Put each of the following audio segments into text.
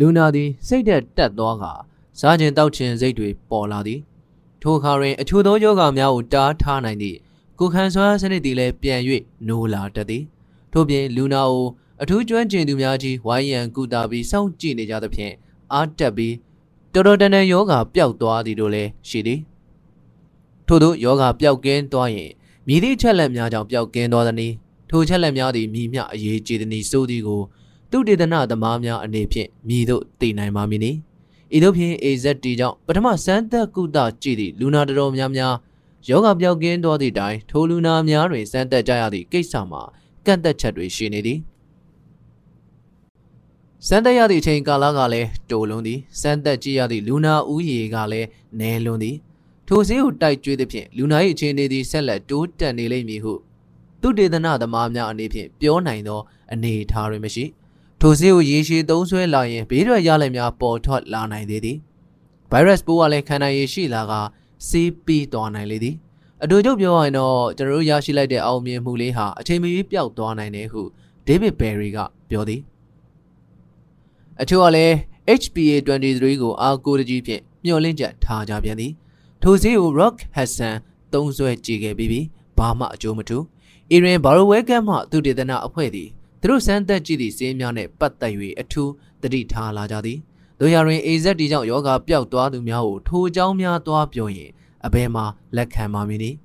လူနာသည်စိတ်သက်တက်သွားကစားခြင်းတောက်ခြင်းစိတ်တွေပေါ်လာသည်ထိုအခါတွင်အချို့သောယောဂများကိုတားထားနိုင်သည့်ကိုယ်ခံစွမ်းစနစ်သည်လည်းပြန်၍နိုးလာတတ်သည်ထို့ပြင်လူနာကိုအထူးကျွမ်းကျင်သူများကြီးဝိုင်းရန်ကူတာပြီးစောင့်ကြည့်နေကြသဖြင့်အားတက်ပြီးတော်တော်တန်တန်ယောဂပျောက်သွားသည်တို့လည်းရှိသည်ထို့သောယောဂပျောက်ကင်းသွားရင်မြည်သည့်ချက်လက်များကြောင့်ပျောက်ကင်းသွားသည်။ထိုချက်လက်များသည်မြည်မြအရေးကြီးသည်ဆိုသည်ကို သူတေသနသမားများအနေဖြင့်မြည်တို့သိနိုင်ပါမည်။ဤသို့ဖြင့် AZT ကြောင့်ပထမစမ်းသပ်ကုသကြည့်သည့်လူနာတော်များများယောဂပျောက်ကင်းသွားသည့်တိုင်ထိုလူနာများတွင်စမ်းသပ်ကြရသည့်ကိစ္စမှာကန့်သက်ချက်တွေရှိနေသည်စမ်းသက်ရသည့်အချိန်ကာလကလည်းတိုလွန်သည်စမ်းသက်ကြည့်ရသည့်လူနာဦးရေကလည်းနည်းလွန်းသည်ထိုစည်းကိုတိုက်ကျွေးသဖြင့်လူနာ၏အခြေအနေသည်ဆက်လက်တိုးတက်နေလိမ့်မည်ဟုသူတေသနသမားများအနေဖြင့်ပြောနိုင်သောအနေအထားတွင်မရှိ ထိုစည်းကိုရေရှည်သုံးဆွဲလာရင်ဘေးထွက်ရလဒ်များပေါ်ထွက်လာနိုင်သေးသည်ဗိုင်းရပ်စ်ပိုးကလည်းခန္ဓာရည်ရှိလာကစီးပြီးသွားနိုင်လေသည်အတူတူပြောရရင်တော့ကျွန်တော်တို့ရရှိလိုက်တဲ့အောင်မြင်မှုလေးဟာအချိန်မရွေးပျောက်သွားနိုင်တယ်ဟုဒေးဗစ်ဘယ်ရီကပြောသည်အချို့ကလည်း HPA 23ကိုအာကိုတကြီးဖြင့်မျှော်လင့်ချက်ထားကြပြန်သည်ထိုစည်းကို Rock Hassan သုံးဆွဲကြည့်ခဲ့ပြီးဘာမှအကျိုးမထူအီရင်ဘာရိုဝဲကတ်မှသူတေသနာအဖွဲ့သည် သူတို့စမ်းသပ်ကြည့်သည့်စည်းများနှင့်ပတ်သက်၍အထူးတတိထားလာကြသည်တို့ရတွင် AZD ကြောင့်ယောဂပျောက်သွားသူများကိုထိုအကြောင်းများသွားပြောရင်အဘယ်မှာလက်ခံပါမည်နည်း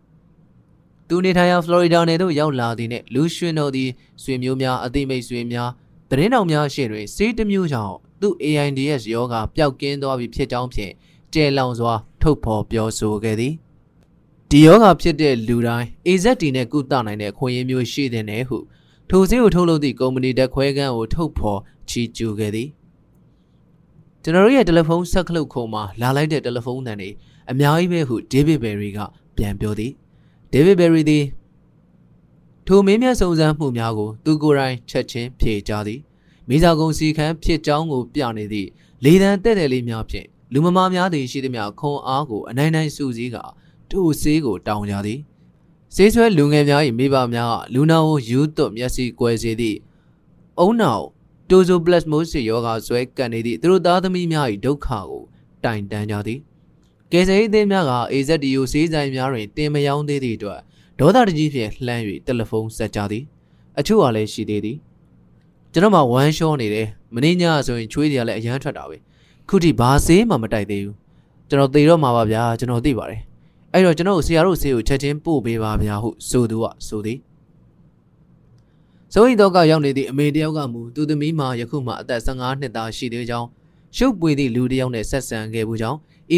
သူနေထိုင်ရာဖလော်ရီဒါနယ်သို့ရောက်လာသည်နှင့်လူရွှင်တို့သည်ဆွေမျိုးများအသိမိတ်ဆွေများသတင်းတော်များရှေ့တွင်စေးတစ်မျိုးကြောင့်သူ AIDS ယောဂပျောက်ကင်းသွားပြီဖြစ်ကြောင်းဖြင့်ကျဲလောင်စွာ ထုတ်ဖော်ပြောဆိုခဲ့သည်ဒီယောဂဖြစ်တဲ့လူတိုင်း AZD နဲ့ကုသနိုင်တဲ့ခွင့်ရမျိုးရှိတဲ့နယ်ဟု ထိုစည်းကိုထုတ်လုပ်သည့်ကုမ္ပဏီတက်ခွဲခန်းကိုထုတ်ဖော်ချီးကျူးခဲ့သည်ကျွန်တော်တို့ရဲ့တယ်လီဖုန်းဆက်ခလုတ်ခုံမှာလာလိုက်တဲ့တယ်လီဖုန်းတန်တွေအများကြီးပဲဟုဒေးဗစ်ဘယ်ရီကပြန်ပြောသည်ဒေးဗစ်ဘယ်ရီသည်ထိုမင်းမြတ်စုံစမ်းမှုများကိုသူကိုယ်တိုင်ချက်ချင်းဖြေကြားသည်မိသားကုံစီခန်းဖြစ်ကြောင်းကိုပြနေသည့်လေတံတဲ့တဲ့လေးများဖြင့်လူမမာများသည်ရှိသည်များခွန်အားကိုအနိုင်နိုင်စုစည်းကထိုဆေးကိုတောင်းကြသည် ဆေးဆွဲလူငယ်များ၏မိဘများကလူနာကိုယူသွတ်မျက်စိကွယ်စေသည့်အုံနောက်တိုဇိုပလတ်မိုးစစ်ယောဂဆွဲကန်နေသည့်သူတို့သားသမီးများ၏ဒုက္ခကိုတိုင်တန်းကြသည်ကယ်ဆယ်ရေးအသင်းများက AZDO ဆေးဆိုင်များတွင်တင်မယောင်းသေးသည့်အတွက်ဒေါသတကြီးဖြင့်လှမ်း၍တယ်လီဖုန်းဆက်ကြသည်အချို့ကလည်းရှိသေးသည်ကျွန်တော်မှဝမ်းရှောနေတယ်မင်းညဆိုရင်ချွေးတွေကလည်းအရန်ထွက်တာပဲခုထိဘာဆေးမှမတိုက်သေးဘူးကျွန်တော်သေတော့မှာပါဗျာကျွန်တော်သိပါတယ် အဲ့တော့ကျွန်တော်ဆရာတို့ဆေးကိုချက်ချင်းပို့ပေးပါဗျာဟုဆိုသူကဆိုသည်စိုးရိမ်တော့ကရောက်နေသည့်အမေတယောက်ကမူသူသမီးမှာယခုမှအသက်15နှစ်သားရှိသေးကြောင်းရှုပ်ပွေသည့်လူတစ်ယောက်နဲ့ဆက်ဆံခဲ့မှုကြောင့်အီ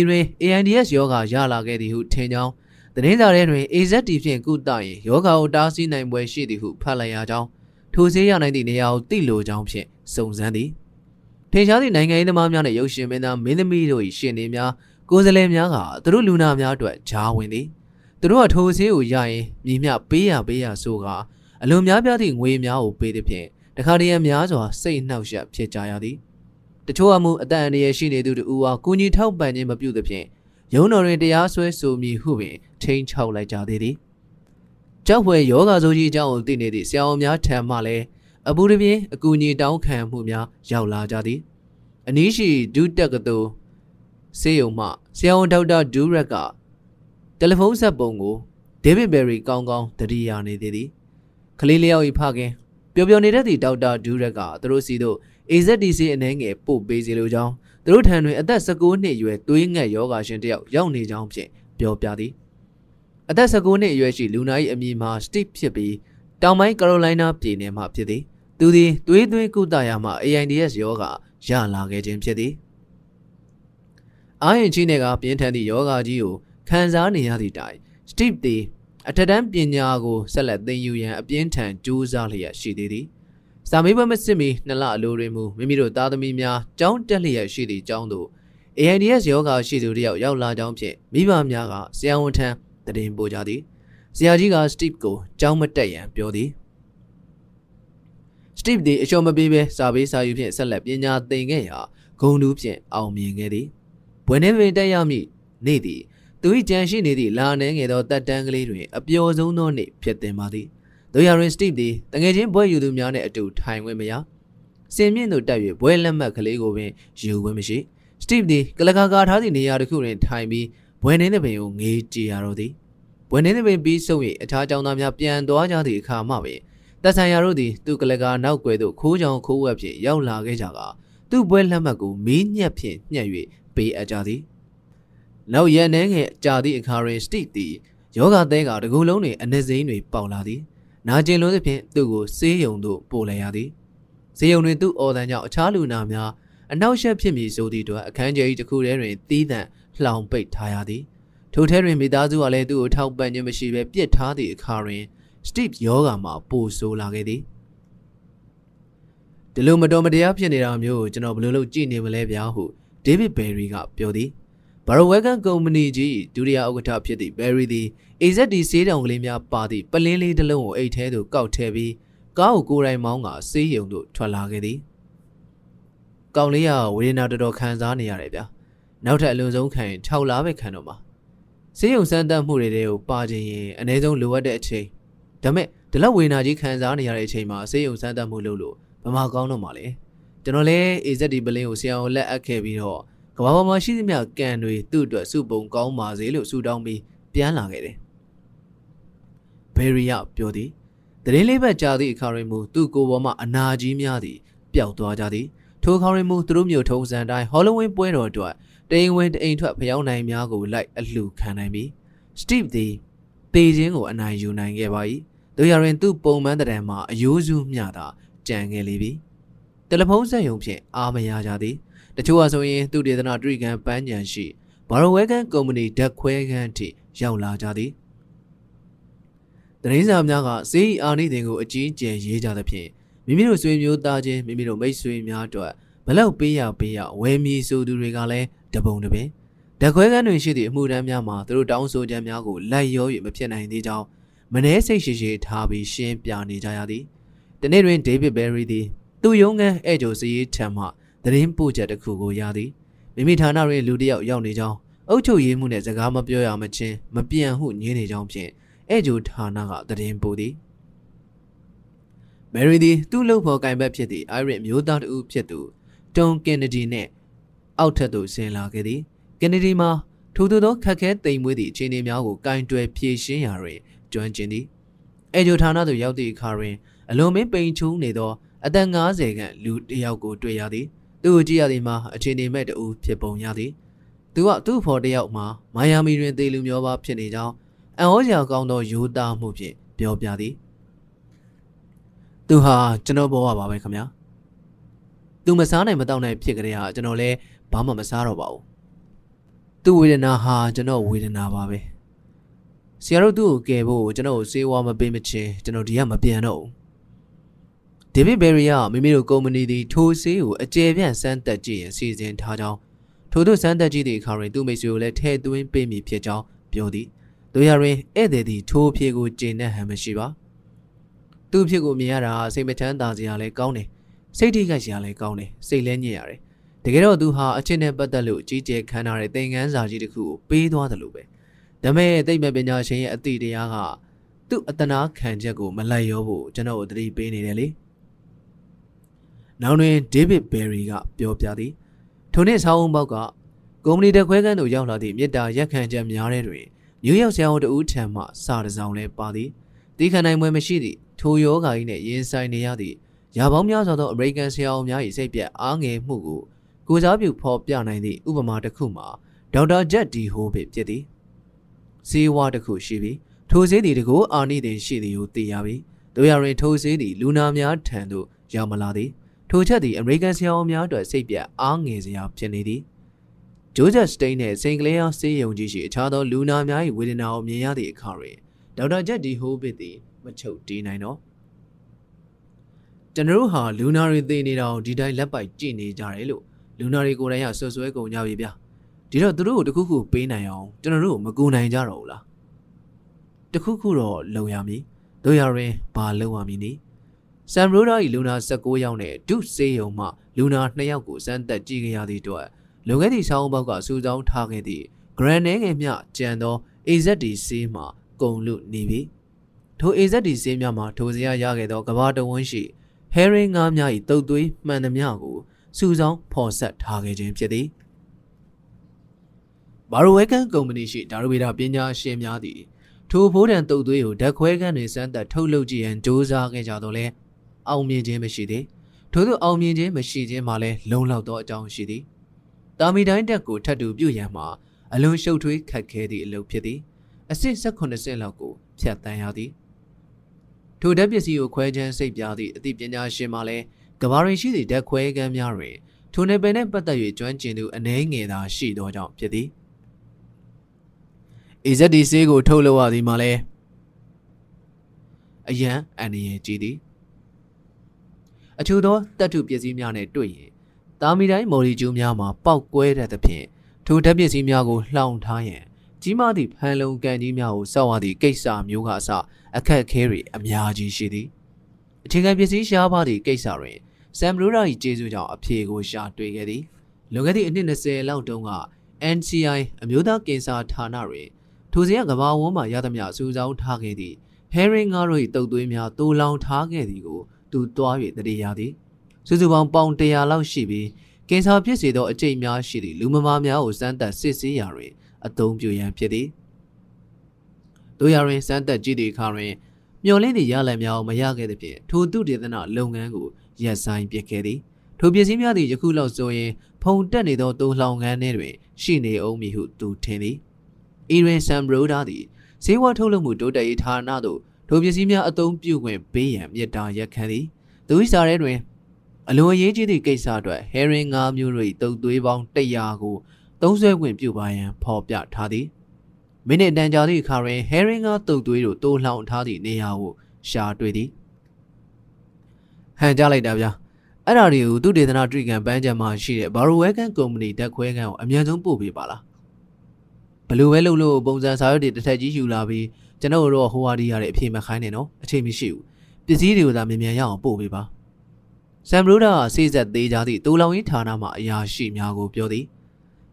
ရင် AIDS ယောဂရလာခဲ့သည်ဟုထင်ကြောင်းသတင်းစာထဲတွင် AZT ဖြင့်ကုသရင်ယောဂကိုတားဆီးနိုင်ပွဲရှိသည်ဟုဖတ်လိုက်ရကြောင်းထိုဆေးရနိုင်သည့်နေရာကိုသိလိုကြောင်းဖြင့်စုံစမ်းသည်ထင်ရှားသည့်နိုင်ငံရေးသမားများနှင့်ရုပ်ရှင်မင်းသားမင်းသမီးတို့၏ရှင်နေများ ကိုယ်စားလှယ်များကသူတို့လူနာများအတွက်ဂျားဝင်သည်သူတို့ကထိုဆေးကိုရရင်မြည်မြပေးရပေးရဆိုကအလွန်များပြားသည့်ငွေများကိုပေးသည်ဖြင့်တခါတည်းများစွာစိတ်နှောက်ယှက်ဖြစ်ကြရသည်တချို့အမှုအတန်အန္တရာယ်ရှိနေသူတို့ဟာကုညီထောက်ပံ့ခြင်းမပြုသဖြင့်ရုံးတော်တွင်တရားစွဲဆိုမည်ဟုပင်ထိန်းချောက်လိုက်ကြသေးသည်ကြောက်ဖွယ်ယောဂဆိုကြီးအကြောင်းကိုသိနေသည့်ဆရာဝန်များထံမှလည်းအပူတပြင်းအကူအညီတောင်းခံမှုများရောက်လာကြသည်အနည်းရှိဒုတက်ကတူ စေယုံမှဆရာဝန်ဒေါက်တာဒူရက်ကတယ်လီဖုန်းဆက်ပုံကိုဒေးဗစ်ဘယ်ရီကောင်းကောင်းတတိယနေသေးသည်ကလေးလျောက်၏ဖခင်ပျော်ပျော်နေတဲ့သည့်ဒေါက်တာဒူရက်ကသူတို့စီတို့ AZDC အနေငယ်ပို့ပေးစီလိုကြောင်းသူတို့ထံတွင်အသက်19နှစ်အရွယ်သွေးငတ်ယောဂါရှင်တယောက်ရောက်နေကြောင်းဖြင့်ပြောပြသည်အသက်19နှစ်အရွယ်ရှိလူနာ၏အမည်မှာ Steve ဖြစ်ပြီးတောင်ပိုင်းကယ်ရိုလိုင်းနာပြည်နယ်မှဖြစ်သည်သူသည်သွေးသွင်းကုသရာမှ AIDS ယောဂရလာခဲ့ခြင်းဖြစ်သည် အာရင်ကြီးနယ်ကပြင်းထန်သည့်ယောဂကြီးကိုခံစားနေရသည့်တိုင် Steve သည်အထက်တန်းပညာကိုဆက်လက်သင်ယူရန်အပြင်းထန်ကြိုးစားလျက်ရှိသေးသည်စာမေးပွဲမစစ်မီနှစ်လအလိုတွင်မူမိမိတို့သားသမီးများကြောင်းတက်လျက်ရှိသည့်ကြောင်းသို့ AIDS ယောဂရှိသူတယောက်ရောက်လာကြောင်းဖြင့်မိဘများကဆရာဝန်ထံတည်င်းပို့ကြသည်ဆရာကြီးက Steve ကိုကြောင်းမတက်ရန်ပြောသည် Steve သည်အလျှော်မပေးဘဲစာပေးစာယူဖြင့်ဆက်လက်ပညာသင်ခဲ့ရာဂုံတူးဖြင့်အောင်မြင်ခဲ့သည် ဘွယ်နှင်းပင်တက်ရမည့်နေ့သည်သူ၏ကြံရှိနေသည့်လာနှဲငယ်သောတက်တန်းကလေးတွင်အပျော်ဆုံးသောနေ့ဖြစ်တင်ပါသည်တို့ရရင် Steve သည်တငယ်ချင်းဘွဲ့ယူသူများနှင့်အတူထိုင်ဝင်မရစစင်မြင့်သို့တက်၍ဘွဲလက်မှတ်ကလေးကိုပင်ယူခွင့်မရှိစတီဗ်သည်ကလကာကာထားသည့်နေရာတစ်ခုတွင်ထိုင်ပြီးဘွဲနေသပင်ကိုငေးကြည့်ရတော့သည်ဘွဲနေသပင်ပြီးဆုံး၍အခြားကျောင်းသားများပြန်သွားကြသည့်အခါမှပင်တက်ဆန်ရတို့သည်သူကလကာနောက်ွယ်သို့ခိုးကြောင်ခိုးဝက်ဖြင့်ရောက်လာခဲ့ကြကာသူ့ဘွဲလက်မှတ်ကိုမီးညက်ဖြင့်ညှက်၍ ပေးအပ်ကြသည်နောက်ရန်နှဲငယ်ကြာသည့်အခါတွင်စတီဗ်သည်ယောဂသဲကတကူလုံးတွင်အနစ်စိမ်းတွေပေါက်လာသည်နာကျင်လွန်းသဖြင့်သူ့ကိုဆေးရုံသို့ပို့လိုက်ရသည်ဆေးရုံတွင်သူ့အော်တန်ကြောင့်အခြားလူနာများအနောက်ရှက်ဖြစ်မည်ဆိုသည့်အတွက်အခန်းကျယ်ကြီးတစ်ခုထဲတွင်တီးသန့်လှောင်ပိတ်ထားရသည်ထိုထဲတွင်မိသားစုကလည်းသူ့ကိုထောက်ပံ့ခြင်းမရှိဘဲပြစ်ထားသည့်အခါတွင်စတီဗ်ယောဂါမှာပိုဆိုးလာခဲ့သည်ဒီလိုမတော်မတရားဖြစ်နေတာမျိုးကိုကျွန်တော်ဘယ်လိုလုပ်ကြည့်နေမလဲဗျာဟု ဒေးဗစ်ဘယ်ရီကပြောသည်ဘာရိုဝဲကန်ကုမ္ပဏီကြီးဒုတိယဥက္ကဋ္ဌဖြစ်သည့်ဘယ်ရီသည် AZD ဆေးတောင်ကလေးများပါသည့်ပလင်းလေးတစ်လုံးကိုအိတ်ထဲသို့ကောက်ထည့်ပြီးကားကိုကိုယ်တိုင်မောင်းကဆေးရုံသို့ထွက်လာခဲ့သည်။ကောင်လေးကဝေဒနာတော်တော်ခံစားနေရတယ်ဗျာ။နောက်ထပ်အလွန်ဆုံးခံရင်6လပဲခံတော့မှာ။ဆေးရုံစမ်းသပ်မှုတွေတွေကိုပါခြင်းရင်အနည်းဆုံးလိုအပ်တဲ့အချိန်ဒါမဲ့ဒီလောက်ဝေဒနာကြီးခံစားနေရတဲ့အချိန်မှာဆေးရုံစမ်းသပ်မှုလုပ်လို့ဘမကောင်းတော့မှာလေ။ ကျွန်တော်လည်း AZD ပလင်းကိုဆရာအောင်လက်အပ်ခဲ့ပြီးတော့ကဘာပေါ်မှာရှိသမျှကန်တွေသူ့အတွက်စုပုံကောင်းပါစေလို့ဆုတောင်းပြီးပြန်လာခဲ့တယ်။ဘယ်ရီယပြောသည်တရင်လေးဘက်ကြာသည့်အခါတွင်မူသူ့ကိုယ်ပေါ်မှအနာကြီးများသည်ပျောက်သွားကြသည်ထိုအခါတွင်မူသူတို့မျိုးထုံးစံတိုင်းဟောလဝင်းပွဲတော်အတွက်တိမ်ဝင်တိမ်ထွက်ဖျောင်းနိုင်များကိုလိုက်အလှခံနိုင်ပြီးစတီဗ်သည်ပေခြင်းကိုအနိုင်ယူနိုင်ခဲ့ပါ၏တို့ရရင်သူ့ပုံမှန်တံမှာအယိုးစုမျှသာကြံခဲ့လေပြီ တယ်လီဖုန်းဆက်ယုံဖြင့်အားမရကြသည်တချို့ဟာဆိုရင်သူဒေသနာတွေ့ကန်ပန်းညံရှိဘာရိုဝဲကန်ကုမ္ပဏီဓာတ်ခွဲခန်းထိရောက်လာကြသည်တရင်းစာများကစေးအာနိသင်ကိုအကြီးကျယ်ရေးကြသဖြင့်မိမိတို့ဆွေမျိုးသားချင်းမိမိတို့မိတ်ဆွေများအတွက်ဘလောက်ပေးရပေးရဝယ်မီဆိုသူတွေကလည်းတပုံတပင်ဓာတ်ခွဲခန်းတွင်ရှိသည့်အမှုတန်းများမှာသူတို့တောင်းဆိုချက်များကိုလိုက်ရော၍မဖြစ်နိုင်သေးကြောင်းမနှဲစိတ်ရှိရှိထားပြီးရှင်းပြနေကြရသည်။ဒီနေ့တွင်ဒေးဗစ်ဘယ်ရီသည် သူ့ရုံးခန်းအဲ့ဂျိုစီးထံမှသတင်းပို့ချက်တစ်ခုကိုရသည်မိမိဌာနတွင်လူတစ်ယောက်ရောက်နေကြောင်းအုပ်ချုပ်ရေးမှုနဲ့စကားမပြောရမချင်းမပြောင်းဟုညင်းနေကြောင်းဖြင့်အဲ့ဂျိုဌာနကသတင်းပို့သည်မယ်ရီသည်သူ့လုပ်ဖော်ကင်ဘက်ဖြစ်သည့်အိုင်ရစ်မျိုးသားတဦးဖြစ်သူတွန်ကင်နဒီနှင့်အောက်ထက်သို့ဆင်းလာခဲ့သည်ကင်နဒီမှာထို့သောခက်ခဲတိမ်မွေးသည့်အခြေအနေများကိုကင်တွယ်ဖြေရှင်းရာတွင်ကျွမ်းကျင်သည်အဲဂျိုဌာနသို့ရောက်သည့်အခါတွင်အလွန်မင်းပိန်ချုံးနေသော အသက်50ခန့်လူတစ်ယောက်ကိုတွေ့ရသည်သူ့ကိုကြည့်ရသည်မှာအခြေအနေမဲ့တူဖြစ်ပုံရသည်သူကသူ့ဖော်တစ်ယောက်မှာမိုင်ယာမီတွင်သေလူမျိုးပါဖြစ်နေကြောင်းအံ့ဩစရာကောင်းသောယူသားမှုဖြင့်ပြောပြသည်သူဟာကျွန်တော်ဘောရပါပဲခင်ဗျာသူမစားနိုင်မတောက်နိုင်ဖြစ်ကြတဲ့ဟာကျွန်တော်လည်းဘာမှမစားတော့ပါဘူးသူ့ဝေဒနာဟာကျွန်တော်ဝေဒနာပါပဲဆရာတို့သူ့ကိုကယ်ဖို့ကျွန်တော်ကိုစေးဝါမပေးမချင်းကျွန်တော်ဒီကမပြန်တော့ဘူး ဒေးဗစ်ဘယ်ရီကမိမိတို့ကုမ္ပဏီသည်ထိုဆေးကိုအကျယ်ပြန့်စမ်းသပ်ကြည့်ရင်စီစဉ်ထားကြောင်းထို့သို့စမ်းသပ်ကြည့်သည့်အခါတွင်သူ့မိတ်ဆွေကိုလည်းထဲ့သွင်းပေးမည်ဖြစ်ကြောင်းပြောသည်တို့ရတွင်ဧည့်သည်သည်ထိုးဖြေကိုကျင့်တဲ့ဟန်မရှိပါသူ့ဖြစ်ကိုမြင်ရတာစိတ်မချမ်းသာစရာလည်းကောင်းတယ်စိတ်ထိခိုက်စရာလည်းကောင်းတယ်စိတ်လည်းညစ်ရတယ်တကယ်တော့သူဟာအချင်းနဲ့ပတ်သက်လို့ကြီးကျယ်ခမ်းနားတဲ့သင်ခန်းစာကြီးတစ်ခုကိုပေးသွားတယ်လို့ပဲဒါပေမဲ့သိပ္ပံပညာရှင်ရဲ့အသည့်တရားကသူ့အတနာခံချက်ကိုမလိုက်ရောဖို့ကျွန်တော်တို့သတိပေးနေတယ်လေ နောက်တွင်ဒေးဗစ်ဘယ်ရီကပြောပြသည်ထိုနေ့ဆောင်းအောင်ပေါက်ကကုမ္ပဏီတခွဲခန်းသို့ရောက်လာသည့်မြစ်တာရက်ခံချက်များတဲ့တွင်နယူးယောက်ဆရာဝန်တဦးထံမှစာတစောင်လဲပါသည်တီးခံနိုင်ပွဲမရှိသည့်ထိုယောဂါကြီးနှင့်ရင်ဆိုင်နေရသည့်ရာပေါင်းများစွာသောအမေရိကန်ဆရာဝန်များ၏စိတ်ပြက်အားငယ်မှုကိုကိုစားပြုဖော်ပြနိုင်သည့်ဥပမာတစ်ခုမှာဒေါက်တာဂျက်ဒီဟိုးဖြစ်ဖြစ်သည်ဈေးဝါတစ်ခုရှိပြီးထိုဈေးသည်တကူအာနိသင်ရှိသည်ကိုသိရပြီးတို့ရရင်ထိုဈေးသည်လူနာများထံသို့ရောက်မလာသည် ထိုချက်သည်အမေရိကန်ဆရာဝန်များအတွက်စိတ်ပြက်အားငယ်စရာဖြစ်နေသည်ဂျိုးဂျက်စတိန်နှင့်စိန်ကလေးအောင်စေးရုံကြီးရှိအခြားသောလူနာများ၏ဝေဒနာကိုမြင်ရသည့်အခါတွင်ဒေါက်တာဂျက်ဒီဟိုးဘစ်သည်မချုပ်တီးနိုင်တော့ကျွန်တော်တို့ဟာလူနာတွေသိနေတာကိုဒီတိုင်းလက်ပိုက်ကြည့်နေကြတယ်လို့လူနာတွေကိုယ်တိုင်ကဆွဆွဲကုန်ကြပြီဗျာဒီတော့သူတို့ကိုတခုခုပေးနိုင်အောင်ကျွန်တော်တို့မကူနိုင်ကြတော့ဘူးလားတခုခုတော့လုံရမည်တို့ရရင်ဘာလုံရမည်နည်း ဆမ်ရိုဒါ၏လူနာ16ယောက်နဲ့ဒုစေယုံမှလူနာ2ယောက်ကိုစမ်းသပ်ကြည့်ခဲ့ရသည့်အတွက်လွန်ခဲ့သည့်ဆောင်းပေါက်ကစူးစောင်းထားခဲ့သည့်ဂရန်နဲငယ်မြကြံသော AZD ဆေးမှကုံလူနေပြီထို AZD ဆေးများမှာထိုစရာရခဲ့သောကဘာတဝန်းရှိဟဲရင်ငါးများ၏တုတ်သွေးမှန်သမျှကိုစုဆောင်းဖော်ဆက်ထားခဲ့ခြင်းဖြစ်သည်ဘာရိုဝဲကန်ကုမ္ပဏီရှိဒါရဝေဒပညာရှင်များသည်ထိုဖိုးတန်တုတ်သွေးကိုဓာတ်ခွဲခန်းတွင်စမ်းသပ်ထုတ်လုပ်ကြည့်ရန်စ조사ခဲ့ကြတော့လဲ အောင်မြင်ခြင်းမရှိသေးထို့သောအောင်မြင်ခြင်းမရှိခြင်းမှာလည်းလုံလောက်သောအကြောင်းရှိသည်တာမီတိုင်းတက်ကိုထပ်တူပြုတ်ရန်မှာအလွန်ရှုပ်ထွေးခက်ခဲသည့်အလုပ်ဖြစ်သည်အဆင့်18ဆင့်လောက်ကိုဖြတ်တန်းရသည်ထိုဓာတ်ပစ္စည်းကိုခွဲခြမ်းစိတ်ပြသည့်အသိပညာရှင်မှလည်းကဘာရင်ရှိသည့်ဓာတ်ခွဲခန်းများတွင်ထိုနယ်ပယ်နှင့်ပတ်သက်၍ကျွမ်းကျင်သူအနည်းငယ်သာရှိသောကြောင့်ဖြစ်သည် AZD ဆေးကိုထုတ်လုပ်ရသည်မှာလည်းအရန်အန္တရာယ်ကြီးသည် အထူးသောတပ်ထုပစ္စည်းများနဲ့တွေ့ရင်တာမီတိုင်းမော်လီကျူးများမှာပေါက်ကွဲတဲ့သဖြင့်ထိုဓာတ်ပစ္စည်းများကိုလှောင်ထားရန်ကြီးမားသည့်ဖန်လုံကန်ကြီးများကိုစောက်ရသည့်ကိစ္စမျိုးကအစအခက်အခဲတွေအများကြီးရှိသည်အခြေခံပစ္စည်းရှားပါသည့်ကိစ္စတွင်ဆမ်ဘရိုရာ၏ကျေးဇူးကြောင့်အဖြေကိုရှာတွေ့ခဲ့သည်လွန်ခဲ့သည့်အနှစ်20လောက်တုန်းက NCI အမျိုးသားကင်ဆာဌာနတွင်ထိုစဉ်ကကဘာဝန်းမှရသမျှစူးစောင်းထားခဲ့သည့်ဟဲရင်ငါတို့၏တုတ်သွေးများတိုးလောင်ထားခဲ့သည်ကို သူတွား၍တရေရသည်စုစုပေါင်းပေါင်100လောက်ရှိပြီးကင်ဆာဖြစ်စေသောအကျိတ်များရှိသည့်လူမမာများကိုစမ်းသပ်စစ်ဆေးရာတွင်အသုံးပြုရန်ဖြစ်သည်တို့ရတွင်စမ်းသပ်ကြည့်သည့်အခါတွင်မျော်လင့်သည့်ရလဒ်များကိုမရခဲ့သဖြင့်ထိုသူတေသနာလုပ်ငန်းကိုရပ်ဆိုင်းပစ်ခဲ့သည်ထိုပစ္စည်းများသည်ယခုလောက်ဆိုရင်ဖုံတက်နေသောတိုးလောင်ငန်းထဲတွင်ရှိနေအောင်မည်ဟုသူထင်သည်အီရင်ဆမ်ဘရိုဒါသည်ဈေးဝါထုတ်လုပ်မှုတိုးတက်ရေးဌာနသို့ ထိုပစ္စည်းများအသုံးပြုခွင့်ပေးရန်မြစ်တာရက်ခံသည်သူ၏စာရဲတွင်အလွန်အရေးကြီးသည့်ကိစ္စအတွက်ဟဲရင်၅မျိုးတို့၏တုတ်သွေးပေါင်း100ကိုသုံးဆွဲခွင့်ပြုပါရန်ဖော်ပြထားသည်မိနစ်တန်ကြာသည့်အခါတွင်ဟဲရင်ကတုတ်သွေးတို့တိုးလှောင်ထားသည့်နေရာကိုရှာတွေ့သည်ဟန်ကြလိုက်တာဗျာအဲ့ဒါတွေကိုသူဒေသနာတရိကန်ပန်းချံမှာရှိတဲ့ဘာရိုဝဲကန်ကုမ္ပဏီတက်ခွဲကန်ကိုအမြန်ဆုံးပို့ပေးပါလားဘလို့ပဲလုပ်လို့ပုံစံစာရွက်တွေတစ်ထက်ကြီးယူလာပြီး ကျွန်တော်တို့ဟိုဝါဒီရတဲ့အဖြေမခိုင်းနဲ့နော်အချိန်မရှိဘူးပစ္စည်းတွေကိုသာမြန်မြန်ရအောင်ပို့ပေးပါဆမ်ဘရိုဒါကစေးဆက်သေးကြသည့်တူလောင်ရေးဌာနမှအရာရှိများကိုပြောသည်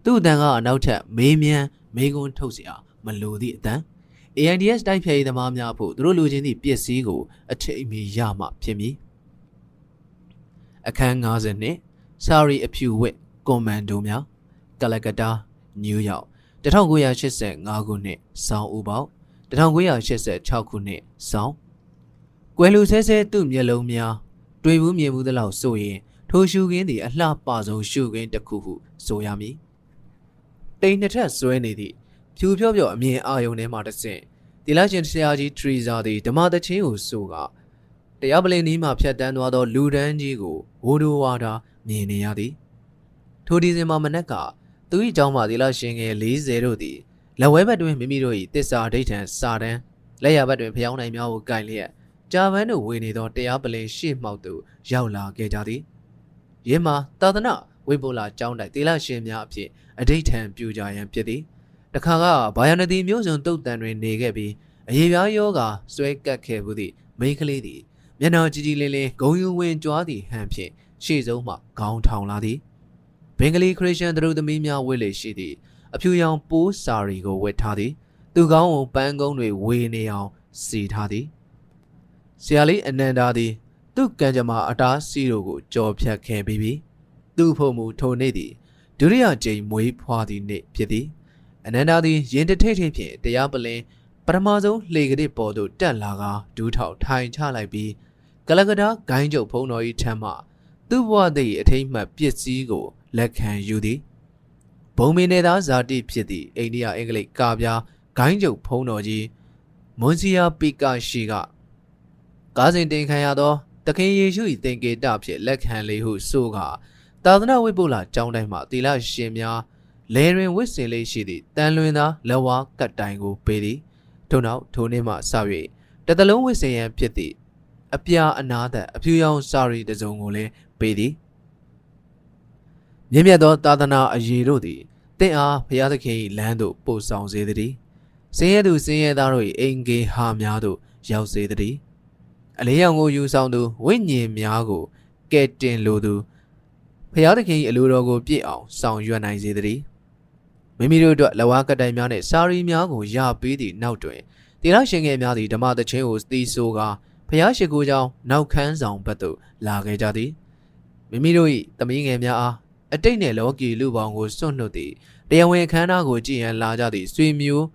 သူ့အတန်ကနောက်ထပ်မေးမြန်းမေးခွန်းထုတ်เสียမလိုသည့်အတန် AIDS တိုက်ဖျက်ရေးသမားများဖို့သူတို့လူချင်းသည့်ပစ္စည်းကိုအထိအမီရမှဖြစ်မည်အခန်း50နှစ်စာရီအဖြူဝစ်ကွန်မန်ဒိုများကလကတာနယူးယောက်1985ခုနှစ်ဆောင်းဦးပေါက် 1986ခုနှစ်ဆောင်းကွယ်လူဆဲဆဲသူ့မျက်လုံးများတွေ့ဘူးမြင်ဘူးသလောက်ဆိုရင်ထိုရှုခင်းသည်အလှပဆုံးရှုခင်းတစ်ခုဟုဆိုရမည်တိမ်နှစ်ထပ်ဆွဲနေသည့်ဖြူဖြော့ဖြော့အမြင်အာယုံထဲမှတစ်ဆင့်တီလာရှင်ဆရာကြီးထရီဇာသည်ဓမ္မသချင်းကိုဆိုကတရားပလင်နီးမှဖြတ်တန်းသွားသောလူဒန်းကြီးကိုဝိုးဒိုဝါတာမြင်နေရသည်ထိုဒီဇင်ဘာမနက်ကသူ၏ကျောင်းမှတီလာရှင်ငယ်40တို့သည် လက်ဝဲဘက်တွင်မိမိတို့၏တစ္ဆာဒိဋ္ဌံစာတန်းလက်ရဘက်တွင်ဖျောင်းနိုင်များကိုကင်လျက်ဂျာဗန်တို့ဝေနေသောတရားပလင်ရှေ့မှောက်သို့ရောက်လာခဲ့ကြသည်ယင်းမှာသာသနာဝိပုလာကျောင်းတိုက်တေလရှင်များအဖြစ်အဋိဋ္ဌံပြုကြရန်ဖြစ်သည်တခါကဘာယာနတိမျိုးစုံတုတ်တန်တွင်နေခဲ့ပြီးအရေးပြားယောဂါဆွဲကပ်ခဲ့မှုသည့်မိန်းကလေးသည်မျက်နှာကြည်ကြည်လင်းလင်းဂုံယူဝင်ကြွားသည့်ဟန်ဖြင့်ရှေ့ဆုံးမှခေါင်းထောင်လာသည်ဘင်္ဂလီခရစ်ယာန်သူတို့သမီးများဝတ်လေရှိသည့် အဖြူရောင်ပိုးစာရီကိုဝတ်ထားသည် သူကောင်းကိုပန်းကုန်းတွေဝေနေအောင်စီထားသည်ဆရာလေးအနန္ဒာသည်သူ့ကံကြမ္မာအတားစီတို့ကိုကြော်ဖြတ်ခဲ့ပြီးပြီသူ့ဖို့မူထိုနေ့သည်ဒုတိယကြိမ်မွေးဖွားသည့်နေ့ဖြစ်သည်အနန္ဒာသည်ရင်တထိတ်ထိတ်ဖြင့်တရားပလင်ပထမဆုံးလှေကလေးပေါ်သို့တက်လာကဒူးထောက်ထိုင်ချလိုက်ပြီးကလကတာဂိုင်းကျုပ်ဖုံတော်၏ထမ်းမှသူ့ဘဝသည့်အထိတ်မှတ်ပစ္စည်းကိုလက်ခံယူသည် ဘုံမင်းနေသားဇာတိဖြစ်သည့်အိန္ဒိယအင်္ဂလိပ်ကာပြားဂိုင်းကျုပ်ဖုံတော်ကြီးမွန်စီယာပီကာရှိကကားစဉ်တင်ခံရသောတခင်ယေရှု၏သင်္ကေတဖြင့်လက်ခံလေဟုဆိုကသာသနာဝိပုလကျောင်းတိုင်းမှတီလာရှင်များလဲရင်ဝစ်စင်လေးရှိသည့်တန်လွင်သာလက်ဝါးကတ်တိုင်ကိုပေးသည်ထို့နောက်ထိုနေ့မှစ၍တသလုံးဝစ်စင်ရန်ဖြစ်သည့်အပြာအနာသက်အဖြူရောင်စာရီတစုံကိုလည်းပေးသည် မြင့်မြတ်သောသာသနာအရေးတို့သည်တင့်အားဘုရားသခင်၏လမ်းသို့ပို့ဆောင်စေသည်။စင်ရဲသူစင်ရဲသားတို့၏အင်္ဂေဟာများသို့ရောက်စေသည်။အလေးရောင်ကိုယူဆောင်သူဝိညာဉ်များကိုကဲ့တင်လိုသူဘုရားသခင်၏အလိုတော်ကိုပြည့်အောင်ဆောင်ရွက်နိုင်စေသည်။မိမိတို့အတွက်လဝါကတိုင်များနှင့်စာရီများကိုရပေးသည့်နောက်တွင်တေရရှင်ငယ်များသည်ဓမ္မသချင်းကိုသီးဆိုကာဘဖျားရှိခိုးကြောင်းနောက်ခန်းဆောင်ဘက်သို့လာခဲ့ကြသည်မိမိတို့၏သမီးငယ်များအား အတိတ်နှင့်လောကီလူပေါင်းကိုစွန့်နှုတ်သည်တရားဝင်အခမ်းအနားကိုကြည်ရန်လာကြသည့်ဆွေမျိုး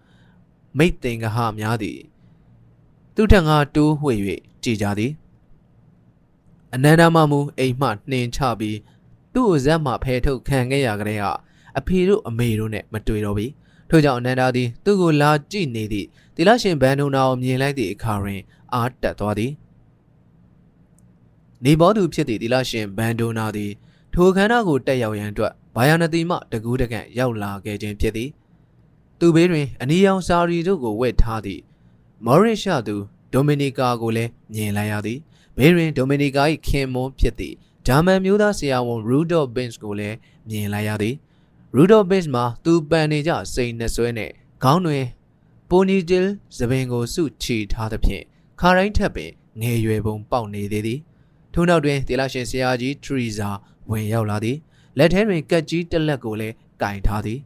မိတ်သင်္ကဟများသည်သူထံကတိုးဝှေ့၍ကြည်ကြသည်အနန္တမမူအိမ်မှနှင်ချပြီးသူ့ဇက်မှဖဲထုတ်ခံခဲ့ရကြတဲ့ဟာအဖေတို့အမေတို့နဲ့မတွေ့တော့ပြီထို့ကြောင့်အနန္ဒာသည်သူ့ကိုလာကြည့်နေသည့်တိလရှင်ဘန်ဒုံနာကိုမြင်လိုက်သည့်အခါတွင်အားတက်သွားသည်နေဘောသူဖြစ်သည့်တိလရှင်ဘန်ဒုံနာသည် ထိုခန္ဓာကိုတက်ရောက်ရန်အတွက်ဘာယာနတိမှတကူးတကန့်ရောက်လာခဲ့ခြင်းဖြစ်သည်သူဘေးတွင်အနီရောင်စာရီတို့ကိုဝတ်ထားသည့်မော်ရစ်ရှာသူဒိုမီနီကာကိုလည်းမြင်လိုက်ရသည်ဘေးတွင်ဒိုမီနီကာ၏ခင်မွန်းဖြစ်သည့်ဂျာမန်မျိုးသားဆရာဝန်ရူဒော့ဘင်းစ်ကိုလည်းမြင်လိုက်ရသည်ရူဒော့ဘင်းစ်မှာသူပန်နေကြစိန်နှဆွဲနဲ့ခေါင်းတွင်ပိုနီတီလ်သပင်ကိုစုချီထားသဖြင့်ခါတိုင်းထက်ပင်ငယ်ရွယ်ပုံပေါက်နေသေးသည်ထို့နောက်တွင်တေလာရှင်ဆရာကြီးထရီဇာ ဝင်ရောက်လာသည်လက်ထဲတွင်ကက်ကြီးတစ်လက်ကိုလည်းကင်ထားသည်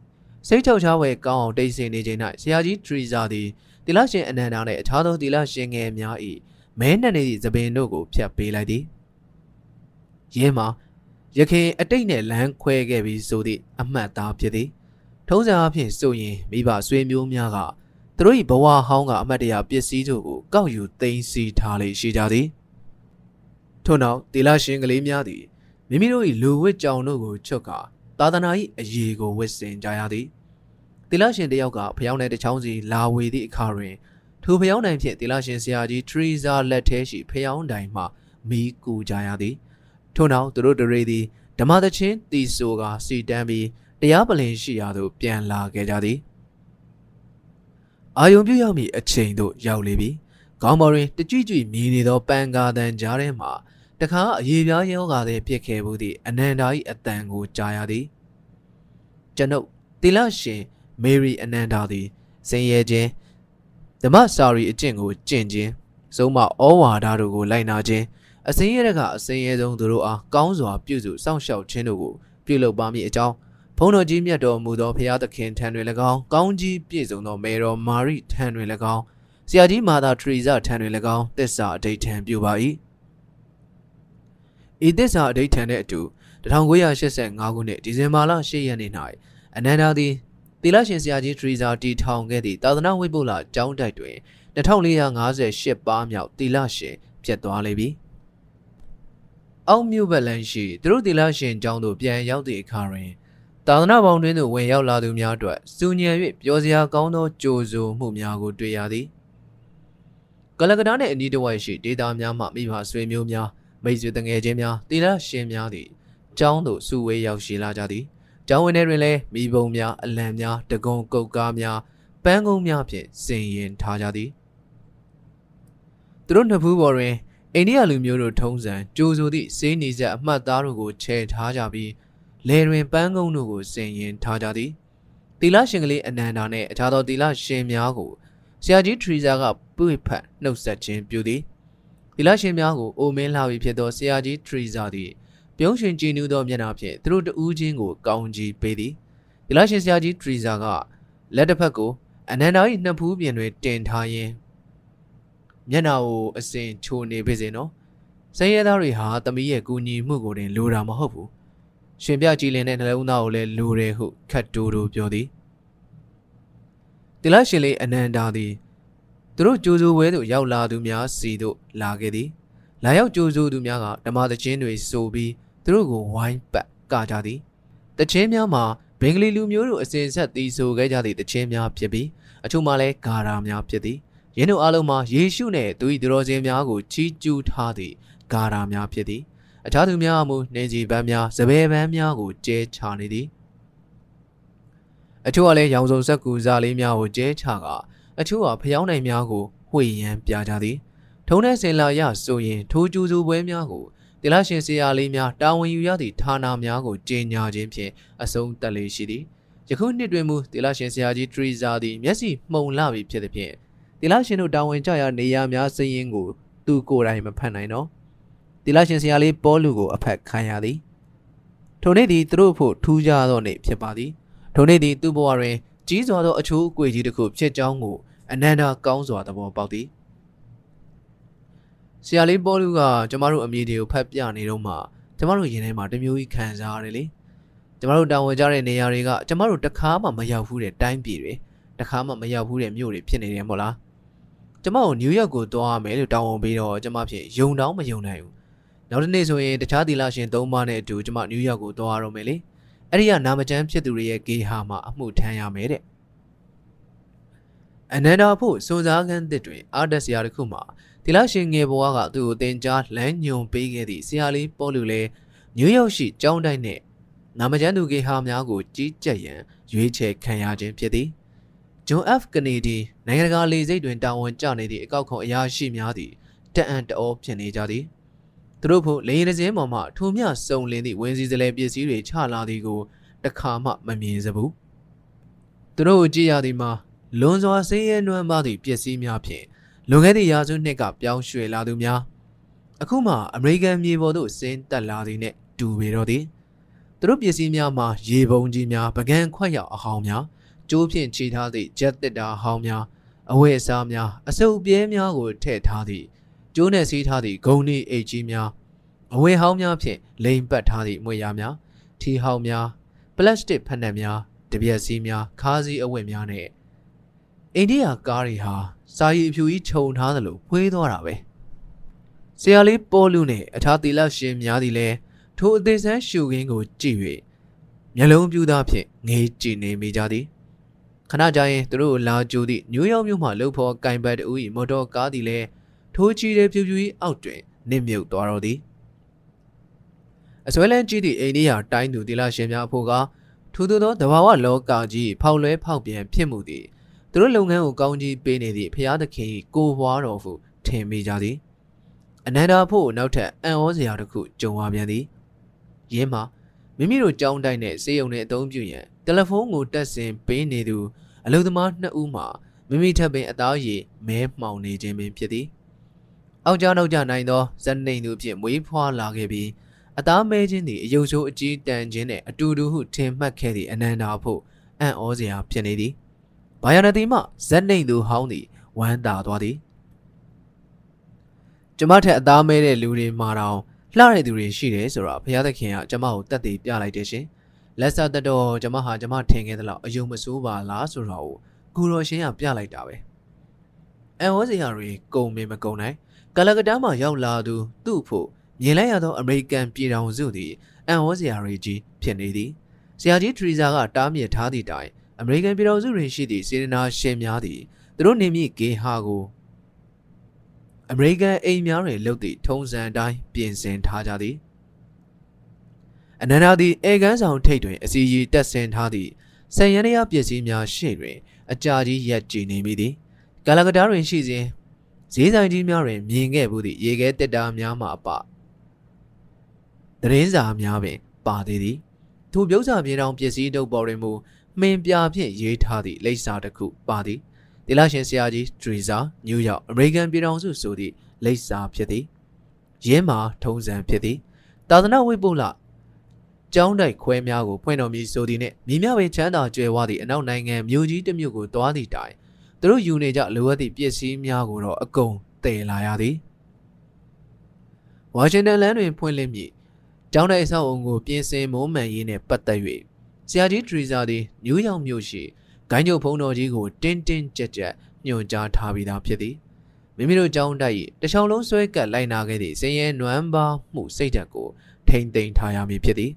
စိတ်ချောက်ချဝဲကောင်းအောင်တိတ်ဆိတ်နေချိန်၌ဆရာကြီးထရီဇာသည်တီလာရှင်အနန္ဒာနှင့်အခြားသောတီလာရှင်ငယ်များ၏မဲနှံ့နေသည့်သပင်တို့ကိုဖျက်ပေးလိုက်သည်ရင်းမှာရခင်အတိတ်နဲ့လမ်းခွဲခဲ့ပြီးဆိုသည့်အမှတ်သားဖြစ်သည်ထုံးစံအဖြစ်ဆိုရင်မိဘဆွေမျိုးများကသူတို့၏ဘဝဟောင်းကအမတ်တရပစ္စည်းတို့ကိုကောက်ယူသိမ်းဆည်းထားလေရှိကြသည်ထို့နောက်တီလာရှင်ကလေးများသည် မိမိတို့၏လူဝစ်ကြောင်တို့ကိုချုပ်ကာသာသနာ၏အရေးကိုဝစ်စင်ကြရသည်တီလာရှင်တယောက်ကဖျောင်းတဲ့တချောင်းစီလာဝေသည့်အခါတွင်ထိုဖျောင်းတိုင်ဖြင့်တီလာရှင်ဆရာကြီးထရီဇာလက်ထဲရှိဖျောင်းတိုင်မှမီးကူကြရသည်ထို့နောက်သူတို့တရေသည်ဓမ္မသချင်းတီဆိုကစီတန်းပြီးတရားပလင်ရှိရာသို့ပြန်လာခဲ့ကြသည်အာယုံပြုရောက်မည့်အချိန်သို့ရောက်လေပြီခေါင်းပေါ်တွင်တကြွကြွမြည်နေသောပန်ကာတန်ကြားထဲမှ တခါအရေးပြားယောဂါသည်ပြစ်ခဲ့မှုသည့်အနန္ဒာ၏အတန်ကိုကြားရသည်ကျွန်ုပ်တိလရှင်မေရီအနန္ဒာသည်စင်ရဲခြင်းဓမ္မစာရီအကျင့်ကိုကျင့်ခြင်းစုံမဩဝါဒတို့ကိုလိုက်နာခြင်းအစင်းရဲကအစင်းရဲဆုံးသူတို့အားကောင်းစွာပြုစုစောင့်ရှောက်ခြင်းတို့ကိုပြုလုပ်ပါမည်အကြောင်းဘုန်းတော်ကြီးမြတ်တော်မူသောဖရာသခင်ထံတွင်၎င်းကောင်းကြီးပြည့်စုံသောမေတော်မာရိထံတွင်၎င်းဆရာကြီးမာသာထရီဇထံတွင်၎င်းတစ္ဆာအဋိဋ္ဌံပြုပါ၏ ဤသစ္စာအဋိဋ္ဌံနှင့်အတူ1985ခုနှစ်ဒီဇင်ဘာလ10ရက်နေ့၌အနန္ဒာသည်သီလရှင်ဆရာကြီးထရီဇာတီထောင်ခဲ့သည့်သာသနာဝိပုလကျောင်းတိုက်တွင်2458ပါးမြောက်သီလရှင်ဖြစ်သွားလေပြီ။အောက်မြို့ဘက်လမ်းရှိသူတို့သီလရှင်ကျောင်းသို့ပြန်ရောက်သည့်အခါတွင်သာသနာပေါင်းတွင်သို့ဝင်ရောက်လာသူများအတွက်စူညံ၍ပျော်စရာကောင်းသောကြိုဆိုမှုများကိုတွေ့ရသည်။ကလကတာနှင့်အနီးတစ်ဝိုက်ရှိဒေသများမှမိဘဆွေမျိုးများ မိတ်ဆွေတငယ်ချင်းများသီလရှင်များသည်ကျောင်းသို့စုဝေးရောက်ရှိလာကြသည်ကျောင်းဝင်ထဲတွင်လည်းမိဘုံများအလံများတကုံကုတ်ကားများပန်းကုန်းများဖြင့်စင်ရင်ထားကြသည်သူတို့နှစ်ဖူးပေါ်တွင်အိန္ဒိယလူမျိုးတို့ထုံးစံကြိုးဆိုသည့်စေးနေဆက်အမှတ်သားတို့ကိုချဲထားကြပြီးလယ်တွင်ပန်းကုန်းတို့ကိုစင်ရင်ထားကြသည်တီလာရှင်ကလေးအနန္ဒာနှင့်အခြားသောတီလာရှင်များကိုဆရာကြီးထရီဇာကပွေဖတ်နှုတ်ဆက်ခြင်းပြုသည် ဒီလရှင်များကိုအိုမင်းလာပြီဖြစ်သောဆရာကြီးထရီဇာသည်ပြုံးရှင်ကြည်နူးသောမျက်နှာဖြင့်သူတို့တဦးချင်းကိုကောင်းကြီးပေးသည်ဒီလရှင်ဆရာကြီးထရီဇာကလက်တစ်ဖက်ကိုအနန္ဒာ၏နှစ်ဖူးပြင်တွင်တင်ထားရင်းမျက်နှာကိုအစင်ချိုနေပါစေနော်ဆင်းရဲသားတွေဟာတမီးရဲ့ကူညီမှုကိုတင်လိုတာမဟုတ်ဘူးရှင်ပြကြည်လင်တဲ့နှလုံးသားကိုလည်းလိုတယ်ဟုခတ်တိုးတိုးပြောသည်တိလရှင်လေးအနန္ဒာသည် သူတို့ကြိုးစိုးဝဲသို့ရောက်လာသူများစီသို့လာခဲ့သည်လာရောက်ကြိုးစိုးသူများကဓမ္မသချင်းတွေဆိုပြီးသူတို့ကိုဝိုင်းပတ်ကကြသည်တချင်းများမှာဘင်္ဂလီလူမျိုးတို့အစဉ်ဆက်သီဆိုခဲ့ကြသည့်တချင်းများဖြစ်ပြီးအချို့မှလည်းဂါရာများဖြစ်သည်ယင်းတို့အလုံးမှာယေရှုနှင့်သူ၏သူတော်စင်များကိုချီးကျူးထားသည့်ဂါရာများဖြစ်သည်အခြားသူများအမှုနှင်းကြီးပန်းများစပယ်ပန်းများကိုကျဲချနေသည်အချို့ကလည်းရောင်စုံဆက်ကူစားလေးများကိုကျဲချက အချို့ကဖျောင်းနိုင်များကိုဝှေ့ရန်ပြကြသည်ထုံးတဲ့စင်လာရဆိုရင်ထိုးကျူစုပွဲများကိုတိလရှင်ဆရာလေးများတာဝန်ယူရသည့်ဌာနများကိုကြီးညာခြင်းဖြင့်အဆုံးတက်လေရှိသည်ယခုနှစ်တွင်မူတိလရှင်ဆရာကြီးထရီဇာသည်မျက်စိမှုံလာပြီဖြစ်သည်ဖြင့်တိလရှင်တို့တာဝန်ကျရာနေရာများစည်ရင်ကိုသူကိုယ်တိုင်မဖတ်နိုင်တော့တိလရှင်ဆရာလေးပေါလူကိုအဖက်ခံရသည်ထိုနေ့သည်သူတို့ဖို့ထူးခြားသောနေ့ဖြစ်ပါသည်ထိုနေ့သည်သူ့ဘဝတွင် ကြီးစွာသောအချိုးအကွေကြီးတစ်ခုဖြစ်ကြောင်းကိုအနန္တကောင်းစွာသဘောပေါက်သည်ဆရာလေးပေါ်လူကကျမတို့အမည်တွေကိုဖတ်ပြနေတော့မှကျမတို့ရင်ထဲမှာတမျိုးကြီးခံစားရတယ်လေကျမတို့တာဝန်ကြတဲ့နေရာတွေကကျမတို့တခါမှမရောက်ဘူးတဲ့တိုင်းပြည်တွေတခါမှမရောက်ဘူးတဲ့မြို့တွေဖြစ်နေတယ်မို့လားကျမကိုနယူးယောက်ကိုသွားရမယ်လို့တောင်းဝန်ပြီးတော့ကျမဖြင့်ယုံတောင်းမယုံနိုင်ဘူးနောက်တစ်နေ့ဆိုရင်တခြားသီလရှင်၃ပါးနဲ့အတူကျမနယူးယောက်ကိုသွားရတော့မယ်လေ အဲ့ဒီကနာမကျန်းဖြစ်သူတွေရဲ့ဂေဟာမှာအမှုထမ်းရမယ်တဲ့အနန္ဒာဖို့စွန်စားခန်းတစ်တွင်အာဒက်ဆရာတစ်ခုမှာဒီလရှင်ငယ်ဘဝကသူ့ကိုတင်ကြားလမ်းညွန်ပေးခဲ့သည့်ဆရာလေးပေါ်လူလဲနယူးယောက်ရှိကျောင်းတိုင်းနဲ့နာမကျန်းသူဂေဟာများကိုကြီးကြပ်ရန်ရွေးချယ်ခံရခြင်းဖြစ်သည်ဂျွန် F ကနေဒီနိုင်ငံတကာလေဆိပ်တွင်တာဝန်ကျနေသည့်အကောက်ခွန်အရာရှိများသည်တအံ့တအောဖြစ်နေကြသည် သူတို့ဖို့လေရင်တစ်စင်းပေါ်မှထိုမြစုံလင်းသည့်ဝင်းစည်းစလဲပစ္စည်းတွေချလာသည်ကိုတခါမှမမြင်စဘူးသူတို့ကိုကြည့်ရသည်မှာလွန်စွာဆင်းရဲနွမ်းပါသည့်ပစ္စည်းများဖြင့်လွန်ခဲ့သည့်ရာစုနှစ်ကပြောင်းရွှေ့လာသူများအခုမှအမေရိကန်မြေပေါ်သို့ဆင်းသက်လာသည်နှင့်တူပေတော့သည်သူတို့ပစ္စည်းများမှာရေပုံကြီးများပကံခွက်ရောက်အဟောင်းများကျိုးဖြင့်ခြေထားသည့်ဂျက်တစ်တာဟောင်းများအဝတ်အစားများအစုပ်ပြဲများကိုထည့်ထားသည့် ကျိုးနှင့်စီးထားသည့်ဂုံနီအိတ်ကြီးများအဝတ်ဟောင်းများဖြင့်လိမ်ပတ်ထားသည့်မွေရများထီဟောင်းများပလတ်စတစ်ဖက်နှက်များတပြက်စီးများခါးစည်းအဝတ်များနဲ့အိန္ဒိယကားတွေဟာစာရီအဖြူကြီးခြုံထားသလိုဖွေးသွားတာပဲဆရာလေးပေါ်လူနဲ့အခြားသီလရှင်များသည်လည်းထိုအသေးစမ်းရှုခင်းကိုကြည့်၍မျက်လုံးပြူသားဖြင့်ငေးကြည့်နေမိကြသည်ခဏကြာရင်သူတို့လာကြိုသည့်နယူးယောက်မြို့မှလှုပ်ဖော်ကင်ဘတ်တူ၏မော်တော်ကားသည်လည်း ထိုးချီတဲ့ဖြူဖြူကြီးအောက်တွင်နစ်မြုပ်သွားတော့သည်အစွဲလန်းကြီးသည့်အိန္ဒိယတိုင်းသူသီလရှင်များအဖို့ကထူးထူးသောတဘာဝလောကကြီးဖောက်လွဲဖောက်ပြန်ဖြစ်မှုသည်သူတို့လုပ်ငန်းကိုကောင်းကြီးပေးနေသည့်ဖျားသခင်ကိုဘွားတော်ဟုထင်မိကြသည်အနန္ဒာဖို့နောက်ထပ်အံ့ဩစရာတစ်ခုကြုံရပြန်သည်ရင်းမှာမိမိတို့ကြောင်းတိုင်းနဲ့စေယုံနဲ့အသုံးပြုရန်တယ်လီဖုန်းကိုတက်ဆင်ပေးနေသူအလုပ်သမားနှစ်ဦးမှာမိမိထပ်ပင်အသားရည်မဲမှောင်နေခြင်းပင်ဖြစ်သည် အောက်ကြောင်းနောက်ကျနိုင်သောဇက်နေသူဖြင့်မွေးဖွားလာခဲ့ပြီးအသားမဲခြင်းသည်အယုတ်ဆိုးအကြီးတန်ခြင်းနှင့်အတူတူဟုထင်မှတ်ခဲ့သည့်အနန္ဒာဖို့အံ့ဩစရာဖြစ်နေသည်ဘာယာနတိမှဇက်နေသူဟောင်းသည်ဝမ်းသာသွားသည်ကျမထက်အသားမဲတဲ့လူတွေမှာတော့လှတဲ့သူတွေရှိတယ်ဆိုတော့ဘုရားသခင်ကကျမကိုတတ်သိပြလိုက်တယ်ရှင်လက်ဆက်တတော်ကျမဟာကျမထင်ခဲ့သလောက်အယုံမဆိုးပါလားဆိုတော့ကိုရောရှင်ကပြလိုက်တာပဲအန်ဝစရာတွေကုံမင်မကုံနိုင် ကလကတားမှာရောက်လာသူသူ့ဖို့မြင်လိုက်ရသောအမေရိကန်ပြည်ထောင်စုသည်အန်ဝစရာတွေကြီးဖြစ်နေသည်ဆရာကြီးထရီဇာကတားမြစ်ထားသည့်တိုင်အမေရိကန်ပြည်ထောင်စုတွင်ရှိသည့်စေတနာရှင်များသည်သူတို့နေမြင့်ဂေဟာကိုအမေရိကန်အိမ်များတွင်လုပ်သည့်ထုံးစံအတိုင်းပြင်ဆင်ထားကြသည်အနန္ဒာသည်အေကန်းဆောင်ထိပ်တွင်အစီရီတက်ဆင်ထားသည့်ဆယ်ရန်ရပစ္စည်းများရှေ့တွင်အကြာကြီးရက်ကြည်နေမိသည်ကာလကတားတွင်ရှိစဉ် ဈေးဆိုင်ကြီးများတွင်မြင်ခဲ့မှုသည့်ရေခဲတက်တာများမှအပသတင်းစာများပင်ပါသေးသည်ထိုပြုံးစာမြေတောင်ပစ္စည်းတုပ်ပေါ်တွင်မူမှင်ပြဖြင့်ရေးထားသည့်လိပ်စာတစ်ခုပါသည်တီလာရှင်ဆရာကြီးဒရီဇာနယူးယောက်အမေရိကန်ပြည်ထောင်စုဆိုသည့်လိပ်စာဖြစ်သည်ရင်းမှာထုံးစံဖြစ်သည်သာသနာဝိပုလကျောင်းတိုက်ခွဲများကိုဖွင့်တော်မူဆိုသည်နှင့်မိမြပင်ချမ်းသာကြွယ်ဝသည့်အနောက်နိုင်ငံမြို့ကြီးတစ်မြို့ကိုတွားသည့်တိုင် သူတို့ယူနေကြလိုအပ်သည့်ပစ္စည်းများကိုတော့အကုန်တည်လာရသည်ဝါရှင်တန်လမ်းတွင်ဖွင့်လှစ်မည်ကျောင်းတိုက်အဆောက်အုံကိုပြင်ဆင်မုံမှန်ရေးနှင့်ပတ်သက်၍ဆရာကြီးထရီဇာသည်နယူးယောက်မြို့ရှိဂိုင်းကျုပ်ဖုံတော်ကြီးကိုတင်းတင်းကြပ်ကြပ်ညွှန်ကြားထားပြီးသားဖြစ်သည်မိမိတို့ကျောင်းတိုက်၏တခြားလုံးဆွဲကပ်လိုက်နာခဲ့သည့်စင်ရဲနွမ်းပါမှုစိတ်ဓာတ်ကိုထိမ့်သိမ်းထားရမည်ဖြစ်သည်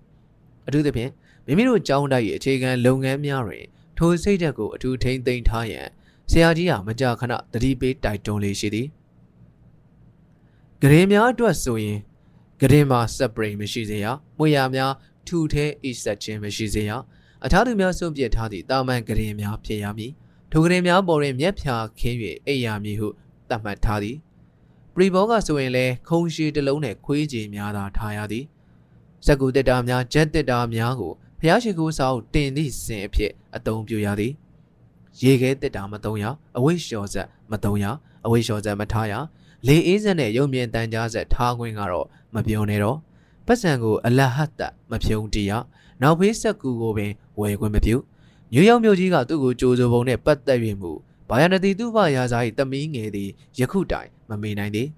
အထူးသဖြင့်မိမိတို့ကျောင်းတိုက်၏အခြေခံလုပ်ငန်းများတွင်ထိုစိတ်ဓာတ်ကိုအထူးထိမ့်သိမ်းထားရန် ဆရာကြီးဟာမကြာခဏတတိပေးတိုက်တွန်းလေးရှိသည်ဂရင်များအတွက်ဆိုရင်ဂရင်မှာစပရိန်မရှိစေရမွေရများထူထဲအိဆက်ခြင်းမရှိစေရအခြားသူများစွန့်ပစ်ထားသည့်တာမန်ဂရင်များဖြစ်ရမည်ထိုဂရင်များပေါ်တွင်မျက်ဖြာခင်း၍အိပ်ရမည်ဟုသတ်မှတ်ထားသည်ပရီဘောကဆိုရင်လည်းခုံရှည်တစ်လုံးနဲ့ခွေးကြီးများသာထားရသည်စက်ကူတက်တာများဂျက်တက်တာများကိုဖျားရှိခိုးစာအုပ်တင်သည့်စင်အဖြစ်အသုံးပြုရသည် ရေခဲတက်တာမသုံးရအဝိလျှော်ဆက်မသုံးရအဝိလျှော်ဆက်မထားရလေအေးဆက်နဲ့ရုံမြင်တန်ကြားဆက်ထားခွင့်ကတော့မပြောနဲ့တော့ပတ်စံကိုအလဟတ်တမဖြုံတရနောက်ဖေးဆက်ကူကိုပင်ဝယ်ခွင့်မပြုညူယောက်မြို့ကြီးကသူ့ကိုကြိုးစိုးပုံနဲ့ပတ်သက်၍မူဘာယနတိသူ့ဘရာဇာ၏တမီးငယ်သည်ယခုတိုင်မမေ့နိုင်သည်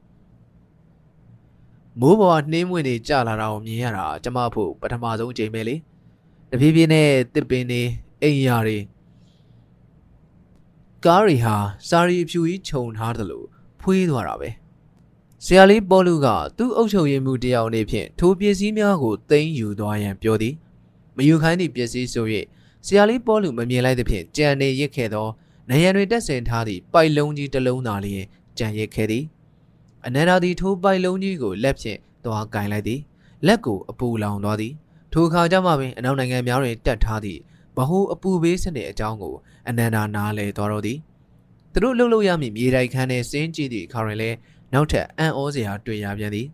မိုးပေါ်ကနှင်းမွင့်နေကြလာတာကိုမြင်ရတာကျမဖို့ပထမဆုံးအချိန်ပဲလေတဖြည်းဖြည်းနဲ့တစ်ပင်နေအိမ်ယာတွေ ကားတွေဟာစာရီအဖြူကြီးခြုံထားတယ်လို့ဖွေးသွားတာပဲဆရာလေးပေါ်လူကသူ့အုပ်ချုပ်ရေးမှုတယောက်အနေဖြင့်ထိုပစ္စည်းများကိုသိမ်းယူသွားရန်ပြောသည်မယူခိုင်းသည့်ပစ္စည်းဆို၍ဆရာလေးပေါ်လူမမြင်လိုက်သဖြင့်ကြံနေရစ်ခဲ့သောနယံတွေတက်ဆင်ထားသည့်ပိုက်လုံးကြီးတစ်လုံးသာလျင်ကြံရစ်ခဲ့သည်အနန္ဒာသည်ထိုပိုက်လုံးကြီးကိုလက်ဖြင့်သွားကင်လိုက်သည်လက်ကိုအပူလောင်သွားသည်ထိုအခါကျမှပင်အနောက်နိုင်ငံများတွင်တက်ထားသည့်ဘဟုအပူဘေးစနစ်အကြောင်းကို အနန္ဒာနားလည်သွားတော့သည်သူတို့လှုပ်လှုပ်ရမည့်မြေတိုက်ခန်းနှင့်စင်းကြည့်သည့်အခါတွင်လည်းနောက်ထပ်အံ့ဩစရာတွေ့ရပြန်သည်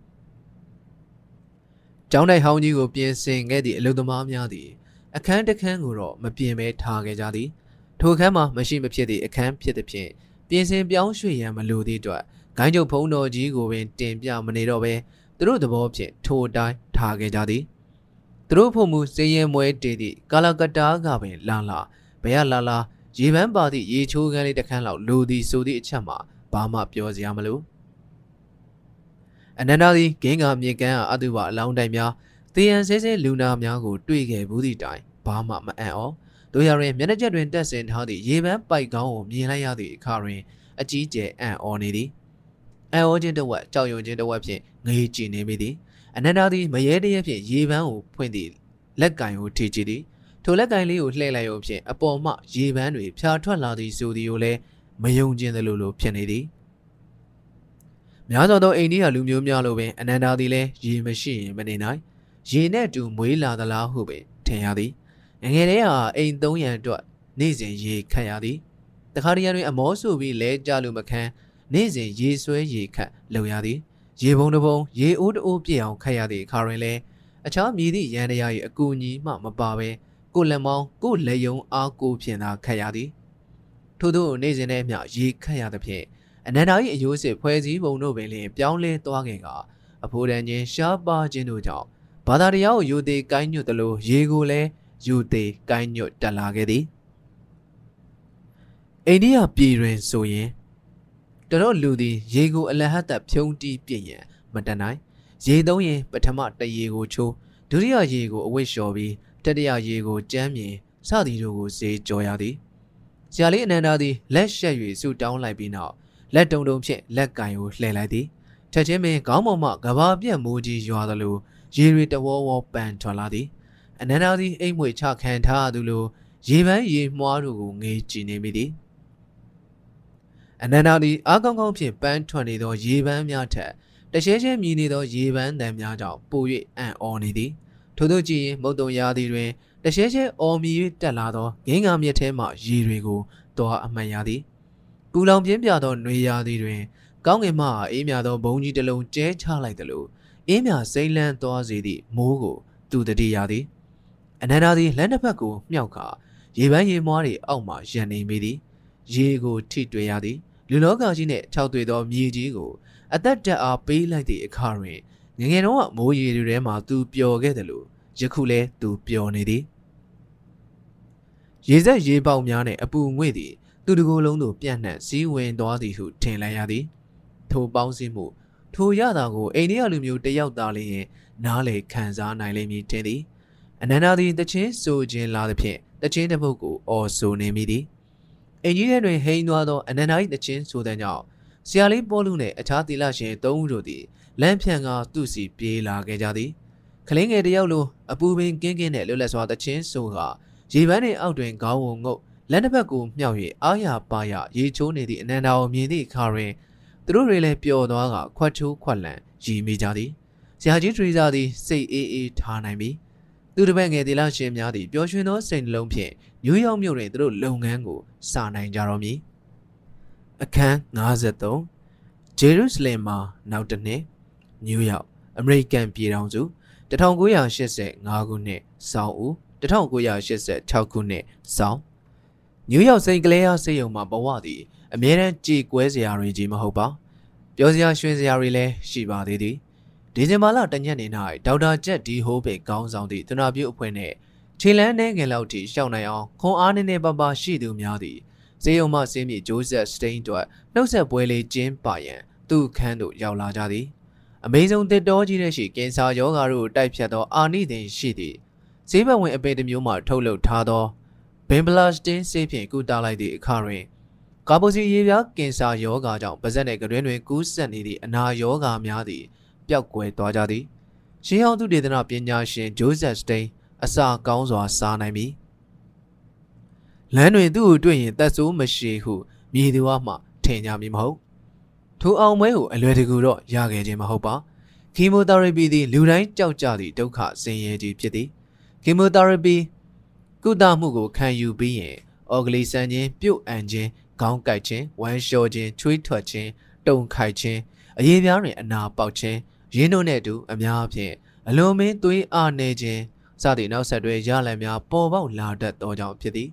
ကျောင်းတိုက်ဟောင်းကြီးကိုပြင်ဆင်ခဲ့သည့်အလုပ်သမားများသည်အခန်းတစ်ခန်းကိုတော့မပြင်ဘဲထားခဲ့ကြသည်ထိုအခန်းမှာမရှိမဖြစ်သည့်အခန်းဖြစ်သည်ဖြင့်ပြင်ဆင်ပြောင်းရွှေ့ရန်မလိုသည့်အတွက်ဂိုင်းကျုပ်ဖုံးတော်ကြီးကိုပင်တင်ပြမနေတော့ဘဲသူတို့သဘောဖြင့်ထိုအတိုင်းထားခဲ့ကြသည်သူတို့ဖို့မူစေရင်မွဲတည်သည့်ကာလကတားကပင်လာလာဘယ်ရလာလာ ရေပန်းပါသည့်ရေချိုးကန်းလေးတစ်ခန်းလောက်လိုသည်ဆိုသည့်အချက်မှာဘာမှပြောစရာမလိုအနန္ဒာသည်ဂင်းကမြေကန်းအားအတုပအလောင်းတိုင်များတေယံဆဲဆဲလူနာများကိုတွေ့ခဲ့ဘူးသည့်တိုင်ဘာမှမအံ့ဩတို့ရရင်မျက်နှာချက်တွင်တက်ဆင်ထားသည့်ရေပန်းပိုက်ကောင်းကိုမြင်လိုက်ရသည့်အခါတွင်အကြီးကျယ်အံ့ဩနေသည်အံ့ဩခြင်းတစ်ဝက်ကြောက်ရွံ့ခြင်းတစ်ဝက်ဖြင့်ငေးကြည့်နေမိသည်အနန္ဒာသည်မရဲတရက်ဖြင့်ရေပန်းကိုဖွင့်သည့်လက်ကင်ကိုထေကြည့်သည် ထိုလက်ကင်လေးကိုလှည့်လိုက်ရုံဖြင့်အပေါ်မှရေပန်းတွေဖြာထွက်လာသည်ဆိုသည်ကိုလည်းမယုံကျင်သလိုလိုဖြစ်နေသည်များသောသောအိန္ဒိယလူမျိုးများလိုပင်အနန္ဒာသည်လည်းရေမရှိရင်မနေနိုင်ရေနဲ့တူမွေးလာသလားဟုပင်ထင်ရသည်ငငယ်လေးဟာအိမ်သုံးရန်အတွက်နေ့စဉ်ရေခတ်ရသည်တခါတရံတွင်အမောဆူပြီးလဲကြလို့မခံနေ့စဉ်ရေဆွဲရေခတ်လုံရသည်ရေပုံတစ်ပုံရေအိုးတအိုးပြည့်အောင်ခတ်ရသည့်အခါတွင်လည်းအခြားမြည်သည့်ရန်တရား၏အကူအညီမှမပါဘဲ ကိုလက်မောင်းကိုလက်ယုံအားကိုဖြင့်သာခတ်ရသည်ထို့သောနေ့စဉ်နဲ့မျှရေခတ်ရသဖြင့်အနန္ဒာ၏အယိုးစစ်ဖွဲ့စည်းပုံတို့ပင်လျှင်ပြောင်းလဲသွားခဲ့ကအဖိုးတန်ချင်းရှားပါခြင်းတို့ကြောင့်ဘာသာတရားကိုယူသေးကိုင်းညွတ်သလိုရေကိုလည်းယူသေးကိုင်းညွတ်တက်လာခဲ့သည်အိန္ဒိယပြည်တွင်ဆိုရင်တတော်လူသည်ရေကိုအလဟတ်သက်ဖြုံးတီးပြည့်ရန်မတန်နိုင်ရေသုံးရင်ပထမတရေကိုချိုးဒုတိယရေကိုအဝတ်လျှော်ပြီး တတိယရေကိုကြမ်းမြင်စသည်တို့ကိုဈေးကြော်ရသည်ဆရာလေးအနန္ဒာသည်လက်ရှက်၍ဆူတောင်းလိုက်ပြီးနောက်လက်တုံတုံဖြင့်လက်ကင်ကိုလှည့်လိုက်သည်ချက်ချင်းပင်ခေါင်းပေါ်မှကဘာပြက်မိုးကြီးရွာသလိုရေတွေတဝေါဝေါပန်ထွက်လာသည်အနန္ဒာသည်အိမ်မွေချခံထားသူလိုရေပန်းရေမွှားတို့ကိုငေးကြည့်နေမိသည်အနန္ဒာသည်အားကောင်းကောင်းဖြင့်ပန်းထွက်နေသောရေပန်းများထက်တရှဲရှဲမြည်နေသောရေပန်းတံများကြောင့်ပို၍အံ့ဩနေသည် ထို့သောကြည့်ရင်မုတ်တုံရာသီတွင်တရှဲရှဲအော်မြည်၍တက်လာသောငင်းငါမြက်ထဲမှရေတွေကိုတွားအမှန်ရသည်ပူလောင်ပြင်းပြသောနှွေရာသီတွင် ကောင်းကင်မှအေးမြသောဘုံကြီးတစ်လုံးကျဲချလိုက်သလိုအေးမြစိမ့်လန်းသွားစေသည့်မိုးကိုသူတတိရသည်အနန္ဒာသည်လမ်းတစ်ဖက်ကိုမြှောက်ခါရေပန်းရေမွားတွေအောက်မှရန်နေမိသည်ရေကိုထိတွေ့ရသည်လူလောကကြီးနှင့်ခြောက်သွေသောမြေကြီးကိုအသက်တက်အားပေးလိုက်သည့်အခါတွင် ငငယ်တော့မိုးရေတွေထဲမှာသူပျော်ခဲ့တယ်လို့ယခုလဲသူပျော်နေသည်ရေဆက်ရေပေါက်များနဲ့အပူငွေ့သည်သူတကိုယ်လုံးသို့ပြန့်နှံ့စည်းဝင်သွားသည်ဟုထင်လိုက်ရသည်ထိုပေါင်းစည်းမှုထိုရတာကိုအိန္ဒိယလူမျိုးတယောက်သားလျင်နားလေခံစားနိုင်လိမ့်မည်ထင်သည်အနန္ဒာသည်တချင်းဆိုခြင်းလာသဖြင့်တချင်းတစ်ပုတ်ကိုအော်ဆိုနေမိသည်အင်ကြီးထဲတွင်ဟိန်းသွားသောအနန္ဒာ၏တချင်းဆိုတဲ့ကြောင့်ဆရာလေးပေါ်လူနှင့်အခြားသီလရှင်သုံးဦးတို့သည် လမ်းဖြန့်ကသူ့စီပြေးလာခဲ့ကြသည်ခလင်းငယ်တယောက်လိုအပူပင်ကင်းကင်းနဲ့လွတ်လပ်စွာတချင်းဆိုကရေပန်းနှင့်အောက်တွင်ခေါင်းဝုံငုတ်လက်တစ်ဖက်ကိုမြှောက်၍အားရပါရရေချိုးနေသည့်အနန္ဒာကိုမြင်သည့်အခါတွင်သူတို့တွေလည်းပျော်သွားကခွက်ချိုးခွက်လန့်ရည်မိကြသည်ဆရာကြီးထရီဇာသည်စိတ်အေးအေးထားနိုင်ပြီသူတစ်ပတ်ငယ်သီလရှင်များသည်ပျော်ရွှင်သောစိတ်နှလုံးဖြင့်နယူးယောက်မြို့တွင်သူတို့လုပ်ငန်းကိုစနိုင်ကြတော့မည်အခန်း53ဂျေရုဆလင်မှာနောက်တစ်နှစ် နယူးယောက်အမေရိကန်ပြည်ထောင်စု1985ခုနှစ်စောင်းဦး1986ခုနှစ်စောင်းနယူးယောက်စိန်ကလေးအားစေယုံမှာဘဝသည်အမြဲတမ်းကြေကွဲစရာတွေကြီးမဟုတ်ပါပြောစရာရွှင်စရာတွေလည်းရှိပါသေးသည်ဒီဇင်ဘာလတညက်နေ၌ဒေါက်တာဂျက်ဒီဟိုးပေကောင်းဆောင်သည့်သနာပြုအဖွဲ့နှင့်ခြေလန်းနှဲငယ်လောက်ထိရှောက်နိုင်အောင်ခွန်အားနည်းနည်းပါးပါးရှိသူများသည်ဇေယုံမှဆင်းမြေဂျိုးဆက်စတိန်တို့နှုတ်ဆက်ပွဲလေးကျင်းပါရန်သူ့ခန်းသို့ရောက်လာကြသည် အမေဇုံတစ်တော်ကြီးတဲ့ရှိကင်ဆာယောဂါတို့တိုက်ဖြတ်သောအာနိသင်ရှိသည့်ဈေးဘက်ဝင်အပေတစ်မျိုးမှထုတ်လုပ်ထားသောဘင်ဘလာစတင်ဆေးဖြင့်ကုသလိုက်သည့်အခါတွင်ကာဘိုစီရေပြားကင်ဆာယောဂါကြောင့်ပါးစပ်နှင့်ကတွင်တွင်ကူးစက်နေသည့်အနာယောဂါများသည်ပျောက်ကွယ်သွားကြသည်ရှင်းအောင်သူဒေသနာပညာရှင်ဂျိုးဆက်စတိန်အစာကောင်းစွာစားနိုင်ပြီလမ်းတွင်သူ့ကိုတွေ့ရင်သက်ဆိုးမရှိဟုမြည်သူမှထင်ကြမည်မဟုတ် ထိုအောင်မဲကိုအလွယ်တကူတော့ရခဲ့ခြင်းမဟုတ်ပါကီမိုသီရပီသည်လူတိုင်းကြောက်ကြသည့်ဒုက္ခဆင်းရဲခြင်းဖြစ်သည်ကီမိုသီရပီကုသမှုကိုခံယူပြီးရင်အော်ဂလီဆန်ခြင်းပြုတ်အန်ခြင်းခေါင်းကိုက်ခြင်းဝမ်းလျှောခြင်းချွေးထွက်ခြင်းတုန်ခိုက်ခြင်းအရေးပြားတွင်အနာပေါက်ခြင်းရင်းတို့နဲ့အတူအများအပြားအလွန်မင်းသွေးအားနေခြင်းစသည့်နောက်ဆက်တွဲရလံများပေါ်ပေါက်လာတတ်သောကြောင့်ဖြစ်သည်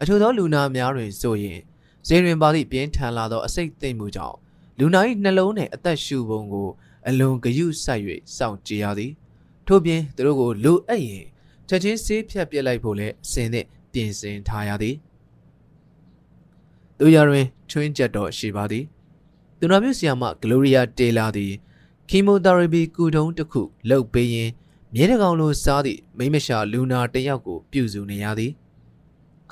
အထူးသောလူနာများတွင်ဆိုရင် ဇေရင်ပါသည့်ပြင်းထန်လာသောအစိတ်သိမ့်မှုကြောင့်လူနာ၏နှလုံးနှင့်အသက်ရှူပုံကို အလွန်ဂယုစိုက်၍စောင့်ကြည့်ရသည်ထို့ပြင်သူတို့ကိုလိုအပ်ရင်ချက်ချင်းဆေးဖြတ်ပစ်လိုက်ဖို့လည်းအစဉ်သင့်ပြင်ဆင်ထားရသည်သူရတွင်ချွင်းချက်တော်ရှိပါသည်သူနာမျိုးဆီယာမဂလိုရီယာတေလာသည်ကီမိုသီရပီကုထုံးတစ်ခုလုပ်ပေးရင်မြဲတကောင်လိုစားသည့်မိမရှာလူနာတစ်ယောက်ကိုပြုစုနေရသည်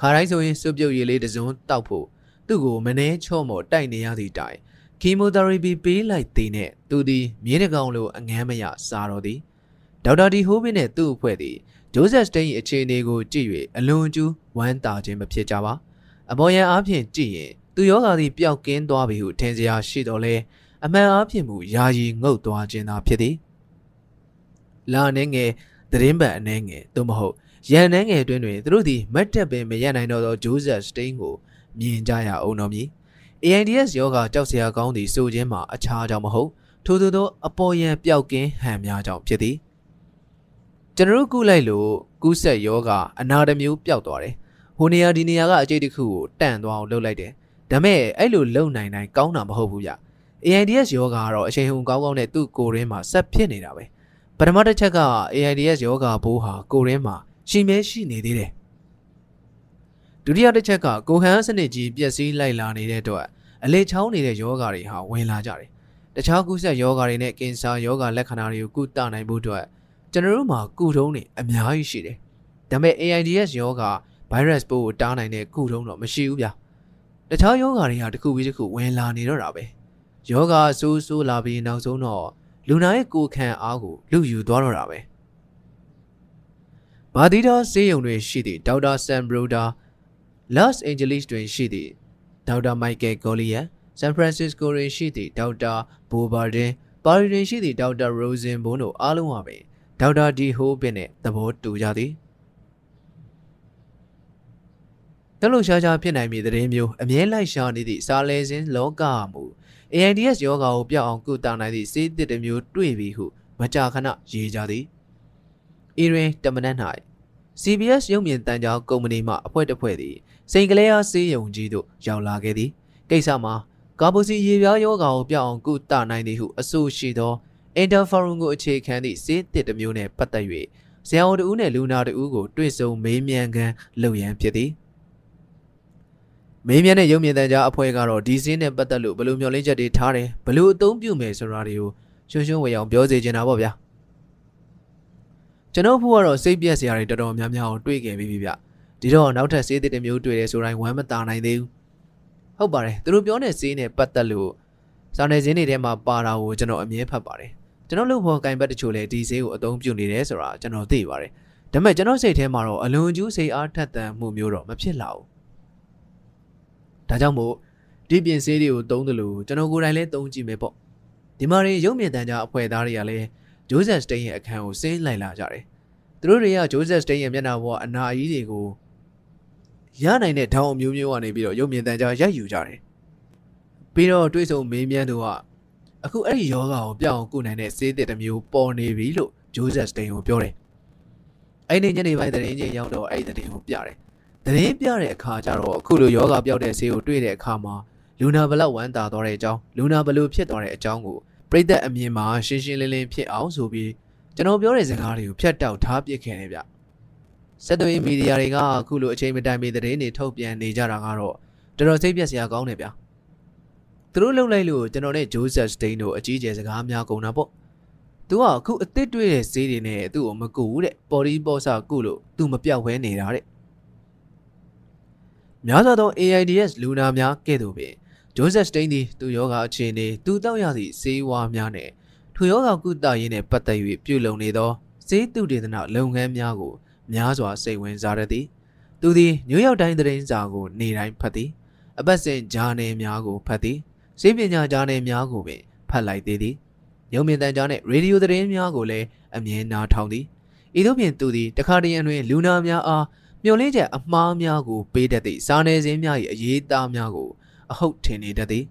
ခါတိုင်းဆိုရင်စွပ်ပြုတ်ရည်လေးတစ်စုံတောက်ဖို့ သူ့ကိုမနှဲချော့မော်တိုက်နေရသည့်တိုင်ကီမိုသီရပီပေးလိုက်သေးနဲ့သူသည်မြင်းတကောင်လိုအငမ်းမရစားတော်သည်ဒေါက်တာဒီဟိုးဘင်းနဲ့သူ့အဖွဲ့သည်ဂျိုးဆက်စတိန်၏အခြေအနေကိုကြည့်၍အလွန်ကျူးဝမ်းသာခြင်းမဖြစ်ကြပါအပေါ်ယံအားဖြင့်ကြည့်ရင်သူယောဂါသည်ပျောက်ကင်းသွားပြီဟုထင်စရာရှိတော်လဲအမှန်အားဖြင့်မူယာယီငုတ်သွားခြင်းသာဖြစ်သည်လာနေငယ်သတင်းပတ်အနှဲငယ်သို့မဟုတ်ရန်နှဲငယ်တွင်တွင်သူတို့သည်မတ်တက်ပင်မရနိုင်တော့သောဂျိုးဆက်စတိန်ကို မြင်ကြရအောင်တော်မည် AIDS ယောဂါကြောက်စရာကောင်းသည့်ဆိုခြင်းမှာအခြားကြောင့်မဟုတ်ထို့သောအပေါ်ယံပျောက်ကင်းဟန်များကြောင့်ဖြစ်သည်ကျွန်တော်တို့ကုလိုက်လို့ကူးဆက်ယောဂါအနာတစ်မျိုးပျောက်သွားတယ်ဟိုနေရာဒီနေရာကအကျိတ်တစ်ခုကိုတန့်သွားအောင်လုပ်လိုက်တယ်ဒါမဲ့အဲ့လိုလုံနိုင်နိုင်ကောင်းတာမဟုတ်ဘူးဗျ AIDS ယောဂါကတော့အချိန်ဟုန်ကောင်းကောင်းနဲ့သူ့ကိုယ်ရင်းမှာဆက်ဖြစ်နေတာပဲပထမတစ်ချက်က AIDS ယောဂါဘိုးဟာကိုယ်ရင်းမှာရှိမဲရှိနေသေးတယ် ဒုတိယတစ်ချက်ကကိုဟန်စနစ်ကြီးပြက်စီးလိုက်လာနေတဲ့အတွက်အလေချောင်းနေတဲ့ယောဂါတွေဟာဝင်လာကြတယ်တခြားကူးစက်ယောဂါတွေနဲ့ကင်ဆာယောဂါလက္ခဏာတွေကိုကုသနိုင်ဖို့အတွက်ကျွန်တော်တို့မှာကုထုံးတွေအများကြီးရှိတယ်ဒါပေမဲ့ AIDS ယောဂါ virus ပိုးကိုတားနိုင်တဲ့ကုထုံးတော့မရှိဘူးဗျာတခြားယောဂါတွေဟာတစ်ခုပြီးတစ်ခုဝင်လာနေတော့တာပဲယောဂါဆိုးဆိုးလာပြီးနောက်ဆုံးတော့လူနာရဲ့ကိုယ်ခံအားကိုလူယူသွားတော့တာပဲဘာဒီတာဆေးရုံတွေရှိသည့်ဒေါက်တာဆန်ဘရိုဒါ လော့စ်အိန်ဂျလိစ်တွင်ရှိသည့်ဒေါက်တာမိုက်ကယ်ဂိုလီယန်ဆန်ဖရန်စစ္စကိုတွင်ရှိသည့်ဒေါက်တာဘိုဘာဒင်ပါရီတွင်ရှိသည့်ဒေါက်တာရိုဇင်ဘွန်တို့အားလုံးဟာပင်ဒေါက်တာဒီဟိုးဘင်နှင့်သဘောတူကြသည်တလို့ရှားရှားဖြစ်နိုင်မည်သတင်းမျိုးအမြဲလိုက်ရှာနေသည့်စားလဲစင်းလောကမူ AIDS ယောဂါကိုပြောက်အောင်ကုသနိုင်သည့်စေးတစ်တစ်မျိုးတွေ့ပြီဟုမကြာခဏရေးကြသည်အီရင်တမနက်၌ CBS ရုပ်မြင်တန်ကြားကုမ္ပဏီမှအဖွဲ့တစ်ဖွဲ့သည်စိန်ကလေးအားစေးရုံကြီးသို့ရောက်လာခဲ့သည်ကိစ္စမှာကာဘိုစီရေပြားယောဂါကိုပြောက်အောင်ကုသနိုင်သည်ဟုအဆိုရှိသောအင်တာဖော်ရုံကိုအခြေခံသည့်စေးတစ်တစ်မျိုးနှင့်ပတ်သက်၍ဇန်အိုတူးနှင့်လူနာတူးကိုတွေ့ဆုံမေးမြန်းခန်းလုပ်ရန်ဖြစ်သည်မေးမြန်းတဲ့ရုပ်မြင်သံကြားအဖွဲ့ကတော့ဒီစင်းနဲ့ပတ်သက်လို့ဘယ်လိုမျှော်လင့်ချက်တွေထားတယ်ဘယ်လိုအသုံးပြုမယ်ဆိုတာတွေကိုရှုံရှုံဝေအောင်ပြောစေချင်တာပေါ့ဗျာ ကျွန်တော်ဖို့ကတော့စိတ်ပြက်စရာတွေတော်တော်များများအောင်တွေ့ခဲ့ပြီးပြီဗျဒီတော့နောက်ထပ်ဆေးသစ်တစ်မျိုးတွေ့တယ်ဆိုတိုင်းဝမ်းမတာနိုင်သေးဘူးဟုတ်ပါတယ်သူတို့ပြောတဲ့ဆေးနဲ့ပတ်သက်လို့စာနယ်ဇင်းတွေထဲမှာပါတာကိုကျွန်တော်အမြဲဖတ်ပါတယ်ကျွန်တော်လို့ဖော်ကင်ဘတ်တချို့လည်းဒီဆေးကိုအသုံးပြုနေတယ်ဆိုတာကျွန်တော်သိပါတယ်ဒါပေမဲ့ကျွန်တော်စိတ်ထဲမှာတော့အလွန်ကျူးစိတ်အားထက်သန်မှုမျိုးတော့မဖြစ်လာဘူးဒါကြောင့်မို့ဒီပြင်ဆေးတွေကိုသုံးတယ်လို့ကျွန်တော်ကိုယ်တိုင်လည်းသုံးကြည့်မယ်ပေါ့ဒီမှာရင်ရုပ်မြင်သံကြားအဖွဲ့သားတွေကလည်း ဂျိုးဆက်စတိန်ရဲ့အခန်းကိုဆင်းလိုက်လာကြတယ်သူတို့တွေကဂျိုးဆက်စတိန်ရဲ့မျက်နှာပေါ်အနာအကြီးတွေကိုရနိုင်တဲ့ထောင်အမျိုးမျိုးကနေပြီးတော့ရုပ်မြင်သံကြားရိုက်ယူကြတယ်ပြီးတော့တွေးဆုံမေးမြန်းသူကအခုအဲ့ဒီယောဂါကိုပြောင်းကုနိုင်တဲ့ဆေးတစ်တစ်မျိုးပေါ်နေပြီလို့ဂျိုးဆက်စတိန်ကိုပြောတယ်အဲ့ဒီညနေပိုင်းသတင်းချင်းရောက်တော့အဲ့ဒီသတင်းကိုပြတယ်သတင်းပြတဲ့အခါကျတော့အခုလိုယောဂပြောက်တဲ့ဆေးကိုတွေ့တဲ့အခါမှာလူနာဘလောက်ဝမ်းသာသွားတဲ့အကြောင်းလူနာဘလို့ဖြစ်သွားတဲ့အကြောင်းကို ပြိသက်အမြင်မှာရှင်းရှင်းလင်းလင်းဖြစ်အောင်ဆိုပြီးကျွန်တော်ပြောတဲ့စကားတွေကိုဖြတ်တောက်ထားပစ်ခဲ့တယ်ဗျဆက်သွယ်ရေးမီဒီယာတွေကအခုလိုအချိန်မတိုင်မီသတင်းတွေထုတ်ပြန်နေကြတာကတော့တော်တော်စိတ်ပြက်စရာကောင်းတယ်ဗျသူတို့လှုပ်လိုက်လို့ကျွန်တော်နဲ့ဂျိုးဆက်စတိန်တို့အကြီးအကျယ်စကားများကုန်တာပေါ့သူကအခုအစ်စ်တွေ့တဲ့ဈေးတွေနဲ့သူ့ကိုမကူဘူးတဲ့ပေါ်ဒီပေါ်စာကုလို့သူမပြောက်ဝဲနေတာတဲ့များစွာသော AIDS လူနာများကဲ့သို့ပင် ဂျိုးဆက်စတိန်သည်သူ့ယောဂအခြေအနေသူတောက်ရသည့်ဈေးဝါးများနဲ့ထိုယောဂကုသရေးနှင့်ပတ်သက်၍ပြုလုပ်နေသောဈေးသူတေသနလုပ်ငန်းများကိုများစွာစိတ်ဝင်စားရသည်သူသည်နယူးယောက်တိုင်းသတင်းစာကိုနေတိုင်းဖတ်သည်အပတ်စဉ်ဂျာနယ်များကိုဖတ်သည်ဈေးပညာဂျာနယ်များကိုပင်ဖတ်လိုက်သေးသည်ရုံမြင့်တန်ကြားနှင့်ရေဒီယိုသတင်းများကိုလည်းအမြဲနားထောင်သည်ဤသို့ဖြင့်သူသည်တခါတရံတွင်လူနာများအားမျှော်လင့်ချက်အမှားများကိုပေးတတ်သည့်စာနယ်ဇင်းများ၏အရေးသားများကို အဟုတ်ထင်နေတတ်သည်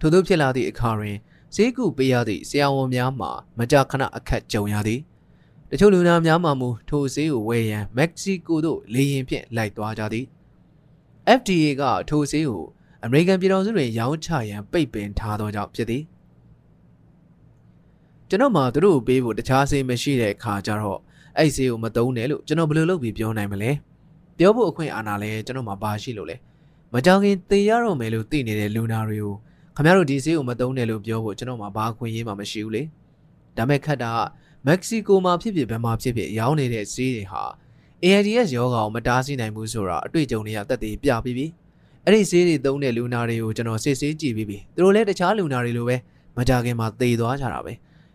ထို့သောဖြစ်လာသည့်အခါတွင်ဈေးကုပေးရသည့်ဆရာဝန်များမှာမကြာခဏအခက်ကြုံရသည်တချို့လူနာများမှမူထိုဈေးကိုဝယ်ရန်မက္ကဆီကိုသို့လေယာဉ်ဖြင့်လိုက်သွားကြသည် FDA ကထိုဈေးကိုအမေရိကန်ပြည်ထောင်စုတွင်ရောင်းချရန်ပိတ်ပင်ထားသောကြောင့်ဖြစ်သည်ကျွန်တော်မှသူတို့ကိုပေးဖို့တခြားဈေးမရှိတဲ့အခါကျတော့အဲ့ဈေးကိုမသုံးနဲ့လို့ကျွန်တော်ဘယ်လိုလုပ်ပြီးပြောနိုင်မလဲပြောဖို့အခွင့်အာဏာလဲကျွန်တော်မှပါရှိလို့လဲ မကြောင်ခင်သေရတော့မယ်လို့သိနေတဲ့လူနာတွေကိုခင်ဗျားတို့ဒီဈေးကိုမသုံးနဲ့လို့ပြောဖို့ကျွန်တော်မှဘာခွင့်ရေးမှမရှိဘူးလေဒါမဲ့ခက်တာကမက္ကဆီကိုမှာဖြစ်ဖြစ်ဘယ်မှာဖြစ်ဖြစ်ရောင်းနေတဲ့ဈေးတွေဟာ AIDS ရောဂါကိုမတားဆီးနိုင်ဘူးဆိုတာအတွေ့အကြုံတွေကသက်သေပြပြီးပြီအဲ့ဒီဈေးတွေသုံးတဲ့လူနာတွေကိုကျွန်တော်စစ်ဆေးကြည့်ပြီးပြီသူတို့လည်းတခြားလူနာတွေလိုပဲမကြခင်မှာသေသွားကြတာပဲ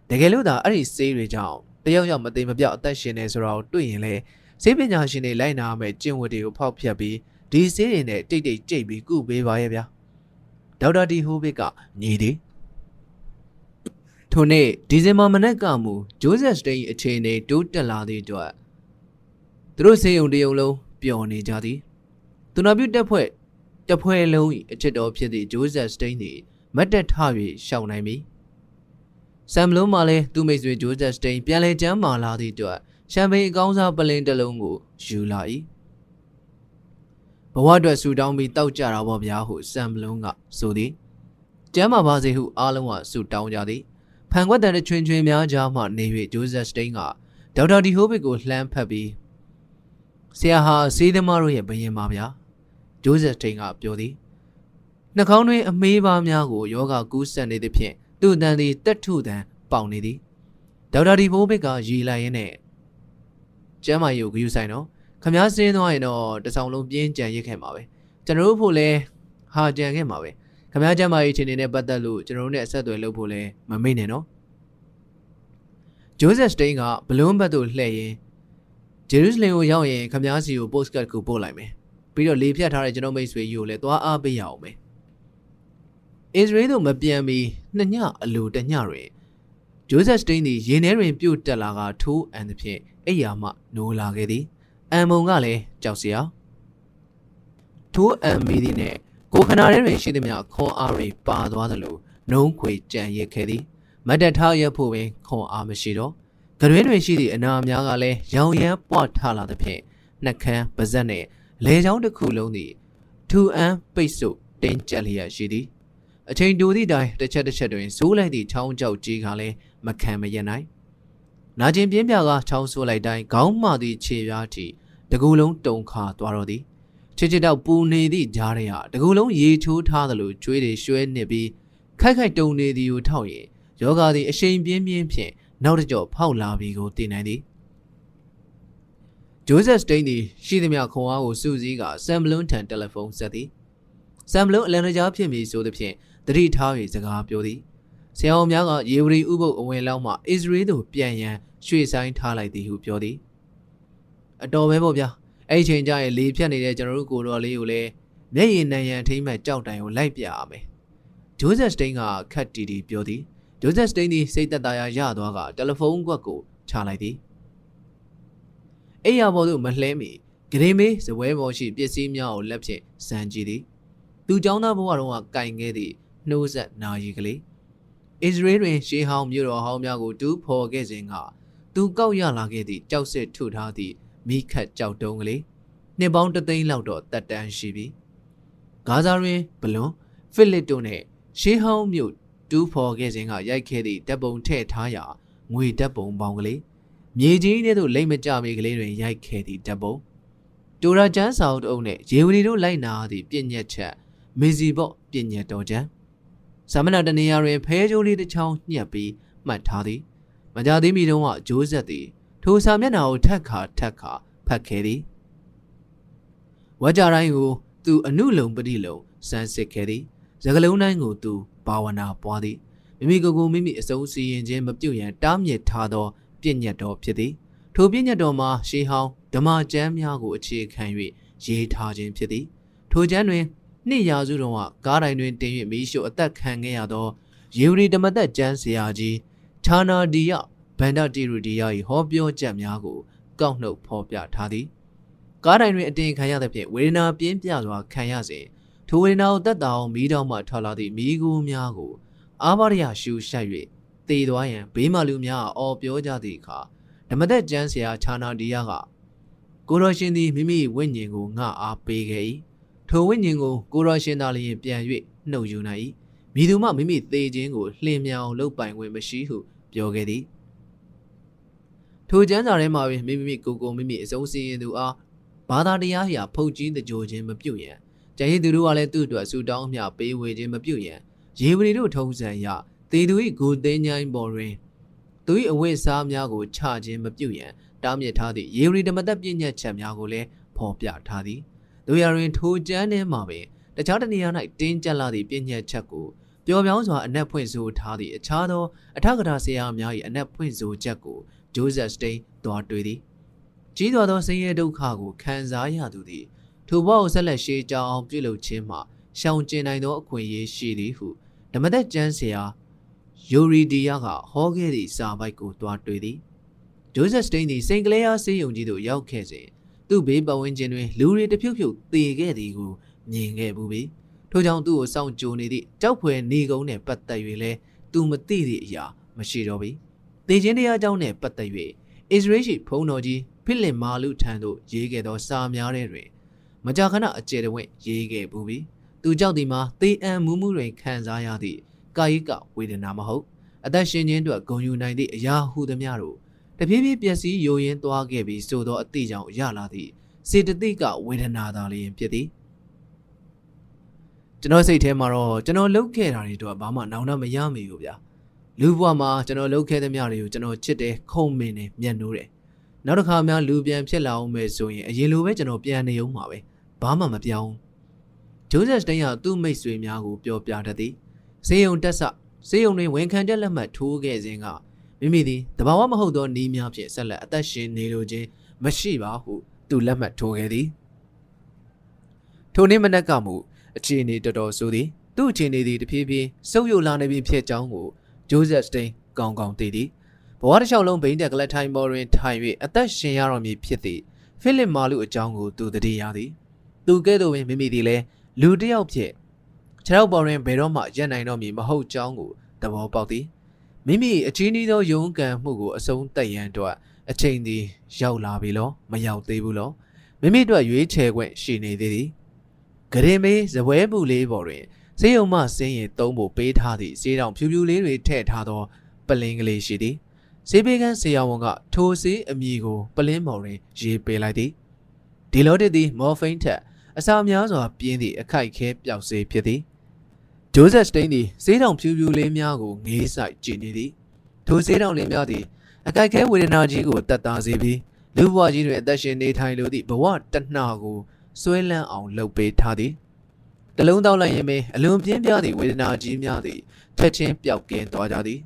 တကယ်လို့သာအဲ့ဒီဆေးတွေကြောင့်တယောက်ယောက်မသိမပြောက်အသက်ရှင်နေဆိုတော့တွေ့ရင်လေဆေးပညာရှင်တွေလိုက်နာမဲ့ကျင့်ဝတ်တွေကိုဖောက်ဖျက်ပြီး ဒီဆေးတွေနဲ့တိတ်တိတ်ကြိတ်ပြီးကုပေးပါရဲ့ဗျာဒေါက်တာဒီဟိုဘစ်ကညီသည်ထိုနေ့ဒီဇင်ဘာမနက်ကမူဂျိုးဆက်စတိန်အခြေအနေတိုးတက်လာသည့်အတွက်သူတို့ဆေးရုံတရုံလုံးပျော်နေကြသည်သူနာပြုတက်ဖွဲ့တက်ဖွဲ့လုံး၏အချစ်တော်ဖြစ်သည့်ဂျိုးဆက်စတိန်သည်မတ်တက်ထ၍ရှောင်နိုင်ပြီဆမ်လုံးမှလည်းသူ့မိတ်ဆွေဂျိုးဆက်စတိန်ပြန်လဲကျမ်းမာလာသည့်အတွက်ရှမ်ပိန်အကောင်းစားပလင်တစ်လုံးကိုယူလာ၏ ဘဝအတွက်ဆူတောင်းပြီးတောက်ကြတာပေါ့ဗျာဟုဆမ်လုံးကဆိုသည်ကျမ်းမာပါစေဟုအားလုံးကဆူတောင်းကြသည်ဖန်ခွက်တန်တဲ့ချွင်ချွင်များကြားမှနေ၍ဂျိုးဆက်စတိန်ကဒေါက်တာဒီဟိုဘစ်ကိုလှမ်းဖက်ပြီးဆရာဟာစေးသမားတို့ရဲ့ဘယင်ပါဗျာဂျိုးဆက်စတိန်ကပြောသည်နှာခေါင်းတွင်အမေးပါများကိုယောဂကူးဆက်နေသဖြင့်သူ့အတန်သည်တက်ထုတန်ပေါင်နေသည်ဒေါက်တာဒီဘိုးဘစ်ကရီလိုက်ရင်းနဲ့ကျမ်းမာရေးကိုဂရုစိုက်နော် ခမားစင်းသွားရင်တော့တဆောင်လုံးပြင်းကြံရစ်ခဲ့မှာပဲကျွန်တော်တို့ဖို့လဲဟာကြံခဲ့မှာပဲခမားကျမ်းမာရေးအခြေအနေနဲ့ပတ်သက်လို့ကျွန်တော်တို့နဲ့အဆက်အသွယ်လုပ်ဖို့လဲမမေ့နဲ့နော်ဂျိုးဆက်စတိန်ကဘလွန်းဘတ်သို့လှည့်ရင်ဂျေရုဆလင်ကိုရောက်ရင်ခမားစီကိုပို့စကတ်ကိုပို့လိုက်မယ်ပြီးတော့လေဖြတ်ထားတဲ့ကျွန်တော်မိတ်ဆွေကြီးကိုလည်းသွားအားပေးရအောင်မယ်အစ္စရေးတို့မပြန်မီနှစ်ညအလိုတညတွင်ဂျိုးဆက်စတိန်သည်ရေထဲတွင်ပြုတ်တက်လာကထိုးအန်သဖြင့်အိယာမှနိုးလာခဲ့သည် အန်မုံကလည်းကြောက်စရာထိုးအန်မီသည်နှင့်ကိုခနာထဲတွင်ရှိသည်များခွန်အားတွေပါသွားသလိုနှုံးခွေကြံရစ်ခဲ့သည်မတ်တက်ထားရဖို့ပင်ခွန်အားမရှိတော့ကရွေးတွင်ရှိသည့်အနာများကလည်းရောင်ရမ်းပွားထလာသဖြင့်နှက်ခမ်းပါဇက်နှင့်လေချောင်းတစ်ခုလုံးသည်ထူအန်းပိတ်ဆို့တင်းကျပ်လျက်ရှိသည်အချိန်တိုသည့်တိုင်တစ်ချက်တစ်ချက်တွင်ဇိုးလိုက်သည့်ချောင်းကြောက်ကြီးကလည်းမခံမရနိုင် နာကျင်ပြင်းပြကချောင်းဆိုးလိုက်တိုင်းခေါင်းမှသည့်ခြေပြားထိတကူလုံးတုံခါသွားတော့သည်ချစ်ချစ်တော့ပူနေသည့်ကြားရတကူလုံးရေချိုးထားသလိုကျွေးတွေရွှဲနစ်ပြီးခိုက်ခိုက်တုံနေသည်ကိုထောက်ရင်ယောဂါသည်အရှိန်ပြင်းပြင်းဖြင့်နောက်တစ်ကြော့ဖောက်လာပြီးကိုတည်နိုင်သည်ဂျိုးဆက်စတိန်သည်ရှိသမျှခွန်အားကိုစူးစီးကဆမ်ဘလွန်းထံတယ်လီဖုန်းဆက်သည်ဆမ်ဘလွန်းအလန်တကြားဖြစ်မည်ဆိုသဖြင့်တတိထား၍စကားပြောသည် ဆရာအောင်များကယေဝရီဥပုပ်အဝင်လောက်မှအစ္စရေးသို့ပြန်ရန်ရွှေ့ဆိုင်ထားလိုက်သည်ဟုပြောသည်အတော်ပဲပေါ့ဗျာအဲ့ချိန်ကျရင်လေဖြတ်နေတဲ့ကျွန်တော်တို့ကိုတော်လေးကိုလည်းမျက်ရည်နံရံထိမ့်မဲ့ကြောက်တိုင်ကိုလိုက်ပြရမယ်ဂျိုးဆက်စတိန်ကခတ်တီတီပြောသည်ဂျိုးဆက်စတိန်သည်စိတ်သက်သာရာရသွားကတယ်လီဖုန်းကွက်ကိုချလိုက်သည်အိယာဘော်သို့မလှဲမီဂရင်းမေးဇပွဲပေါ်ရှိပစ္စည်းများကိုလက်ဖြင့်စမ်းကြည့်သည်သူเจ้าသားဘဝတုန်းကကင်ခဲ့သည့်နှိုးဆက်နာရီကလေး အစ္စရေးတွင်ရှေးဟောင်းမြို့တော်ဟောင်းများကိုတူးဖော်ခဲ့စဉ်ကသူကောက်ရလာခဲ့သည့်ကြောက်စစ်ထုထားသည့်မိခတ်ကြောက်တုံးကလေးနှစ်ပေါင်းတသိန်းလောက်တော့တက်တန်းရှိပြီဂါဇာတွင်ဘလွန်ဖိလစ်တို့နဲ့ရှေးဟောင်းမြို့တူးဖော်ခဲ့စဉ်ကရိုက်ခဲ့သည့်တပ်ပုံထည့်ထားရာငွေတပ်ပုံပေါင်းကလေးမြေကြီးထဲသို့လိမ့်မကြမီကလေးတွင်ရိုက်ခဲ့သည့်တပ်ပုံတိုရာကျန်းစာအုပ်အုပ်နှင့်ရေဝတီတို့လိုက်နာသည့်ပြည့်ညက်ချက်မေစီဘော့ပြည့်ညက်တော်ချမ်း။ စာမျက်နှာတနေရာတွင်ဖဲကြိုးလေးတစ်ချောင်းညှက်ပြီးမှတ်ထားသည်။မကြသေးမီတုန်းကဂျိုးဆက်သည်ထိုစာမျက်နှာကိုထက်ခါထက်ခါဖတ်ခဲ့သည်။ဝကြတိုင်းကိုသူအနုလုံပတိလုံစမ်းစစ်ခဲ့သည်။စကလုံးတိုင်းကိုသူဘာဝနာပွားသည်။မိမိကိုယ်ကိုမိမိအစုံစီရင်ခြင်းမပြုတ်ရန်တားမြစ်ထားသောပြည့်ညတ်တော်ဖြစ်သည်။ထိုပြည့်ညတ်တော်မှာရှေးဟောင်းဓမ္မကျမ်းများကိုအခြေခံ၍ရေးထားခြင်းဖြစ်သည်။ထိုကျမ်းတွင် နှစ်ရာစုတုန်းကကားတိုင်းတွင်တင်၍မီးရှို့အသက်ခံခဲ့ရသောယေဝရီဓမ္မသက်ကျမ်းဆရာကြီးဌာနာဒီယဗန္ဒတိရူဒီယာ၏ဟောပြောချက်များကိုကောက်နှုတ်ဖော်ပြထားသည်ကားတိုင်းတွင်အတင်ခံရသဖြင့်ဝေဒနာပြင်းပြစွာခံရစဉ်ထိုဝေဒနာကိုတက်တာအောင်မီးတောင်မှထွက်လာသည့်မီးကူးများကိုအာဘရယရှူရှက်၍တည်သွားရန်ဘေးမှလူများအော်ပြောကြသည့်အခါဓမ္မသက်ကျမ်းဆရာဌာနာဒီယာကကိုရောရှင်သည်မိမိဝိညာဉ်ကိုငါအားပေးခဲ့၏ ထိုဝိညာဉ်ကိုကိုရောရှင်သာလျင်ပြန်၍နှုတ်ယူနိုင်၏မိသူမှမိမိသေခြင်းကိုလှင်မြောင်လုပ်ပိုင်ခွင့်မရှိဟုပြောခဲ့သည်ထိုကျမ်းစာထဲမှာပင်မိမိကိုကိုမိမိအဆုံးစီရင်သူအားဘာသာတရားအရာဖုတ်ကြီးတကြိုခြင်းမပြုတ်ရန်ကျန်ရည်သူတို့ကလည်းသူ့အတွက်ဆူတောင်းအမျှပေးဝေခြင်းမပြုတ်ရန်ရေဝရီတို့ထုံးစံအရတေသူ၏ဂုသိန်းချိုင်းပေါ်တွင်သူ၏အဝိစားများကိုချခြင်းမပြုတ်ရန်တားမြစ်ထားသည့်ရေဝရီဓမ္မသက်ပြည့်ညတ်ချက်များကိုလည်းဖော်ပြထားသည် တို့ရတွင်ထိုကျမ်းထဲမှာပင်တခြားတနေရာ၌တင်းကျပ်လာသည့်ပြည့်ညတ်ချက်ကိုပျော်ပြောင်းစွာအနက်ဖွင့်ဆိုထားသည့်အခြားသောအထက်ကထာဆရာများ၏အနက်ဖွင့်ဆိုချက်ကိုဂျိုးဇက်စတိန်တွားတွေ့သည်ကြီးစွာသောဆင်းရဲဒုက္ခကိုခံစားရသူသည်ထိုဘဝကိုဆက်လက်ရှေးကြောင်းအောင်ပြုလုပ်ခြင်းမှာရှောင်ကျဉ်နိုင်သောအခွင့်အရေးရှိသည်ဟုဓမ္မသက်ကျမ်းဆရာယိုရီဒီယာကဟောခဲ့သည့်စာပိုက်ကိုတွားတွေ့သည်ဂျိုးဇက်စတိန်သည်စိန်ကလေးအားစေးရုံကြီးသို့ရောက်ခဲ့စဉ် သူ့ဘေးပတ်ဝန်းကျင်တွင်လူတွေတဖြုတ်ဖြုတ်သေခဲ့သည်ကိုမြင်ခဲ့ဘူးပြီထို့ကြောင့်သူ့ကိုစောင့်ကြိုနေသည့်ကြောက်ဖွယ်နေကုန်းနှင့်ပတ်သက်၍လည်းသူမသိသည့်အရာမရှိတော့ပြီသေခြင်းတရားအကြောင်းနှင့်ပတ်သက်၍အစ္စရေးရှိဘုံတော်ကြီးဖိလင်မာလူထံသို့ရေးခဲ့သောစာများထဲတွင်မကြာခဏအကျယ်တဝင့်ရေးခဲ့ဘူးပြီသူကြောက်သည်မှာသေအံမှုမှုတွင်ခံစားရသည့်ကာယကဝေဒနာမဟုတ်အသက်ရှင်ခြင်းအတွက်ဂုဏ်ယူနိုင်သည့်အရာဟုသမျှတို့ တပြေးပြေးပျက်စီးယိုယင်းသွားခဲ့ပြီးဆိုသောအသည့်ကြောင့်ရလာသည့်စေတသိက်ကဝေဒနာသာလျင်ဖြစ်သည်ကျွန်တော်စိတ်ထဲမှာတော့ကျွန်တော်လုပ်ခဲ့တာတွေတော့ဘာမှနောင်တမရမိဘူးဗျာလူဘဝမှာကျွန်တော်လုပ်ခဲ့သမျှတွေကိုကျွန်တော်ချစ်တယ်ခုံမင်းတယ်မျက်နှိုးတယ်နောက်တစ်ခါမှလူပြန်ဖြစ်လာအောင်မယ်ဆိုရင်အရင်လိုပဲကျွန်တော်ပြန်နေအောင်ပါပဲဘာမှမပြောင်းဂျိုးဆက်စတိန်ကသူ့မိတ်ဆွေများကိုပြောပြတတ်သည်စေယုံတက်ဆစေယုံတွင်ဝန်ခံချက်လက်မှတ်ထိုးခဲ့ခြင်းက မိမိသည်တဘာဝမဟုတ်သောနီးများဖြင့်ဆက်လက်အသက်ရှင်နေလိုခြင်းမရှိပါဟုသူလက်မှတ်ထိုးခဲ့သည်ထိုနေ့မနက်ကမူအခြေအနေတော်တော်ဆိုသည်သူ့အခြေအနေသည်တဖြည်းဖြည်းဆုပ်ယုပ်လာနေပြီဖြစ်ကြောင်းကိုဂျိုးဇက်စတိန်ကောင်းကောင်းသိသည်ဘဝတစ်လျှောက်လုံးဘိန်းတက်ကလထိုင်ပေါ်တွင်ထိုင်၍အသက်ရှင်ရတော်မူဖြစ်သည့်ဖိလစ်မာလူအကြောင်းကိုသူတည်ရသည်သူကဲ့သို့ပင်မိမိသည်လည်းလူတစ်ယောက်ဖြစ်ခြေထောက်ပေါ်တွင်ဘယ်တော့မှရက်နိုင်တော့မည်မဟုတ်ကြောင်းကိုသဘောပေါက်သည် မိမိအချင်းဤသောယုံကံမှုကိုအဆုံးတက်ရန်အတွက်အချိန်သည်ရောက်လာပြီလောမရောက်သေးဘူးလောမိမိတို့ရွေးချယ်ခွင့်ရှိနေသေးသည်ဂရင်မေးဇပွဲပူလေးပေါ်တွင်ဈေးုံမှဆင်းရင်သုံးဖို့ပေးထားသည့်ဈေးတောင်ဖြူဖြူလေးတွေထည့်ထားသောပလင်းကလေးရှိသည်ဈေးပေးကန်းဆရာဝန်ကထိုဈေးအမည်ကိုပလင်းမော်တွင်ရေးပေးလိုက်သည်ဒီလိုတစ်သည်မော်ဖိန်းထက်အစာများစွာပြင်းသည့်အခိုက်ခဲပျောက်စေဖြစ်သည် ဂျိုးဇက်စတိန်သည်ဈေးတောင်ဖြူဖြူလေးများကိုငေးဆိုင်ကြည့်နေသည်ထိုဈေးတောင်လေးများသည်အခိုက်ခဲဝေဒနာကြီးကိုတက်တာစေပြီးလူဘဝကြီးတွင်အသက်ရှင်နေထိုင်လိုသည့်ဘဝတဏှာကိုဆွဲလန်းအောင်လှုပ်ပေးထားသည်တလုံးတောက်လိုက်ရင်ပင်အလွန်ပြင်းပြသည့်ဝေဒနာကြီးများသည်ချက်ချင်းပျောက်ကင်းသွားကြသည်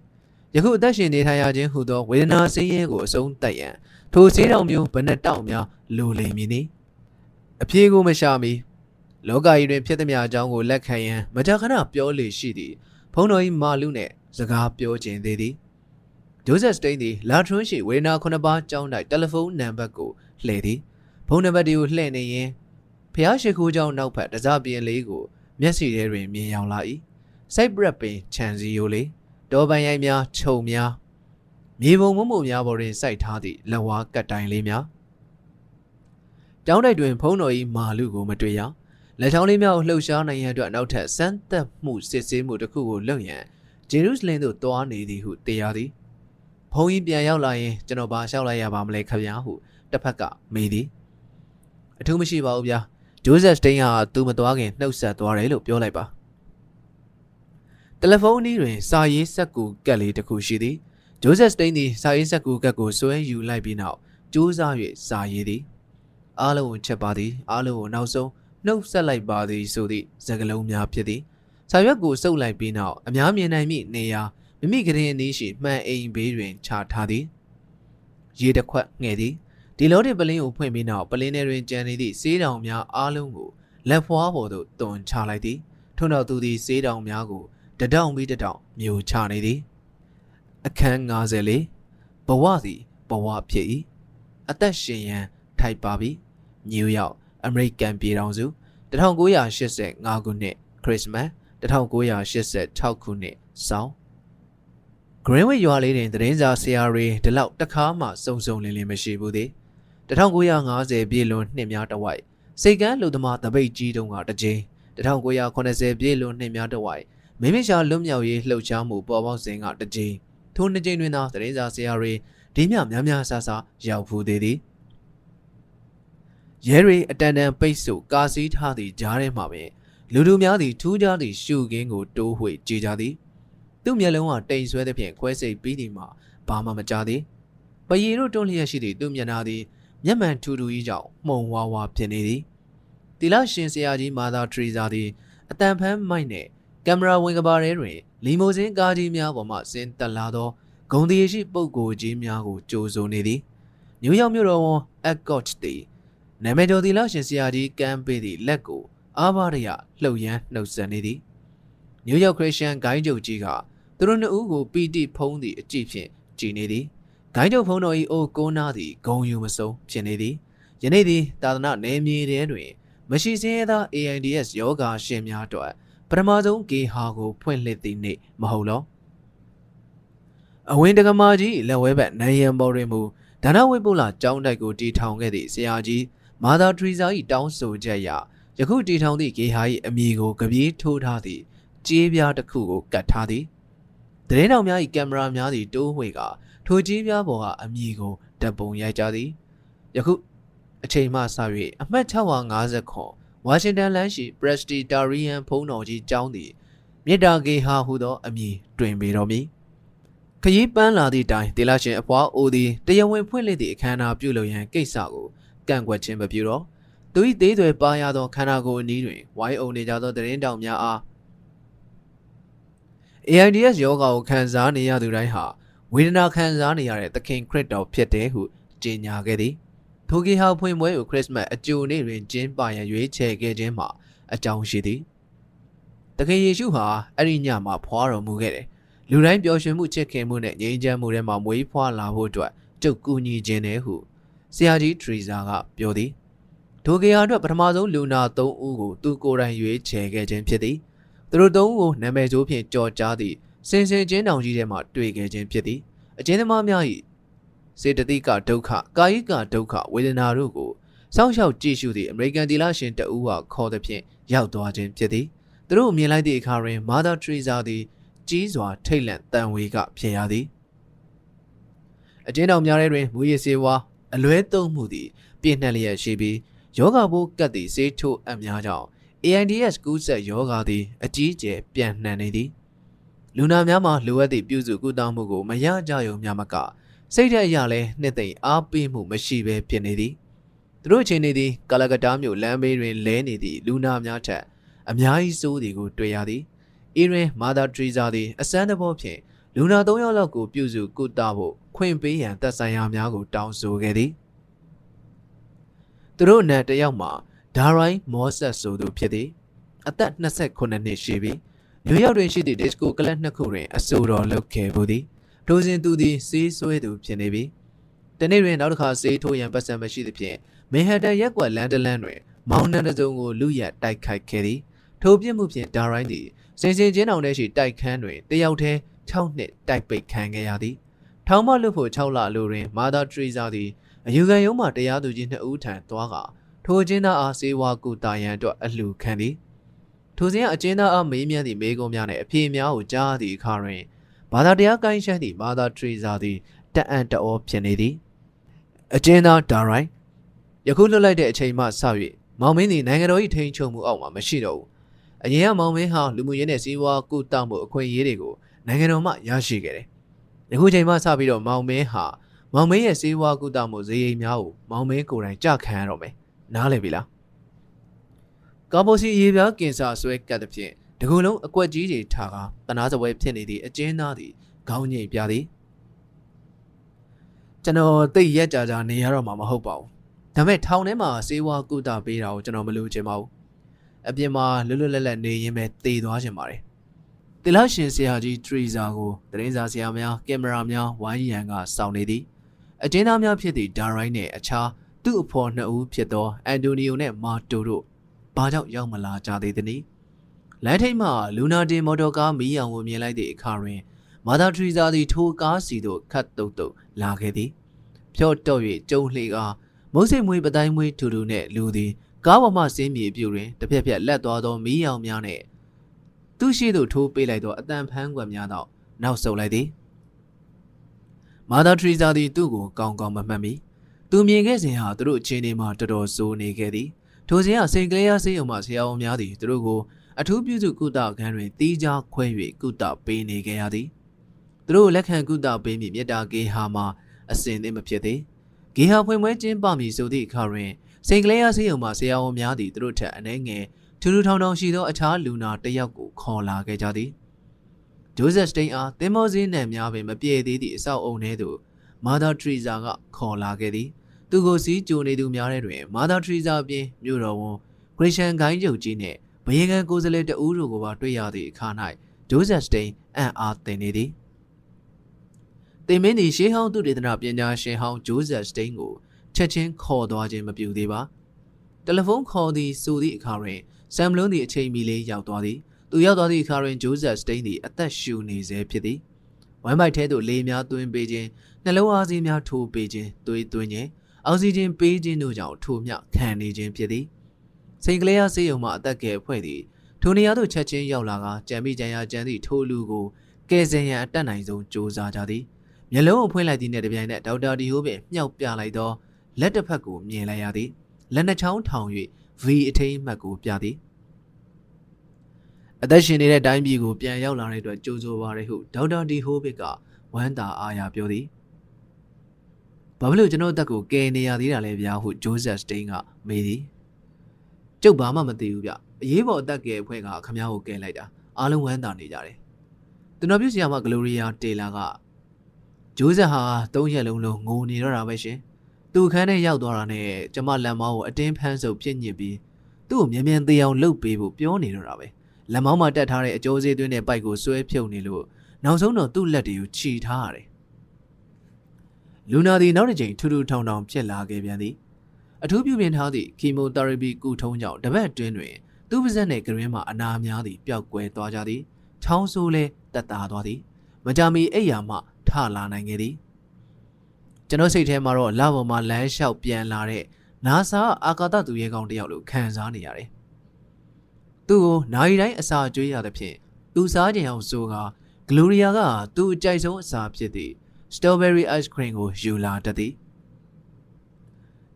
ယခုအသက်ရှင်နေထိုင်ရခြင်းဟူသောဝေဒနာဆင်းရဲကိုအဆုံးသတ်ရန်ထိုဈေးတော်မျိုးဘဏ္ဍတောက်များလိုလိမ့်မည်နီအပြေကိုမရှာမီ လောကကြီးတွင်ဖြစ်သည်များအကြောင်းကိုလက်ခံရန်မကြာခဏပြောလေရှိသည်ဖုံးတော်၏မာလူနှင့်စကားပြောခြင်းသေးသည်ဂျိုးဆက်စတိန်သည်လာထရွန်းရှိဝေနာခုနှစ်ပါးကျောင်း၌တယ်လီဖုန်းနံပါတ်ကိုလှည့်သည်ဖုန်းနံပါတ်တွေကိုလှည့်နေရင်ဖျားရှိခိုးကျောင်းနောက်ဖက်တစားပြင်းလေးကိုမျက်စိထဲတွင်မြင်ရောက်လာ၏စိတ်ပရက်ပင်ခြံစည်းရိုးလေးတောပန်ရိုက်များခြုံများမြေပုံမုံမုံများပေါ်တွင်စိုက်ထားသည့်လက်ဝါးကတ်တိုင်လေးများကျောင်းတိုက်တွင် ဖုံးတော်၏မာလူကိုမတွေ့ရ လက်ချောင်းလေးများကိုလှုပ်ရှားနိုင်ရန်အတွက်နောက်ထပ်စမ်းသပ်မှုစစ်ဆေးမှုတစ်ခုကိုလုပ်ရန်ဂျေရုဆလင်သို့တွားနေသည်ဟုသိရသည်ဘုံကြီးပြန်ရောက်လာရင်ကျွန်တော်ဘာလျှောက်လိုက်ရပါမလဲခဗျာဟုတစ်ဖက်ကမေးသည်အထူးမရှိပါဘူးဗျာဂျိုးဇက်စတိန်ဟာသူမသွားခင်နှုတ်ဆက်သွားတယ်လို့ပြောလိုက်ပါတယ်လီဖုန်းအနီးတွင်စာရေးဆက်ကူကတ်လေးတစ်ခုရှိသည်ဂျိုးဆက်စတိန်သည်စာရေးဆက်ကူကတ်ကိုဆွဲယူလိုက်ပြီးနောက်ကြိုးစား၍စာရေးသည်အားလုံးကိုချက်ပါသည်အားလုံးကိုနောက်ဆုံး နှုတ်ဆက်လိုက်ပါသည်ဆိုသည့်စကားလုံးများဖြစ်သည်စာရွက်ကိုစုပ်လိုက်ပြီးနောက်အများမြင်နိုင်မည့်နေရာမိမိကရင်အနည်းရှိမှန်အိမ်ဘေးတွင်ခြာထားသည်ရေတစ်ခွက်ငှဲ့သည်ဒီလိုတင်ပလင်းကိုဖွင့်ပြီးနောက်ပလင်းထဲတွင်ကျန်နေသည့်ဆေးတောင်များအားလုံးကိုလက်ဖွားပေါ်သို့တွန်ချလိုက်သည်ထို့နောက်သူသည်ဆေးတောင်များကိုတတောင်ပြီးတတောင်မျိုးချနေသည်အခန်း54ဘဝသည်ဘဝဖြစ်၏အသက်ရှင်ရန်ထိုက်ပါပြီနယူးယောက် အမေရိကန်ပြည်ထောင်စု1985ခုနှစ်ခရစ်စမတ်1986ခုနှစ်ဆောင်း Greenwich ရွာလေးတွင်သတင်းစာဆရာတွေဒီလောက်တခါမှစုံစုံလင်းလင်းမရှိဘူးသည်1950ပြည့်လွန်နှစ်များတဝိုက်စိတ်ကန်းလူသမားတပိတ်ကြီးတုန်းကတစ်ကြိမ်1980ပြည့်လွန်နှစ်များတဝိုက်မိမိရှာလွတ်မြောက်ရေးလှုပ်ရှားမှုပေါ်ပေါက်စဉ်ကတစ်ကြိမ်ထိုနှစ်ကြိမ်တွင်သာသတင်းစာဆရာတွေဒီမြများများဆဆရောက်ဖူးသေးသည် ရဲတွေအတန်တန်ပိတ်ဆို့ကာစီးထားသည့်ကြားထဲမှာပင်လူလူများသည်ထူးခြားသည့်ရှုခင်းကိုတိုးဝှေ့ကြည်ကြသည်သူ့မျက်လုံးကတိမ်ဆွဲသည်ဖြင့်ခွဲစိတ်ပြီးသည်မှာဘာမှမကြားသည်ပရီတို့တွန်းလျက်ရှိသည့်သူ့မျက်နှာသည်မျက်မှန်ထူထူကြီးကြောင့်မှုံဝါဝါဖြစ်နေသည်တီလာရှင်ဆရာကြီးမာသာထရီဇာသည်အတန်ဖန်းမိုက်နှင့်ကင်မရာဝင်ကဘာထဲတွင်လီမိုဇင်းကားကြီးများပေါ်မှဆင်းသက်လာသောဂုံတည်ရှိပုပ်ကိုကြီးများကိုကြိုဆိုနေသည်နယူးယောက်မြို့တော်ဝန်အက်ကော့ချ်သည် နာမည်ကျော်တီလာရှင်ဆရာကြီးကမ်းပေးသည့်လက်ကိုအာဘာရယလှုပ်ရမ်းနှုတ်ဆက်နေသည်နယူးယောက်ခရစ်ယာန်ဂိုင်းချုပ်ကြီးကသူတို့နှစ်ဦးကိုပီတိဖုံးသည့်အကြည့်ဖြင့်ကြည်နေသည်ဂိုင်းချုပ်ဖုံးတော်၏အိုကိုနာသည်ဂုံယူမဆုံးဖြစ်နေသည်ယနေ့သည်သာသနာနယ်မြေထဲတွင် မရှိစင်းရသော AIDS ယောဂါရှင်များအတွက်ပထမဆုံးဂေဟာကို ဖွင့်လှစ်သည့်နေ့မဟုတ်လောအဝင်းတကမာကြီးလက်ဝဲဘက်နိုင်ရန်ပေါ်တွင်မူဒါနဝိပုလကျောင်းတိုက်ကိုတီထောင်ခဲ့သည့်ဆရာကြီး မာသာထရီဇာ၏တောင်းဆိုချက်အရယခုတီထောင်သည့်ဂေဟာ၏အမည်ကိုကပြေးထိုးထားသည့်ကြေးပြားတစ်ခုကိုကတ်ထားသည်တရင်တော်များ၏ကင်မရာများသည်တိုးဝှေကထိုကြေးပြားပေါ်ကအမည်ကိုတပ်ပုံရိုက်ကြသည်ယခုအချိန်မှစ၍အမှတ်650ခွန်ဝါရှင်တန်လမ်းရှိ Presbyterian ဘုန်းတော်ကြီးကျောင်းသည်မြေတာဂေဟာဟုသောအမည်တွင်ပေတော်မူခရီးပန်းလာသည့်တိုင်တေလာရှင်အဖွားအိုသည်တရားဝင်ဖွင့်လှစ်သည့်အခမ်းအနားပြုလုပ်ရန်ကိစ္စကို ကန့်ကွက်ခြင်းမပြုတော့သူ၏သေးသွယ်ပါရသောခန္ဓာကိုယ်အနီးတွင်ဝိုင်းအုံနေကြသောသတင်းတောင်များအား AIDS ယောဂါကိုခံစားနေရသူတိုင်းဟာဝေဒနာခံစားနေရတဲ့သခင်ခရစ်တော်ဖြစ်တယ်ဟုကြေညာခဲ့သည်ထိုကီဟာဖွင့်ပွဲကိုခရစ်စမတ်အကြိုနေ့တွင်ကျင်းပရန်ရွေးချယ်ခဲ့ခြင်းမှာအကြောင်းရှိသည်သခင်ယေရှုဟာအဲ့ဒီညမှာဖွာတော်မူခဲ့တယ်လူတိုင်းပျော်ရွှင်မှုချစ်ခင်မှုနဲ့ငြိမ်းချမ်းမှုထဲမှာမွေးဖွားလာဖို့အတွက်ကြုတ်ကူညီခြင်းနဲ့ဟု ဆရာကြီးထရီဇာကပြောသည်ဒိုကေယာအတွက်ပထမဆုံးလူနာ3ဦးကိုသူကိုယ်တိုင်ရွေးချယ်ခဲ့ခြင်းဖြစ်သည်သူတို့3ဦးကိုနာမည်ကျိုးဖြင့်ကြော်ကြားသည့်စင်စင်ချင်းတောင်ကြီးထဲမှတွေ့ခဲ့ခြင်းဖြစ်သည်အကျဉ်းသမားများ၏စေတသိကဒုက္ခကာယိကဒုက္ခဝေဒနာတို့ကိုစောင့်ရှောက်ကြည့်ရှုသည့်အမေရိကန်တီလာရှင်တဦးဟာခေါ်သည်ဖြင့်ရောက်သွားခြင်းဖြစ်သည်သူတို့မြင်လိုက်သည့်အခါတွင်မာသာထရီဇာသည်ကြီးစွာထိတ်လန့်တန်ဝေကဖြစ်ရသည်အကျဉ်းတော်များထဲတွင်မူရည်စေဝါ အလွဲသုံးမှုသည်ပြည့်နှက်လျက်ရှိပြီးယောဂဘိုးကတ်သည့်ဆေးထိုးအပ်များကြောင့် AIDS ကူးစက်ယောဂသည်အကြီးအကျယ်ပြန့်နှံ့နေသည်လူနာများမှာလိုအပ်သည့်ပြုစုကုသမှုကိုမရကြရုံများမကစိတ်ဓာတ်အရလည်းနှစ်သိမ့်အားပေးမှုမရှိဘဲဖြစ်နေသည်သူတို့ချင်းနေသည်ကာလကတားမြို့လမ်းဘေးတွင်လဲနေသည့်လူနာများထက်အများကြီးစိုးသည်ကိုတွေ့ရသည်အီရင်မာသာထရီဇာသည်အစမ်းတဘောဖြင့်လူနာ၃ယောက်လောက်ကိုပြုစုကုသဖို့ ခွင့်ပေးရန်သက်ဆိုင်ရာများကိုတောင်းဆိုခဲ့သည်သူတို့အနက်တယောက်မှာဒါရိုင်းမောဆက်ဆိုသူဖြစ်သည်အသက်28နှစ်ရှိပြီးလူရောက်တွင်ရှိသည့်ဒစ်ကိုကလပ်နှစ်ခုတွင်အဆိုတော်လုပ်ခဲ့မှုသည်ထိုစဉ်သူသည်စေးဆွဲသူဖြစ်နေပြီးတနေ့တွင်နောက်တစ်ခါစေးထိုးရန်ပတ်စံမရှိသဖြင့်မင်ဟတန်ရက်ကွက်လန်ဒလန်တွင်မောင်နှံတစုံကိုလူရက်တိုက်ခိုက်ခဲ့သည်ထိုပြစ်မှုဖြင့်ဒါရိုင်းသည်စင်စင်ချင်းတောင်ထဲရှိတိုက်ခန်းတွင်တယောက်တည်း6နှစ်တိုက်ပိတ်ခံခဲ့ရသည် ထောင်မလွတ်ဖို့6လလိုတွင်မာသာထရီဇာသည်အယူခံရုံးမှတရားသူကြီး2ဦးထံသွားကထိုအကျဉ်းသားအားစေဝါကူတာရန်အတွက်အလှခံသည်ထိုစဉ်အကျဉ်းသားအားမေးမြန်းသည့်မေးခွန်းများနှင့်အဖြေများကိုကြားသည့်အခါတွင်ဘာသာတရားကိုင်းရှမ်းသည့်မာသာထရီဇာသည်တအံ့တအောဖြစ်နေသည်အကျဉ်းသားဒါရိုင်းယခုလွတ်လိုက်တဲ့အချိန်မှစ၍မောင်မင်းသည်နိုင်ငံတော်၏ထိန်းချုပ်မှုအောက်မှာမရှိတော့ဘူးအရင်ကမောင်မင်းဟာလူမှုရေးနဲ့စီးပွားကုသမှုအခွင့်အရေးတွေကိုနိုင်ငံတော်မှရရှိခဲ့တယ်။ ယခုချိန်မှစပြီးတော့မောင်မင်းဟာမောင်မင်းရဲ့စီးပွားကုသမှုဈေးရိမ်များကိုမောင်မင်းကိုယ်တိုင်ကြခံရတော့မယ်။နားလည်ပြီလား။ကာပိုစီရေပြားကင်ဆာဆွဲကတ်တဲ့ဖြင့်ဒီကုလုံးအကွက်ကြီးတွေထားကတနာစပွဲဖြစ်နေသည့်အကျဉ်းသားသည်ခေါင်းငိတ်ပြသည်ကျွန်တော်တိတ်ရက်ကြကြနေရတော့မှာမဟုတ်ပါဘူးဒါပေမဲ့ထောင်ထဲမှာစေဝါကုသပေးတာကိုကျွန်တော်မလုပ်ချင်ပါဘူးအပြင်မှာလွတ်လွတ်လပ်လပ်နေရင်းပဲတည်သွားချင်ပါတယ် တီလာရှင်ဆရာကြီးထရီဇာကိုတရင်စာဆရာများကင်မရာများဝိုင်းရန်ကစောင့်နေသည်အကျဉ်းသားများဖြစ်သည့်ဒါရိုင်းနဲ့အခြားသူ့အဖော်နှစ်ဦးဖြစ်သောအန်တိုနီယိုနဲ့မာတိုတို့ဘာကြောင့်ရောက်မလာကြသေးသနည်းလမ်းထိပ်မှလူနာတင်မော်တော်ကားမီးရောင်ကိုမြင်လိုက်သည့်အခါတွင်မာသာထရီဇာသည်ထိုကားစီသို့ခတ်တုတ်တုတ်လာခဲ့သည်ဖြော့တော့၍ကျုံလှေကမုတ်စိတ်မွေးပတိုင်းမွေးထူထူနှင့်လူသည်ကားပေါ်မှဆင်းမြေပြူတွင်တစ်ဖြက်ဖြက်လက်သွားသောမီးရောင်များနှင့် သူရှိသို့ထိုးပေးလိုက်သောအတန်ဖန်းကွက်များသောနောက်ဆုတ်လိုက်သည်မာသာထရီဇာသည်သူ့ကိုကောင်းကောင်းမမှတ်မိသူမြင်ခဲ့စဉ်ဟာသူတို့အချင်းတွေမှာတော်တော်ဆိုးနေခဲ့သည်ထိုစဉ်ကစိန်ကလေးရဆေးရုံမှဆရာဝန်များသည်သူတို့ကိုအထူးပြုစုကုသခန်းတွင်တီးခြားခွဲ၍ကုသပေးနေကြရသည်သူတို့လက်ခံကုသပေးမည့်မြေတားကေဟာမှာအစင်သင့်မဖြစ်သေးဂေဟာဖွင့်ပွဲကျင်းပမည်ဆိုသည့်အခါတွင်စိန်ကလေးရဆေးရုံမှဆရာဝန်များသည်သူတို့ထက်အနှဲငယ် ထူးထူးထောင်ထောင်ရှိသောအခြားလူနာတစ်ယောက်ကိုခေါ်လာခဲ့ကြသည်ဂျိုးဆက်စတိန်အားတင်မောစင်းနယ်များပင်မပြေသေးသည့်အဆောက်အုံထဲသို့မာသာထရီဇာကခေါ်လာခဲ့သည်သူကိုစီးကြိုနေသူများထဲတွင်မာသာထရီဇာအပြင်မြို့တော်ဝန်ဂရစ်ရှန်ဂိုင်းချုပ်ကြီးနှင့်ဘယေကန်ကိုယ်စားလှယ်တဦးတို့ကိုပါတွေ့ရသည့်အခါ၌ဂျိုးဆက်စတိန်အံ့အားသင်နေသည်တင်မင်းသည်ရှေးဟောင်းသူတေသနပညာရှင်ဟောင်းဂျိုးဆက်စတိန်ကိုချက်ချင်းခေါ်သွားခြင်းမပြုသေးပါတယ်လီဖုန်းခေါ်သည်ဆိုသည့်အခါတွင် ဆမ်ဘလွန်းသည်အချိန်မီလေးရောက်သွားသည်သူရောက်သွားသည့်အခါတွင်ဂျိုးဆက်စတိန်သည်အသက်ရှူနေဆဲဖြစ်သည်ဝမ်းပိုက်ထဲသို့လေများသွင်းပေးခြင်းနှလုံးအားစီးများထိုးပေးခြင်းသွေးသွင်းခြင်းအောက်ဆီဂျင်ပေးခြင်းတို့ကြောင့်ထိုမြခံနေခြင်းဖြစ်သည်စိန်ကလေးရဆေးရုံမှအသက်ကယ်ဖွဲ့သည်ထိုနေရာသို့ချက်ချင်းရောက်လာကကြံမိကြံရကြံသည့်ထိုလူကိုကယ်ဆယ်ရန်အတက်နိုင်ဆုံးစ조사ကြသည်မျက်လုံးကိုဖွင့်လိုက်သည့်နဲ့တပြိုင်နက်ဒေါက်တာဒီဟိုးပင်မြှောက်ပြလိုက်သောလက်တစ်ဖက်ကိုမြင်လိုက်ရသည်လက်နှချောင်းထောင်၍ V အထိမ်းမှတ်ကိုပြသည်အသက်ရှင်နေတဲ့တိုင်းပြည်ကိုပြန်ရောက်လာတဲ့အတွက်ကြိုးဆိုပါရဟုဒေါက်တာဒီဟိုးဘစ်ကဝမ်းသာအားရပြောသည်ဘာဖြစ်လို့ကျွန်တော်အသက်ကိုကယ်နေရသေးတာလဲဗျာဟုဂျိုးဆက်စတိန်ကမေးသည်ကျုပ်ဘာမှမသိဘူးဗျအရေးပေါ်အသက်ကယ်အဖွဲ့ကခမ ्या ကိုကယ်လိုက်တာအားလုံးဝမ်းသာနေကြတယ်ကျွန်တော်ပြုစီရမှာဂလိုရီယာတေလာကဂျိုးဆက်ဟာ၃ရက်လုံးလုံးငိုနေတော့တာပဲရှင် သူခန်းထဲရောက်သွားတာနဲ့ကျမလက်မောင်းကိုအတင်းဖမ်းဆုပ်ပြစ်ညစ်ပြီးသူ့ကိုမြန်မြန်သေးအောင်လှုပ်ပေးဖို့ပြောနေတော့တာပဲလက်မောင်းမှာတက်ထားတဲ့အကျိုးစေးသွင်းတဲ့ပိုက်ကိုဆွဲဖြုတ်နေလို့နောက်ဆုံးတော့သူ့လက်တွေကိုခြိထားရတယ်လူနာသည်နောက်တစ်ကြိမ်ထူးထူးထောင်ထောင်ဖြစ်လာခဲ့ပြန်သည်အထူးပြုပြင်ထားသည့်ကီမိုသီရပီကုထုံးကြောင့်တပတ်အတွင်းတွင်သူ့ပါးစပ်နှင့်ကရင်းမှအနာများသည်ပျောက်ကွယ်သွားကြသည်ချောင်းဆိုးလဲတက်တာသွားသည်မကြမီအိယာမှထလာနိုင်ခဲ့သည် ကျွန်တော်စိတ်ထဲမှာတော့လပေါ်မှာလမ်းလျှောက်ပြန်လာတဲ့နာဆာအာကာသသူရဲကောင်းတယောက်လိုခံစားနေရတယ်သူ့ကိုနိုင်တိုင်းအစာကျွေးရသဖြင့်သူစားကြင်အောင်ဆိုကဂလိုရီယာကသူ့အကြိုက်ဆုံးအစာဖြစ်သည့် strawberry ice cream ကိုယူလာတတ်သည်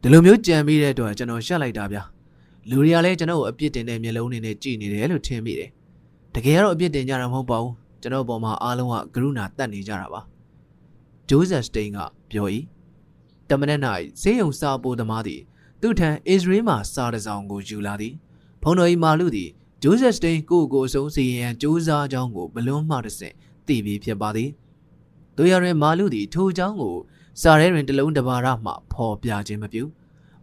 ဒီလိုမျိုးကြံပြီးတဲ့အတွက်ကျွန်တော်ရှက်လိုက်တာဗျာလူတွေကလည်းကျွန်တော်ကိုအပြစ်တင်တဲ့မျက်လုံးတွေနဲ့ကြည်နေတယ်လို့ထင်မိတယ်တကယ်ကတော့အပြစ်တင်ကြတာမဟုတ်ပါဘူးကျွန်တော်ပေါ်မှာအားလုံးကကရုဏာတတ်နေကြတာပါဂျိုးဇက်စတိန်က ပြော၏တမနက်၌ဈေးရုံစာပိုသမားသည်သူထံအစ္စရေးမှစာတစ်စောင်ကိုယူလာသည်ဖုန်တော်၏မာလူသည်ဂျိုးဆက်စတိန်ကိုကိုအဆုံးစီရင်ရန်ကြိုးစားကြောင်းကိုဘလွန်းမှတဆင့်သိပြီးဖြစ်ပါသည်တို့ရတွင်မာလူသည်ထိုကြောင်းကိုစာရဲတွင်တလုံးတပါရမှဖော်ပြခြင်းမပြု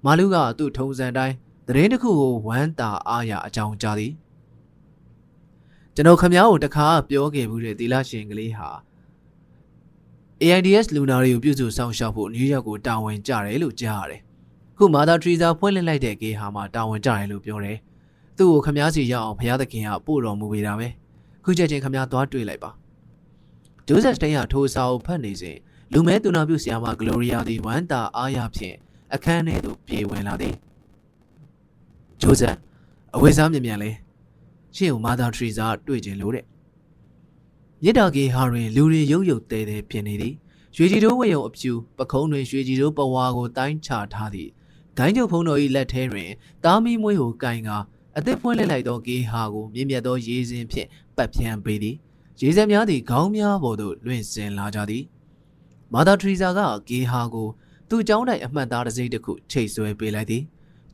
မာလူကသူ့ထုံစံတိုင်းသတင်းတစ်ခုကိုဝမ်းသာအားရအကြောင်းကြားသည်ကျွန်တော်ခမည်းကိုတခါပြောခဲ့မှုတဲ့သီလရှင်ကလေးဟာ AIDS လူနာတွေကိုပြုစုစောင့်ရှောက်ဖို့နယူးယောက်ကိုတာဝန်ကျတယ်လို့ကြားရတယ်။ခုမာသာထရီဇာဖွင့်လှစ်လိုက်တဲ့ကေဟာမှာတာဝန်ကျတယ်လို့ပြောတယ်။သူ့ကိုခမားစီရောက်အောင်ဘုရားသခင်ကပို့တော်မူပေးတာပဲ။ခုချက်ချင်းခမားသွားတွေ့လိုက်ပါ။ဂျိုးဆက်စတိန်ကထိုးစာကိုဖတ်နေစဉ်လူမဲသူနာပြုဆရာမဂလိုရီယာသည်ဝမ်းတာအားရဖြင့်အခန်းထဲသို့ပြေးဝင်လာသည်။ဂျိုးဆက်အဝေးစားမြန်မြန်လေးရှင့်ကိုမာသာထရီဇာတွေ့ကျင်လို့တဲ့ မြစ်တာကေဟာတွင်လူတွေရုပ်ရုပ်တဲတဲဖြစ်နေသည်ရွှေကြည်တို့ဝေယုံအပြူပခုံးတွင်ရွှေကြည်တို့ပဝါကိုတိုင်းချထားသည်ဂိုင်းကျုပ်ဖုံးတော်၏လက်ထဲတွင်တာမီမွေးကိုကင်ကာ အသက်ဖွင့်လှစ်လိုက်သောဂေဟာကိုမြင့်မြတ်သောရေစင်ဖြင့်ပတ်ဖြန်းပေးသည်ရေစံများသည်ခေါင်းများပေါ်သို့လွင့်စင်လာကြသည်မာသာထရီဇာကဂေဟာကိုသူ့เจ้าတိုင်အမှတ်သားတစ်စိမ့်တစ်ခုချိတ်ဆွဲပေးလိုက်သည်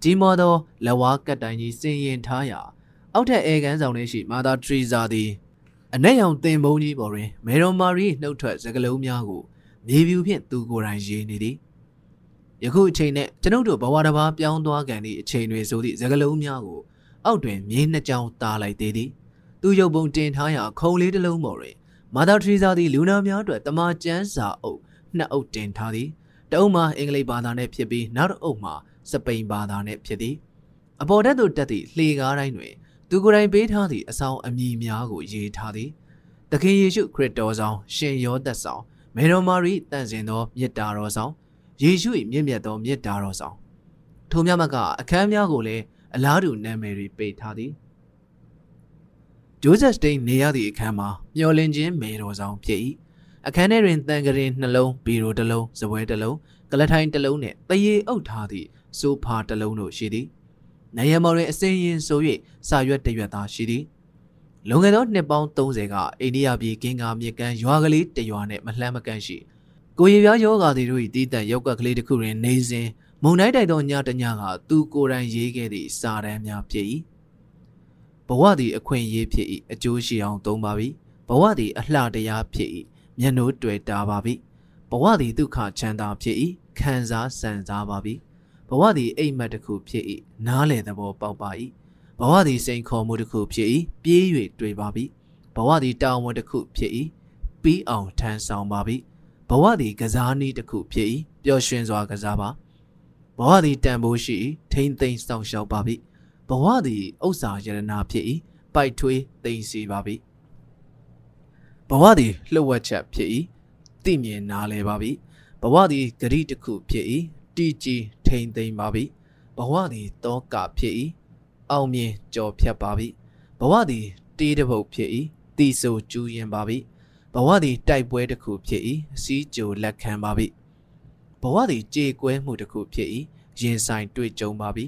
ကြီးမားသောလက်ဝါးကတ်တိုင်ကြီးစင်ရင်ထားရာအောက်ထက်အဲကန်ဆောင်ထဲရှိမာသာထရီဇာသည် အနက်ရောင်တင်ပုံးကြီးပေါ်တွင်မေရွန်မာရီနှုတ်ထွက်စကလုံးများကိုမြေပြူဖြင့်သူကိုယ်တိုင်ရေးနေသည်ယခုအချိန်နဲ့ကျွန်ုပ်တို့ဘဝတစ်ပါးပြောင်းသွားကန်သည့်အချိန်တွေဆိုသည့်စကလုံးများကိုအောက်တွင်မြေနှစ်ကြောင်တားလိုက်သေးသည်သူရုပ်ပုံတင်ထားရာခုံလေးတစ်လုံးပေါ်တွင်မာသာထရီဇာသည်လူနာများအတွက်တမန်ကျန်းစာအုပ်နှစ်အုပ်တင်ထားသည်တအုပ်မှာအင်္ဂလိပ်ဘာသာနဲ့ဖြစ်ပြီးနောက်တစ်အုပ်မှာစပိန်ဘာသာနဲ့ဖြစ်သည်အပေါ်တက်သို့တက်သည့်လှေကားတိုင်းတွင် သူကိုယ်တိုင်ပေးထားသည့်အဆောင်အမည်များကိုရေးထားသည်သခင်ယေရှုခရစ်တော်ဆောင်ရှင်ယောသက်ဆောင်မေတော်မာရီတန်စင်သောမြတ်တာတော်ဆောင်ယေရှု၏မြင့်မြတ်သောမြတ်တာတော်ဆောင်ထိုမြတ်မကအခန်းများကိုလည်းအလားတူနာမည်တွေပေးထားသည်ဂျိုးဇက်စတိန်နေရသည့်အခန်းမှာမျော်လင့်ခြင်းမေတော်ဆောင်ဖြစ်၏အခန်းထဲတွင်တန်ကရင်နှလုံးဘီရိုတစ်လုံးဇပွဲတစ်လုံးကလထိုင်တစ်လုံးနှင့်တရေအုပ်ထားသည့်ဆိုဖာတစ်လုံးတို့ရှိသည် နေရမော်တွင်အစင်းရင်ဆို၍စာရွက်တရွက်သားရှိသည်လွန်ခဲ့သောနှစ်ပေါင်း30ကအိန္ဒိယပြည်ကင်္ဂါမြစ်ကမ်းရွာကလေးတရွာနှင့်မလှမ်းမကန့်ရှိကိုရီးယားယောဂါတွေတို့၏တည်တံ့ရောက်ကကလေးတစ်ခုတွင်နေစဉ်မုန်တိုင်းတိုက်သောညတညကသူကိုယ်တိုင်ရေးခဲ့သည့်စာတမ်းများဖြစ်၏ဘဝသည်အခွင့်အရေးဖြစ်၏အကျိုးရှိအောင်သုံးပါပြီဘဝသည်အလှတရားဖြစ်၏မျက်နှိုးတွေ့တာပါပြီဘဝသည်ဒုက္ခချမ်းသာဖြစ်၏ခံစားစံစားပါပြီ ဘဝသည်အိမ်မက်တစ်ခုဖြစ်၏နားလေသဘောပေါက်ပါ၏ဘဝသည်စိန်ခေါ်မှုတစ်ခုဖြစ်၏ပြေး၍တွေ့ပါပြီဘဝသည်တာဝန်တစ်ခုဖြစ်၏ပြီးအောင်ထမ်းဆောင်ပါပြီဘဝသည်ကစားနည်းတစ်ခုဖြစ်၏ပျော်ရွှင်စွာကစားပါဘဝသည်တန်ဖိုးရှိ၏ထိမ့်သိမ့်စောင့်ရှောက်ပါပြီဘဝသည်ဥစ္စာယရနာဖြစ်၏ပိုက်ထွေးသိမ့်စီပါပြီဘဝသည်လှုပ်ဝက်ချက်ဖြစ်၏သိမြင်နားလဲပါပြီဘဝသည်ဂရိတစ်ခုဖြစ်၏တီကြီး ထိမ့်သိမ့်ပါပြီဘဝသည်တောကဖြစ်၏အောင်မြင်ကြော်ဖြတ်ပါပြီဘဝသည်တေးတပုတ်ဖြစ်၏တီဆိုကျူးရင်ပါပြီဘဝသည်တိုက်ပွဲတစ်ခုဖြစ်၏စီးကြိုလက်ခံပါပြီဘဝသည်ကြေကွဲမှုတစ်ခုဖြစ်၏ရင်ဆိုင်တွေ့ကြုံပါပြီ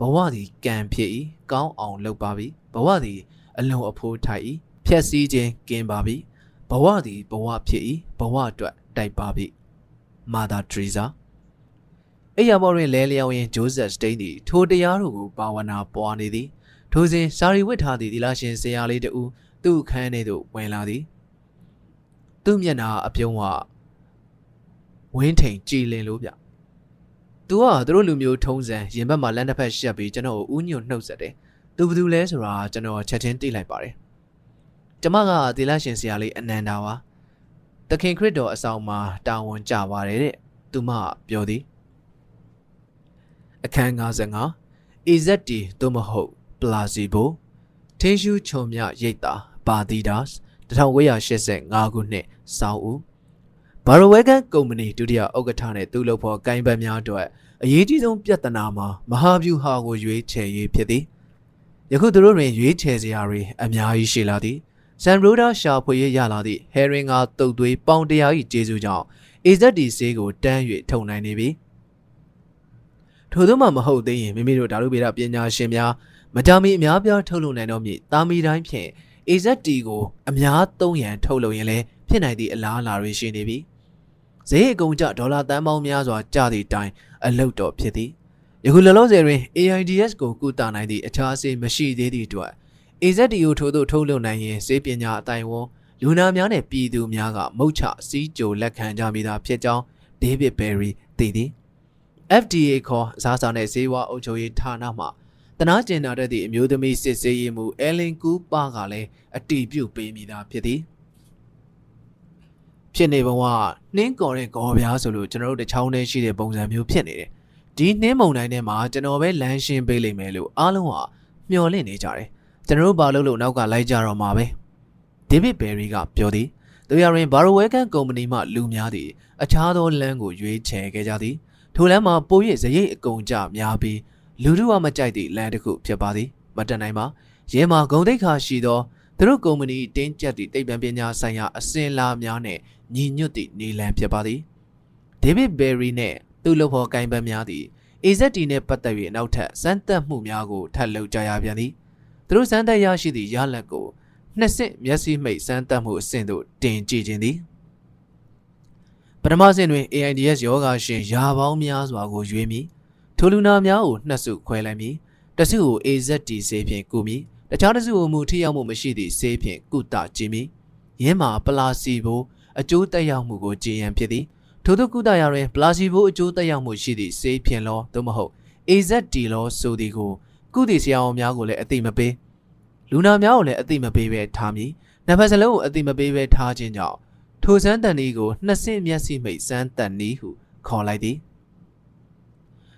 ဘဝသည်ကံဖြစ်၏ကောင်းအောင်လုပ်ပါပြီဘဝသည် အလွန်အဖိုးထိုက်၏ဖြက်စီးခြင်းကင်းပါပြီဘဝသည်ဘဝဖြစ်၏ဘဝအတွက်တိုက်ပါပြီမာသာထရီဇာ အိယာဘော်တွင်လဲလျောင်းရင်ဂျိုးဆက်စတိန်သည်ထိုတရားတို့ကိုပါဝနာပွားနေသည်ထိုစဉ်စာရီဝတ်ထားသည့်ဒီလာရှင်ဆရာလေးတူသူ့အခန်းထဲသို့ဝင်လာသည်သူ့မျက်နှာအပြုံးကဝင်းထိန်ကြည်လင်လို့ဗျ။ "तू ကသူတို့လူမျိုးထုံးစံရင်ဘက်မှာလက်တစ်ဖက်ရှက်ပြီးကျွန်တော်ကိုဥညွတ်နှုတ်ဆက်တယ်။ तू ဘယ်သူလဲဆိုတာကျွန်တော်ချက်ချင်းသိလိုက်ပါတယ်။ကျမကသီလရှင်ဆရာလေးအနန္တာပါ။တခင်ခရစ်တော်အဆောင်မှာတာဝန်ကျပါတယ်တဲ့။သူမပြောသည်။ အခန်း55 EZT သို့မဟုတ် Placebo ထင်းရှူးချုံမြရိတ်တာပါတီဒါစ်1985ခုနှစ်စောင်းဦးဘာရိုဝဲကန်ကုမ္ပဏီဒုတိယဥက္ကဋ္ဌနဲ့သူ့လုပ်ဖော်ကိုင်ဘတ်များအတွက်အရေးကြီးဆုံးပြဿနာမှာမဟာဗျူဟာကိုရွေးချယ်ရေးဖြစ်သည်ယခုသူတို့တွင်ရွေးချယ်စရာတွေအများကြီးရှိလာသည်ဆန်ရိုဒါရှာဖွေရရလာသည့်ဟယ်ရင်ကတုတ်သွေးပေါင်တရာ၏ကျေးဇူးကြောင့် AZD ဆေးကိုတန်း၍ထုံနိုင်နေပြီ ထို့သောမှမဟုတ်သေးရင်မိမိတို့ဓာတုဗေဒပညာရှင်များမတာမီအများပြားထုတ်လုပ်နိုင်သောမြစ်တာမီတိုင်းဖြင့် AZD ကိုအများသုံးရန်ထုတ်လုပ်ရင်လည်းဖြစ်နိုင်သည့်အလားအလာတွေရှိနေပြီဈေးအကုန်ကျဒေါ်လာတန်ပေါင်းများစွာကျသည့်တိုင်အလုတ်တော်ဖြစ်သည်ယခုလောလောဆယ်တွင် AIDS ကိုကုသနိုင်သည့်အခြားဆေးမရှိသေးသည့်အတွက် AZDO ထို့သို့ထုတ်လုပ်နိုင်ရင်ဆေးပညာအတိုင်းဝန်းလူနာများနဲ့ပြည်သူများကမုတ်ချစီးကြိုလက်ခံကြမိတာဖြစ်ကြောင်းဒေးဗစ်ဘယ်ရီသိသည် FDA ခေါ်အစားအစာနဲ့ဈေးဝါအုပ်ချုပ်ရေးဌာနမှတနာကျင်နာတဲ့သည့်အမျိုးသမီးစစ်ဆေးရေးမှူးအဲလင်ကူပါကလည်းအတီးပြုတ်ပေးမိတာဖြစ်သည်ဖြစ်နေပုံကနှင်းကော်တဲ့ကော်ပြားဆိုလို့ကျွန်တော်တို့တချောင်းထဲရှိတဲ့ပုံစံမျိုးဖြစ်နေတယ်ဒီနှင်းမုံတိုင်းထဲမှာကျွန်တော်ပဲလမ်းရှင်းပေးလိမ့်မယ်လို့အားလုံးကမျှော်လင့်နေကြတယ်ကျွန်တော်တို့ဘာလို့လို့နောက်ကလိုက်ကြတော့မှာပဲဒေးဗစ်ဘယ်ရီကပြောသည်သူရရင်ဘာရိုဝဲကန်ကုမ္ပဏီမှလူများသည်အခြားသောလမ်းကိုရွေးချယ်ခဲ့ကြသည် ထိုလမ်းမှာပို၍ဇရိတ်အကုန်ကြများပြီးလူတို့ကမကြိုက်သည့်လမ်းတစ်ခုဖြစ်ပါသည်မတန်နိုင်ပါရဲမှာဂုံတိတ်ခါရှိသောသူတို့ကုမ္ပဏီတင်းကျပ်သည့်တိတ်ပံပညာဆိုင်ရာအစင်လာများနဲ့ညီညွတ်သည့်နေလန်ဖြစ်ပါသည်ဒေးဗစ်ဘယ်ရီနှင့်သူ့လုပ်ဖော်ကိုင်ဘတ်များသည် AZD နှင့်ပတ်သက်၍နောက်ထပ်စမ်းသပ်မှုများကိုထပ်လုပ်ကြရပြန်သည်သူတို့စမ်းသပ်ရရှိသည့်ရလဒ်ကိုနှစ်ဆင့်မျက်စိမှိတ်စမ်းသပ်မှုအဆင့်သို့တင်ကြည့်ခြင်းသည် ပထမဆင့်တွင် AIDS ယောဂါရှင်ယာပေါင်းများစွာကိုရွေးမည်ထိုလူနာများကိုနှစ်စုခွဲလိုက်မည်တစုကို AZD ဆေးဖြင့်ကုမည်တခြားတစ်စုကိုမူထိရောက်မှုမရှိသည့်ဆေးဖြင့်ကုသကြည့်မည်ယင်းမှာပလာစီဘိုအကျိုးသက်ရောက်မှုကိုကြည်ရန်ဖြစ်သည်ထို့သောကုသရာတွင်ပလာစီဘိုအကျိုးသက်ရောက်မှုရှိသည့်ဆေးဖြင့်လောသို့မဟုတ် AZD လောဆိုသည်ကိုကုသဆရာဝန်များကိုလည်းအသိမပေးလူနာများကိုလည်းအသိမပေးပဲထားမည်နံပါတ်စလုံးကိုအသိမပေးပဲထားခြင်းကြောင့် ထိုစမ်းတန်ဤကိုနှစ်ဆင့်မျက်စိမိတ်စမ်းတန်ဤဟုခေါ်လိုက်သည်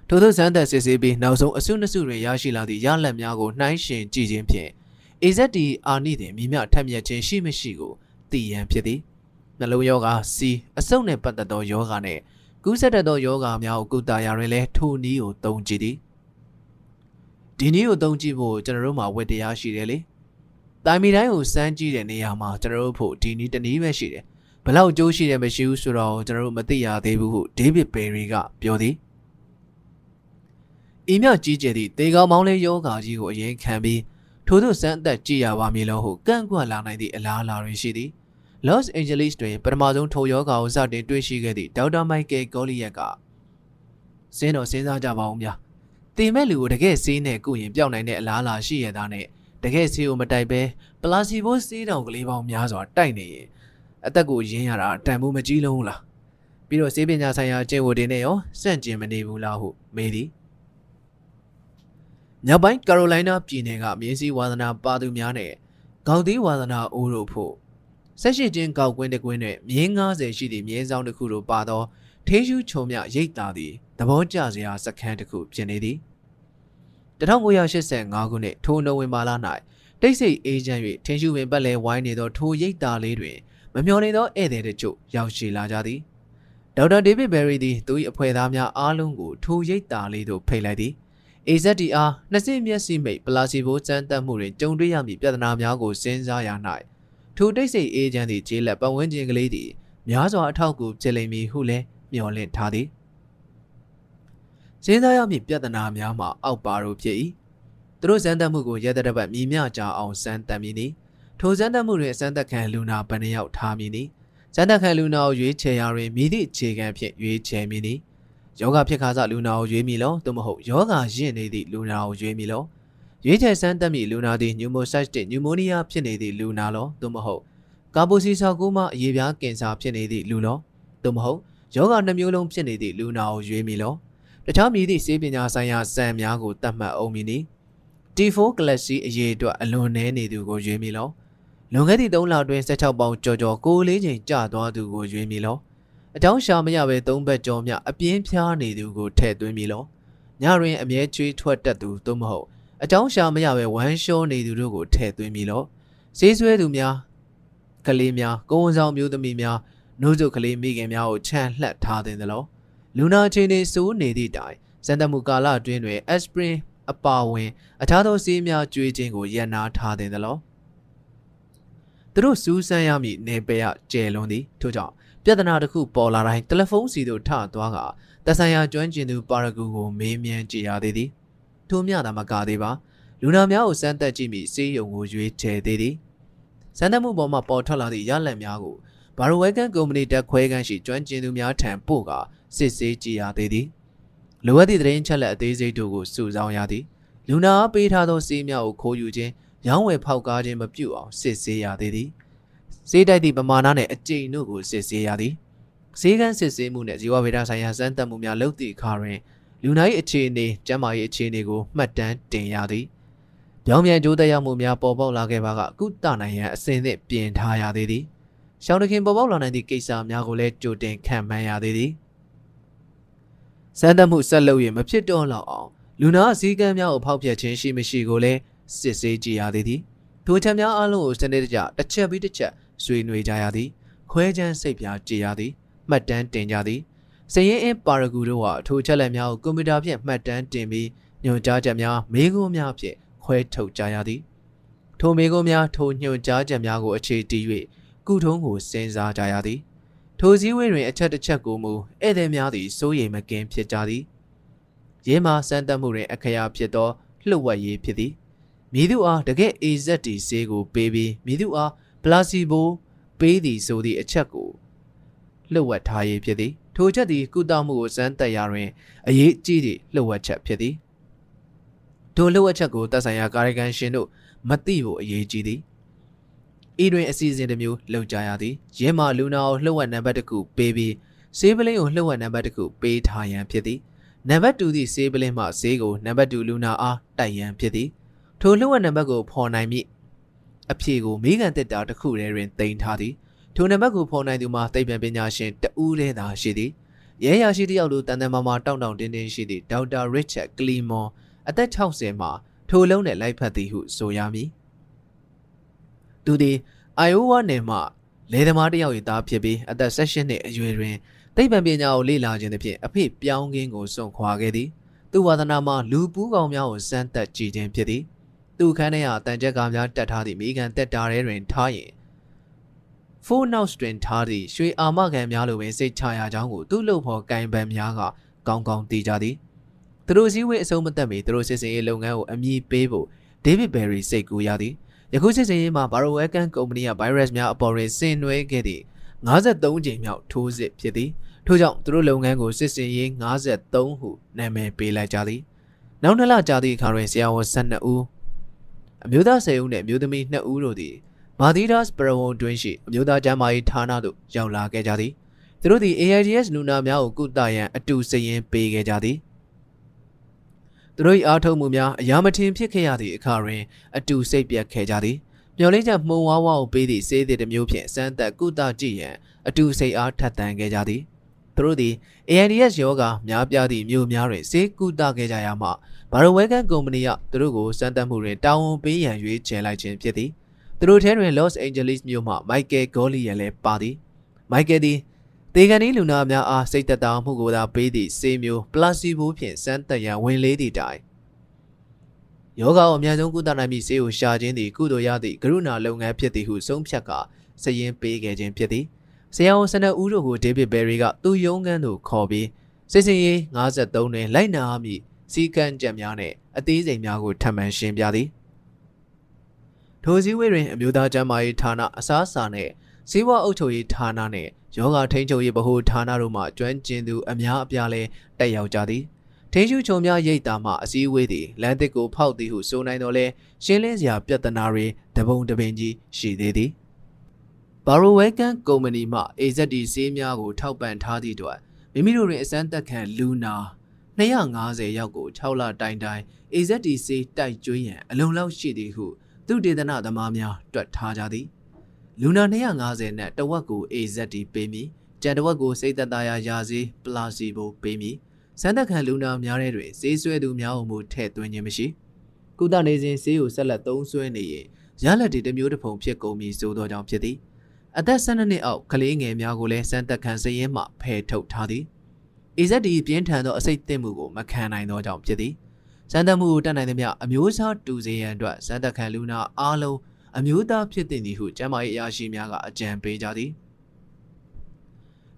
ထို့သောစမ်းသပ်စစ်ဆေးပြီးနောက်ဆုံးအစုနှစ်စုတွင်ရရှိလာသည့်ရလဒ်များကိုနှိုင်းယှဉ်ကြည့်ခြင်းဖြင့် AZD အာနိတွင်မိမြထက်မြက်ခြင်းရှိမရှိကိုသိရန်ဖြစ်သည်နှလုံးယောဂါ C အဆုတ်နှင့်ပတ်သက်သောယောဂါနှင့်ကူးစက်တတ်သောယောဂါများကိုကုသရာတွင်လည်းထိုနည်းကိုသုံးကြည့်သည်ဒီနည်းကိုသုံးကြည့်ဖို့ကျွန်တော်တို့မှာဝတ္တရားရှိတယ်လေတိုင်မီတိုင်းကိုစမ်းကြည့်တဲ့နေရာမှာကျွန်တော်တို့ဖို့ဒီနည်းတစ်နည်းပဲရှိတယ် ဘလောက်အကျိုးရှိတယ်မရှိဘူးဆိုတော့ကျွန်တော်တို့မသိရသေးဘူးဟုဒေးဗစ်ဘယ်ရီကပြောသည်အီမြောက်ကြီးကျယ်သည့်တေကောင်မောင်းလေးယောဂါကြီးကိုအရင်ခံပြီးထို့သို့စမ်းအသက်ကြည့်ရပါမည်လို့ဟုကန့်ကွက်လာနိုင်သည့်အလားအလာတွေရှိသည် Los Angeles တွင်ပထမဆုံးထိုယောဂါကိုစတင်တွေ့ရှိခဲ့သည့်ဒေါက်တာမိုက်ကယ်ဂိုလီယက်ကစင်းတော်စဉ်းစားကြပါဦးများတင်မဲ့လူကိုတကယ်ဆေးနဲ့ကုရင်ပျောက်နိုင်တဲ့အလားအလာရှိရတာနဲ့တကယ်ဆေးကိုမတိုက်ပဲပလာစီဘိုဆေးတောင်ကလေးပေါင်းများစွာတိုက်နေရင် အသက်ကိုရင်းရတာတန်ဖို့မကြီးလုံးလားပြီးတော့ဆေးပညာဆိုင်ရာကျင့်ဝတ်တွေနဲ့ရောစန့်ကျင်မနေဘူးလားဟုမေးသည်မြောက်ပိုင်းကာရိုလိုင်းနာပြည်နယ်ကမြင်းစည်းဝါသနာပါသူများနဲ့ကောက်သီးဝါသနာအိုးတို့ဖို့ဆက်ရှိချင်းကောက်ကွင်းတကွင်းနဲ့မြင်း90ရှိသည့်မြင်းဆောင်တစ်ခုတို့ပါသောထေးရှူးချုံမြရိတ်တာသည်သဘောကျစရာစခန်းတစ်ခုဖြစ်နေသည်1985ခုနှစ်ထိုနိုဝင်ဘာလ၌တိတ်ဆိတ်အေးချမ်း၍ထင်းရှူပင်ပတ်လဲဝိုင်းနေသောထိုရိတ်တာလေးတွင် မမျှော်နေသောဧည့်သည်တို့ချို့ရောက်ရှိလာကြသည်ဒေါက်တာဒေးဗစ်ဘယ်ရီသည်သူ၏အဖွဲ့သားများအားလုံးကိုထိုရိတ်တာလေးသို့ဖိတ်လိုက်သည် AZDR နှစ်စိမျက်စိမိတ်ပလာစီဘိုစမ်းသပ်မှုတွင်ကြုံတွေ့ရမည့်ပြဿနာများကိုစဉ်းစားရ၌ထိုတိတ်ဆိတ်အေးချမ်းသည့်ခြေလက်ပတ်ဝန်းကျင်ကလေးသည်များစွာအထောက်အကူဖြစ်လိမ့်မည်ဟုလည်းမျှော်လင့်ထားသည်စဉ်းစားရမည့်ပြဿနာများမှာအောက်ပါတို့ဖြစ်၏သူတို့စမ်းသပ်မှုကိုရဲတဲ့ဘက်မြည်မြကြအောင်စမ်းသပ်မည်နီ ထိုစမ်းသပ်မှုတွင်စမ်းသပ်ခံလူနာဘယ်နှယောက်ထားမည်နီစမ်းသပ်ခံလူနာကိုရွေးချယ်ရာတွင်မိသည့်အခြေခံဖြင့်ရွေးချယ်မည်နီယောဂဖြစ်ခါစလူနာကိုရွေးမိလောသို့မဟုတ်ယောဂရင့်နေသည့်လူနာကိုရွေးမိလောရွေးချယ်စမ်းသပ်မိလူနာသည်ညူမိုဆိုက်တစ်ညူမိုနီးယားဖြစ်နေသည့်လူနာလောသို့မဟုတ်ကာပိုစီဆာကိုမှအရေပြားကင်ဆာဖြစ်နေသည့်လူလောသို့မဟုတ်ယောဂနှမျိုးလုံးဖြစ်နေသည့်လူနာကိုရွေးမိလောတခြားမည်သည့်စေပညာဆိုင်ရာစံများကိုတတ်မှတ်အောင်မည်နီ T4 Galaxy အရေးအတွက်အလွန်နည်းနေသူကိုရွေးမိလော လွန်ခဲ့သည့်3လအတွင်း16ပေါင်ကြော်ကြော်ကိုလေးချိန်ကျသွားသူကိုရွေးမိလောအကြောင်းရှာမရပဲသုံးဘက်ကြောမြအပြင်းဖြားနေသူကိုထည့်သွင်းမိလောညတွင်အမြဲချွေးထွက်တတ်သူသို့မဟုတ်အကြောင်းရှာမရပဲဝမ်းလျှောနေသူတို့ကိုထည့်သွင်းမိလောဈေးဆွဲသူများကလေးများကိုဝန်ဆောင်မျိုးသမီးများနှုတ်စုကလေးမိခင်များကိုခြံလှက်ထားတဲ့သလောလူနာချင်းတွေစိုးနေသည့်တိုင်စံတမှုကာလအတွင်းတွင် aspirin အပါဝင်အခြားသောဆေးများကျွေးခြင်းကိုရန်နာထားတဲ့သလော သူတို့စူးစမ်းရမည့်နေပယ်ရကျယ်လွန်သည်ထို့ကြောင့်ပြဿနာတစ်ခုပေါ်လာတိုင်းတယ်လီဖုန်းစီသို့ထသွားကသက်ဆိုင်ရာကျွမ်းကျင်သူပါရဂူကိုမေးမြန်းကြည့်ရသေးသည်ထို့မြတာမကသေးပါလူနာများကိုစမ်းသပ်ကြည့်မိစေးရုံကိုရွေးချယ်သေးသည်စမ်းသပ်မှုပေါ်မှာပေါ်ထွက်လာသည့်ရလဒ်များကိုဘာရိုဝဲကန်ကုမ္ပဏီတက်ခွဲခန်းရှိကျွမ်းကျင်သူများထံပို့ကစစ်ဆေးကြည့်ရသေးသည်လိုအပ်သည့်သတင်းချက်လက်အသေးစိတ်တို့ကိုစုဆောင်းရသည်လူနာပေးထားသောစေးများကိုခိုးယူခြင်း ရောင်းဝယ်ဖောက်ကားခြင်းမပြုအောင်စစ်ဆေးရသေးသည်စေးတိုက်သည့်ပမာဏနှင့်အကျိန်တို့ကိုစစ်ဆေးရသည်ဈေးကန်းစစ်ဆေးမှုနှင့်ဇီဝဗေဒဆိုင်ရာစမ်းသပ်မှုများလုပ်သည့်အခါတွင်လူနာ၏အခြေအနေကျန်းမာရေးအခြေအနေကိုမှတ်တမ်းတင်ရသည်ပြောင်းပြန်ကြိုးသက်ရောက်မှုများပေါ်ပေါက်လာခဲ့ပါကကုသနိုင်ရန်အစဉ်သင့်ပြင်ထားရသေးသည်ရှောင်းတခင်ပေါ်ပေါက်လာနိုင်သည့်ကိစ္စများကိုလည်းကြိုတင်ခံမှန်းရသေးသည်စမ်းသပ်မှုဆက်လုပ်ရင်မဖြစ်တော့လောက်အောင်လူနာအစည်းကမ်းများကိုဖောက်ဖျက်ခြင်းရှိမရှိကိုလည်း စစ်ဆေးကြည့်ရသေးသည်ထိုချက်များအလုံးကိုစနစ်တကျတစ်ချက်ပြီးတစ်ချက်ဆွေးနွေးကြရသည်ခွဲချမ်းစိတ်ပြားကြည်ရသည်မှတ်တမ်းတင်ကြသည်စရင်အင်းပါရဂူတို့ဟာထိုချက်လက်များကိုကွန်ပျူတာဖြင့်မှတ်တမ်းတင်ပြီးညွှန်ကြားချက်များမေးခွန်းများဖြင့်ခွဲထုတ်ကြရသည်ထိုမေးခွန်းများထိုညွှန်ကြားချက်များကိုအခြေတည်၍ကုထုံးကိုစဉ်းစားကြရသည်ထိုစည်းဝေးတွင်အချက်တစ်ချက်ကိုမူဧည့်သည်များသည်စိုးရိမ်မကင်းဖြစ်ကြသည်ရဲမှစမ်းသပ်မှုတွင်အခရာဖြစ်သောလှုပ်ဝက်ရေးဖြစ်သည် မည်သူအားတကယ့် AZD ဆေးကိုပေးပြီးမည်သူအားပလာစီဘိုပေးသည်ဆိုသည့်အချက်ကိုလှုပ်ဝက်ထားရေးဖြစ်သည်ထိုချက်သည်ကုသမှုကိုစမ်းသပ်ရာတွင်အရေးကြီးသည့်လှုပ်ဝက်ချက်ဖြစ်သည်ထိုလှုပ်ဝက်ချက်ကိုသက်ဆိုင်ရာကာယကံရှင်တို့မသိဖို့အရေးကြီးသည်ဤတွင်အစီအစဉ်တစ်မျိုးလုပ်ကြရသည်ရဲမှလူနာကိုလှုပ်ဝက်နံပါတ်တစ်ခုပေးပြီးဆေးပလင်းကိုလှုပ်ဝက်နံပါတ်တစ်ခုပေးထားရန်ဖြစ်သည်နံပါတ်2သည့်ဆေးပလင်းမှဆေးကိုနံပါတ်2လူနာအားတိုက်ရန်ဖြစ်သည် ထိုလှုပ်ဝက်နံပါတ်ကိုဖော်နိုင်မည်အဖြေကိုမိဂန်တက်တာတစ်ခုတည်းတွင်တင်ထားသည်ထိုနံပါတ်ကိုဖော်နိုင်သူမှာသိပ္ပံပညာရှင်တဦးတည်းသာရှိသည်ရဲရရှိတယောက်လိုတန်တန်မာမာတောင့်တောင့်တင်းတင်းရှိသည့်ဒေါက်တာရစ်ချတ်ကလီမွန်အသက်60မှာထိုလုံးနဲ့လိုက်ဖက်သည်ဟုဆိုရမည်သူသည်အိုင်အိုဝါနယ်မှလယ်သမားတယောက်၏သားဖြစ်ပြီးအသက်16နှစ်အရွယ်တွင်သိပ္ပံပညာကိုလေ့လာခြင်းသဖြင့်အဖေပြောင်းကင်းကိုစွန့်ခွာခဲ့သည်သူဝါသနာမှာလူပူးကောင်များကိုစမ်းသပ်ကြည့်ခြင်းဖြစ်သည် သူခန်းထဲဟာတန်ကြက်ကားများတက်ထားသည့်မိကန်တက်တာထဲတွင်ထားရင် Four Notes တွင်ထားသည့်ရွှေအာမခံများလိုပင်စိတ်ချရကြောင်းကိုသူ့လုပ်ဖော်ကင်ပန်များကကောင်းကောင်းသိကြသည်သူတို့စည်းဝေးအစုံမသက်မီသူတို့စစ်စင်ရေးလုပ်ငန်းကိုအမြည်ပေးဖို့ဒေးဗစ်ဘယ်ရီစိတ်ကူးရသည်ယခုစစ်စင်ရေးမှာဘာရိုဝဲကန်ကုမ္ပဏီက virus များအပေါ်တွင်ဆင်နွှဲခဲ့သည့်53ကြိမ်မြောက်ထိုးစစ်ဖြစ်သည်ထို့ကြောင့်သူတို့လုပ်ငန်းကိုစစ်စင်ရေး53ဟုနာမည်ပေးလိုက်ကြသည်နောက်နှစ်လကြာသည့်အခါတွင်ဆရာဝန်12ဦး အမျိုးသား10ဦးနှင့်အမျိုးသမီး2ဦးတို့သည်မာသီဒါစ်ပရဝုံတွင်းရှိအမျိုးသားကျန်းမာရေးဌာနသို့ရောက်လာခဲ့ကြသည်သူတို့သည် AIDS လူနာများကိုကုသရန်အတူစည်ရင်ပေးခဲ့ကြသည်သူတို့၏အားထုတ်မှုများအရာမထင်ဖြစ်ခဲ့ရသည့်အခါတွင် အတူစိတ်ပြတ်ခဲ့ကြသည်မျော်လင့်ချက်မှုံဝါးဝါးကိုပေးသည့်စေးသည့်တစ်မျိုးဖြင့်စမ်းသက်ကုသကြည့်ရန်အတူစိတ်အားထက်သန်ခဲ့ကြသည်သူတို့သည် AIDS ယောဂများပြားသည့်မြို့များတွင်စေကုသခဲ့ကြရမှ ဘာရိုဝဲကန်ကုမ္ပဏီကသူတို့ကိုစမ်းသပ်မှုတွင်တာဝန်ပေးရန်ရွေးချယ်လိုက်ခြင်းဖြစ်သည်သူတို့ထဲတွင် Los Angeles မြို့မှမိုက်ကယ်ဂေါလီယန်လည်းပါသည်မိုက်ကယ်သည်ဒေဂန်နီလူနာများအားစိတ်သက်သာမှုကိုသာပေးသည့်ဆေးမျိုးပလာစီဘိုဖြင့်စမ်းသပ်ရန်ဝင်လေးသည့်တိုင်ယောဂကိုအများဆုံးကုသနိုင်မည့်ဆေးကိုရှာခြင်းသည်ကုသိုလ်ရသည့်ကရုဏာလုပ်ငန်းဖြစ်သည်ဟုဆုံးဖြတ်ကာစည်ရင်ပေးခဲ့ခြင်းဖြစ်သည်ဆရာဝန်စနဦးတို့ကိုဒေးဗစ်ဘယ်ရီကသူ့ရုံးခန်းသို့ခေါ်ပြီးစစ်စင်ရေး53တွင်လိုက်နာမည့် စီကံကြံများနှင့်အသေးစိတ်များကိုထပ်မံရှင်းပြသည်ထိုစည်းဝေးတွင်အမျိုးသားကျန်းမာရေးဌာနအစားအစာနှင့်ဈေးဝအုပ်ချုပ်ရေးဌာနနှင့်ယောဂထိန်းချုပ်ရေးဗဟိုဌာနတို့မှကျွမ်းကျင်သူအများအပြားလည်းတက်ရောက်ကြသည်ထိန်းချုပ်ချုံများရိတ်တာမှအစည်းအဝေးသည်လမ်းတစ်ကိုဖောက်သည်ဟုဆိုနိုင်တော်လဲရှင်းလင်းစရာပြဿနာတွေတပုံတပင်ကြီးရှိသေးသည်ဘာရိုဝဲကန်ကုမ္ပဏီမှ AZD ဆေးများကိုထောက်ပံ့ထားသည့်အတွက်မိမိတို့တွင်အစမ်းသက်ခံလူနာ 250ယောက်ကို6လတိုင်တိုင် AZD ဆေးတိုက်ကျွေးရန်အလုံလောက်ရှိသည်ဟုသူတေသနသမားများတွက်ထားကြသည်လူနာ250နဲ့တဝက်ကို AZD ပေးမည်ကြံတဝက်ကိုစိတ်သက်သာရာယာစီပလာစီဘိုပေးမည်စမ်းသက်ခံလူနာများတဲ့တွင်ဈေးဆွဲသူများအမှုထည့်သွင်းခြင်းမရှိကုသနေစဉ်ဈေးကိုဆက်လက်သုံးစွဲနေရင်ရလက်တွေတစ်မျိုးတစ်ပုံဖြစ်ကုန်ပြီဆိုသောကြောင့်ဖြစ်သည်အသက်12နှစ်အောက်ကလေးငယ်များကိုလည်းစမ်းသက်ခံစည်ရင်မှဖယ်ထုတ်ထားသည် AZD ပြင်းထန်သောအစိတ်သင့်မှုကိုမခံနိုင်သောကြောင့်ဖြစ်သည်စမ်းသပ်မှုကိုတတ်နိုင်သမျှအမျိုးအစားတူစေရန်အတွက်စမ်းသပ်ခံလူနာအားလုံးအမျိုးသားဖြစ်တဲ့သည်ဟုကျမ်းမာရေးအရာရှိများကအကြံပေးကြသည်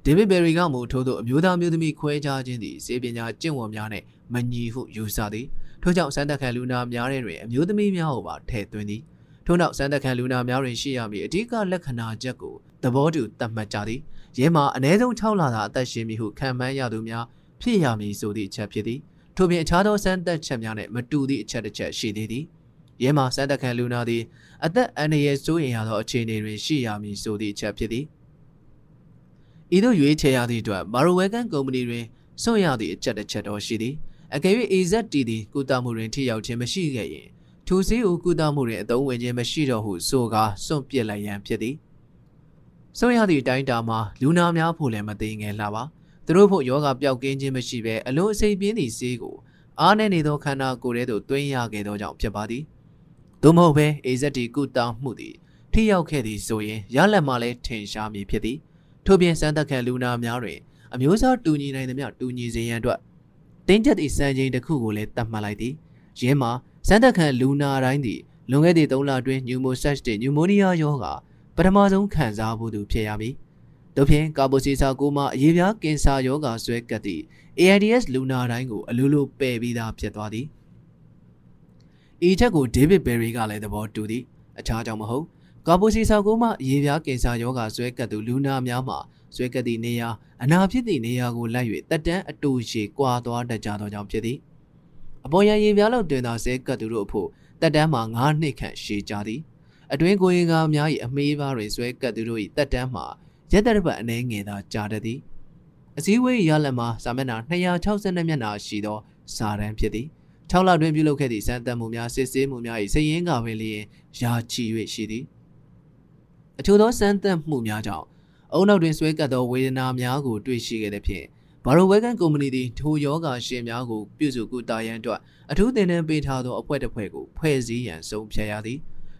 ဒေးဗစ်ဘယ်ရီကမူထို့သောအမျိုးသားမျိုးသမီးခွဲခြားခြင်းသည်စေပညာကျင့်ဝတ်များနှင့်မညီဟုယူဆသည်ထို့ကြောင့်စမ်းသပ်ခံလူနာများတွင်အမျိုးသမီးများကိုပါထည့်သွင်းသည် ထို့နောက်စမ်းသပ်ခံလူနာများတွင်ရှိရမည့်အဓိကလက္ခဏာချက်ကိုသဘောတူသတ်မှတ်ကြသည်ရဲမှာအ ਨੇ ဆုံး6လသာအသက်ရှင်မည်ဟုခံမှန်းရသူများဖြစ်ရမည်ဆိုသည့်အချက်ဖြစ်သည်ထို့ပြင်အခြားသောစမ်းသပ်ချက်များနဲ့မတူသည့်အချက်တစ်ချက်ရှိသေးသည်ရဲမှာစမ်းသပ်ခံလူနာသည်အသက်အန္တရာယ်စိုးရိမ်ရသောအခြေအနေတွင်ရှိရမည်ဆိုသည့်အချက်ဖြစ်သည်ဤသို့ရွေးချယ်ရသည့်အတွက်မာရိုဝဲကန်ကုမ္ပဏီတွင်စွန့်ရသည့်အချက်တစ်ချက်တော့ရှိသည်အကယ်၍ AZT သည်ကုသမှုတွင်ထိရောက်ခြင်းမရှိခဲ့ရင် ထိုစည်းကိုကုသမှုတွင်အသုံးဝင်ခြင်းမရှိတော့ဟုဆိုကာစွန့်ပစ်လိုက်ရန်ဖြစ်သည်စွန့်ရသည့်အတိုင်းတာမှာလူနာများဖို့လည်းမသိငယ်လှပါသူတို့ဖို့ယောဂပျောက်ကင်းခြင်းမရှိဘဲအလွန်အစိပ်ပြင်းသည့်ဆေးကိုအားနဲ့နေသောခန္ဓာကိုယ်ထဲသို့သွင်းရခဲ့သောကြောင့်ဖြစ်ပါသည်သို့မဟုတ်ဘဲ AZT ကုသမှုသည်ထိရောက်ခဲ့သည်ဆိုရင်ရလက်မှလည်းထင်ရှားမည်ဖြစ်သည်ထို့ပြင်စမ်းသပ်ခံလူနာများတွင်အမျိုးအစားတူညီနိုင်သမျှတူညီစေရန်အတွက်တင်းကျပ်သည့်စံချိန်တစ်ခုကိုလည်းတတ်မှတ်လိုက်သည်ယင်းမှာ စမ်းသပ်ခံလူနာတိုင်းသည်လွန်ခဲ့သည့်3လအတွင်းညူမိုဆက်တဲ့ညူမိုနီးယားရောဂါပထမဆုံးခံစားမှုသူဖြစ်ရမည်။တို့ဖြင့်ကာဘိုစီဆာကိုမှအရေးပြားကင်ဆာရောဂါဆွဲကပ်သည့် AIDS လူနာတိုင်းကိုအလိုလိုပယ်ပြီးသားဖြစ်သွားသည်ဤချက်ကိုဒေးဗစ်ဘယ်ရီကလည်းသဘောတူသည်အခြားကြောင့်မဟုတ်ကာပိုစီဆောက်ကိုမှရေပြားကင်ဆာရောဂါဆွဲကပ်သူလူနာများမှာဆွဲကပ်သည့်နေရာအနာဖြစ်သည့်နေရာကိုလိုက်၍တက်တန်းအတူရှည်ကွာသွားတတ်ကြသောကြောင့်ဖြစ်သည် အပေါ်ရန်ရေပြားလောက်တွင်သာဆဲကပ်သူတို့အဖို့တက်တန်းမှာ9နှစ်ခန့်ရှည်ကြသည်အတွင်းကိုရင်ကားများ၏အမေးပါးတွင်ဆွဲကပ်သူတို့၏တက်တန်းမှာရက်သက်ပတ်အနေငယ်သာကြာတတ်သည်အစည်းအဝေးရလဒ်မှာစာမျက်နှာ262မျက်နှာရှိသောစာတမ်းဖြစ်သည်6လတွင်ပြုလုပ်ခဲ့သည့်စံတက်မှုများစစ်ဆေးမှုများ၏စည်ရင်းကပင်လျင်ရာချီ၍ရှိသည်အချို့သောစံတက်မှုများကြောင့်အုံနောက်တွင်ဆွဲကပ်သောဝေဒနာများကိုတွေ့ရှိခဲ့သည်ဖြင့် ဘာရိုဝဲကန်ကုမ္ပဏီသည်ထိုယောဂရှင်များကိုပြုစုကူတာရန်အတွက်အထူးသင်တန်းပေးထားသောအဖွဲ့တစ်ဖွဲ့ကိုဖွဲ့စည်းရန်ဆုံးဖြတ်ရသည်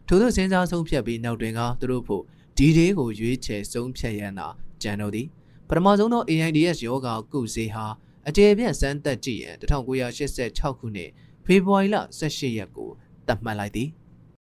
ထို့သောစဉ်းစားဆုံးဖြတ်ပြီးနောက်တွင်ကသူတို့ဖို့ဒီဒေးကိုရွေးချယ်ဆုံးဖြတ်ရန်သာကြံတော့သည်ပထမဆုံးသော AIDS ယောဂါကုစေဟာအကျေပြန့်စမ်းသပ်ကြည့်ရန်1986ခုနှစ်ဖေဖော်ဝါရီလ18ရက်ကိုသတ်မှတ်လိုက်သည်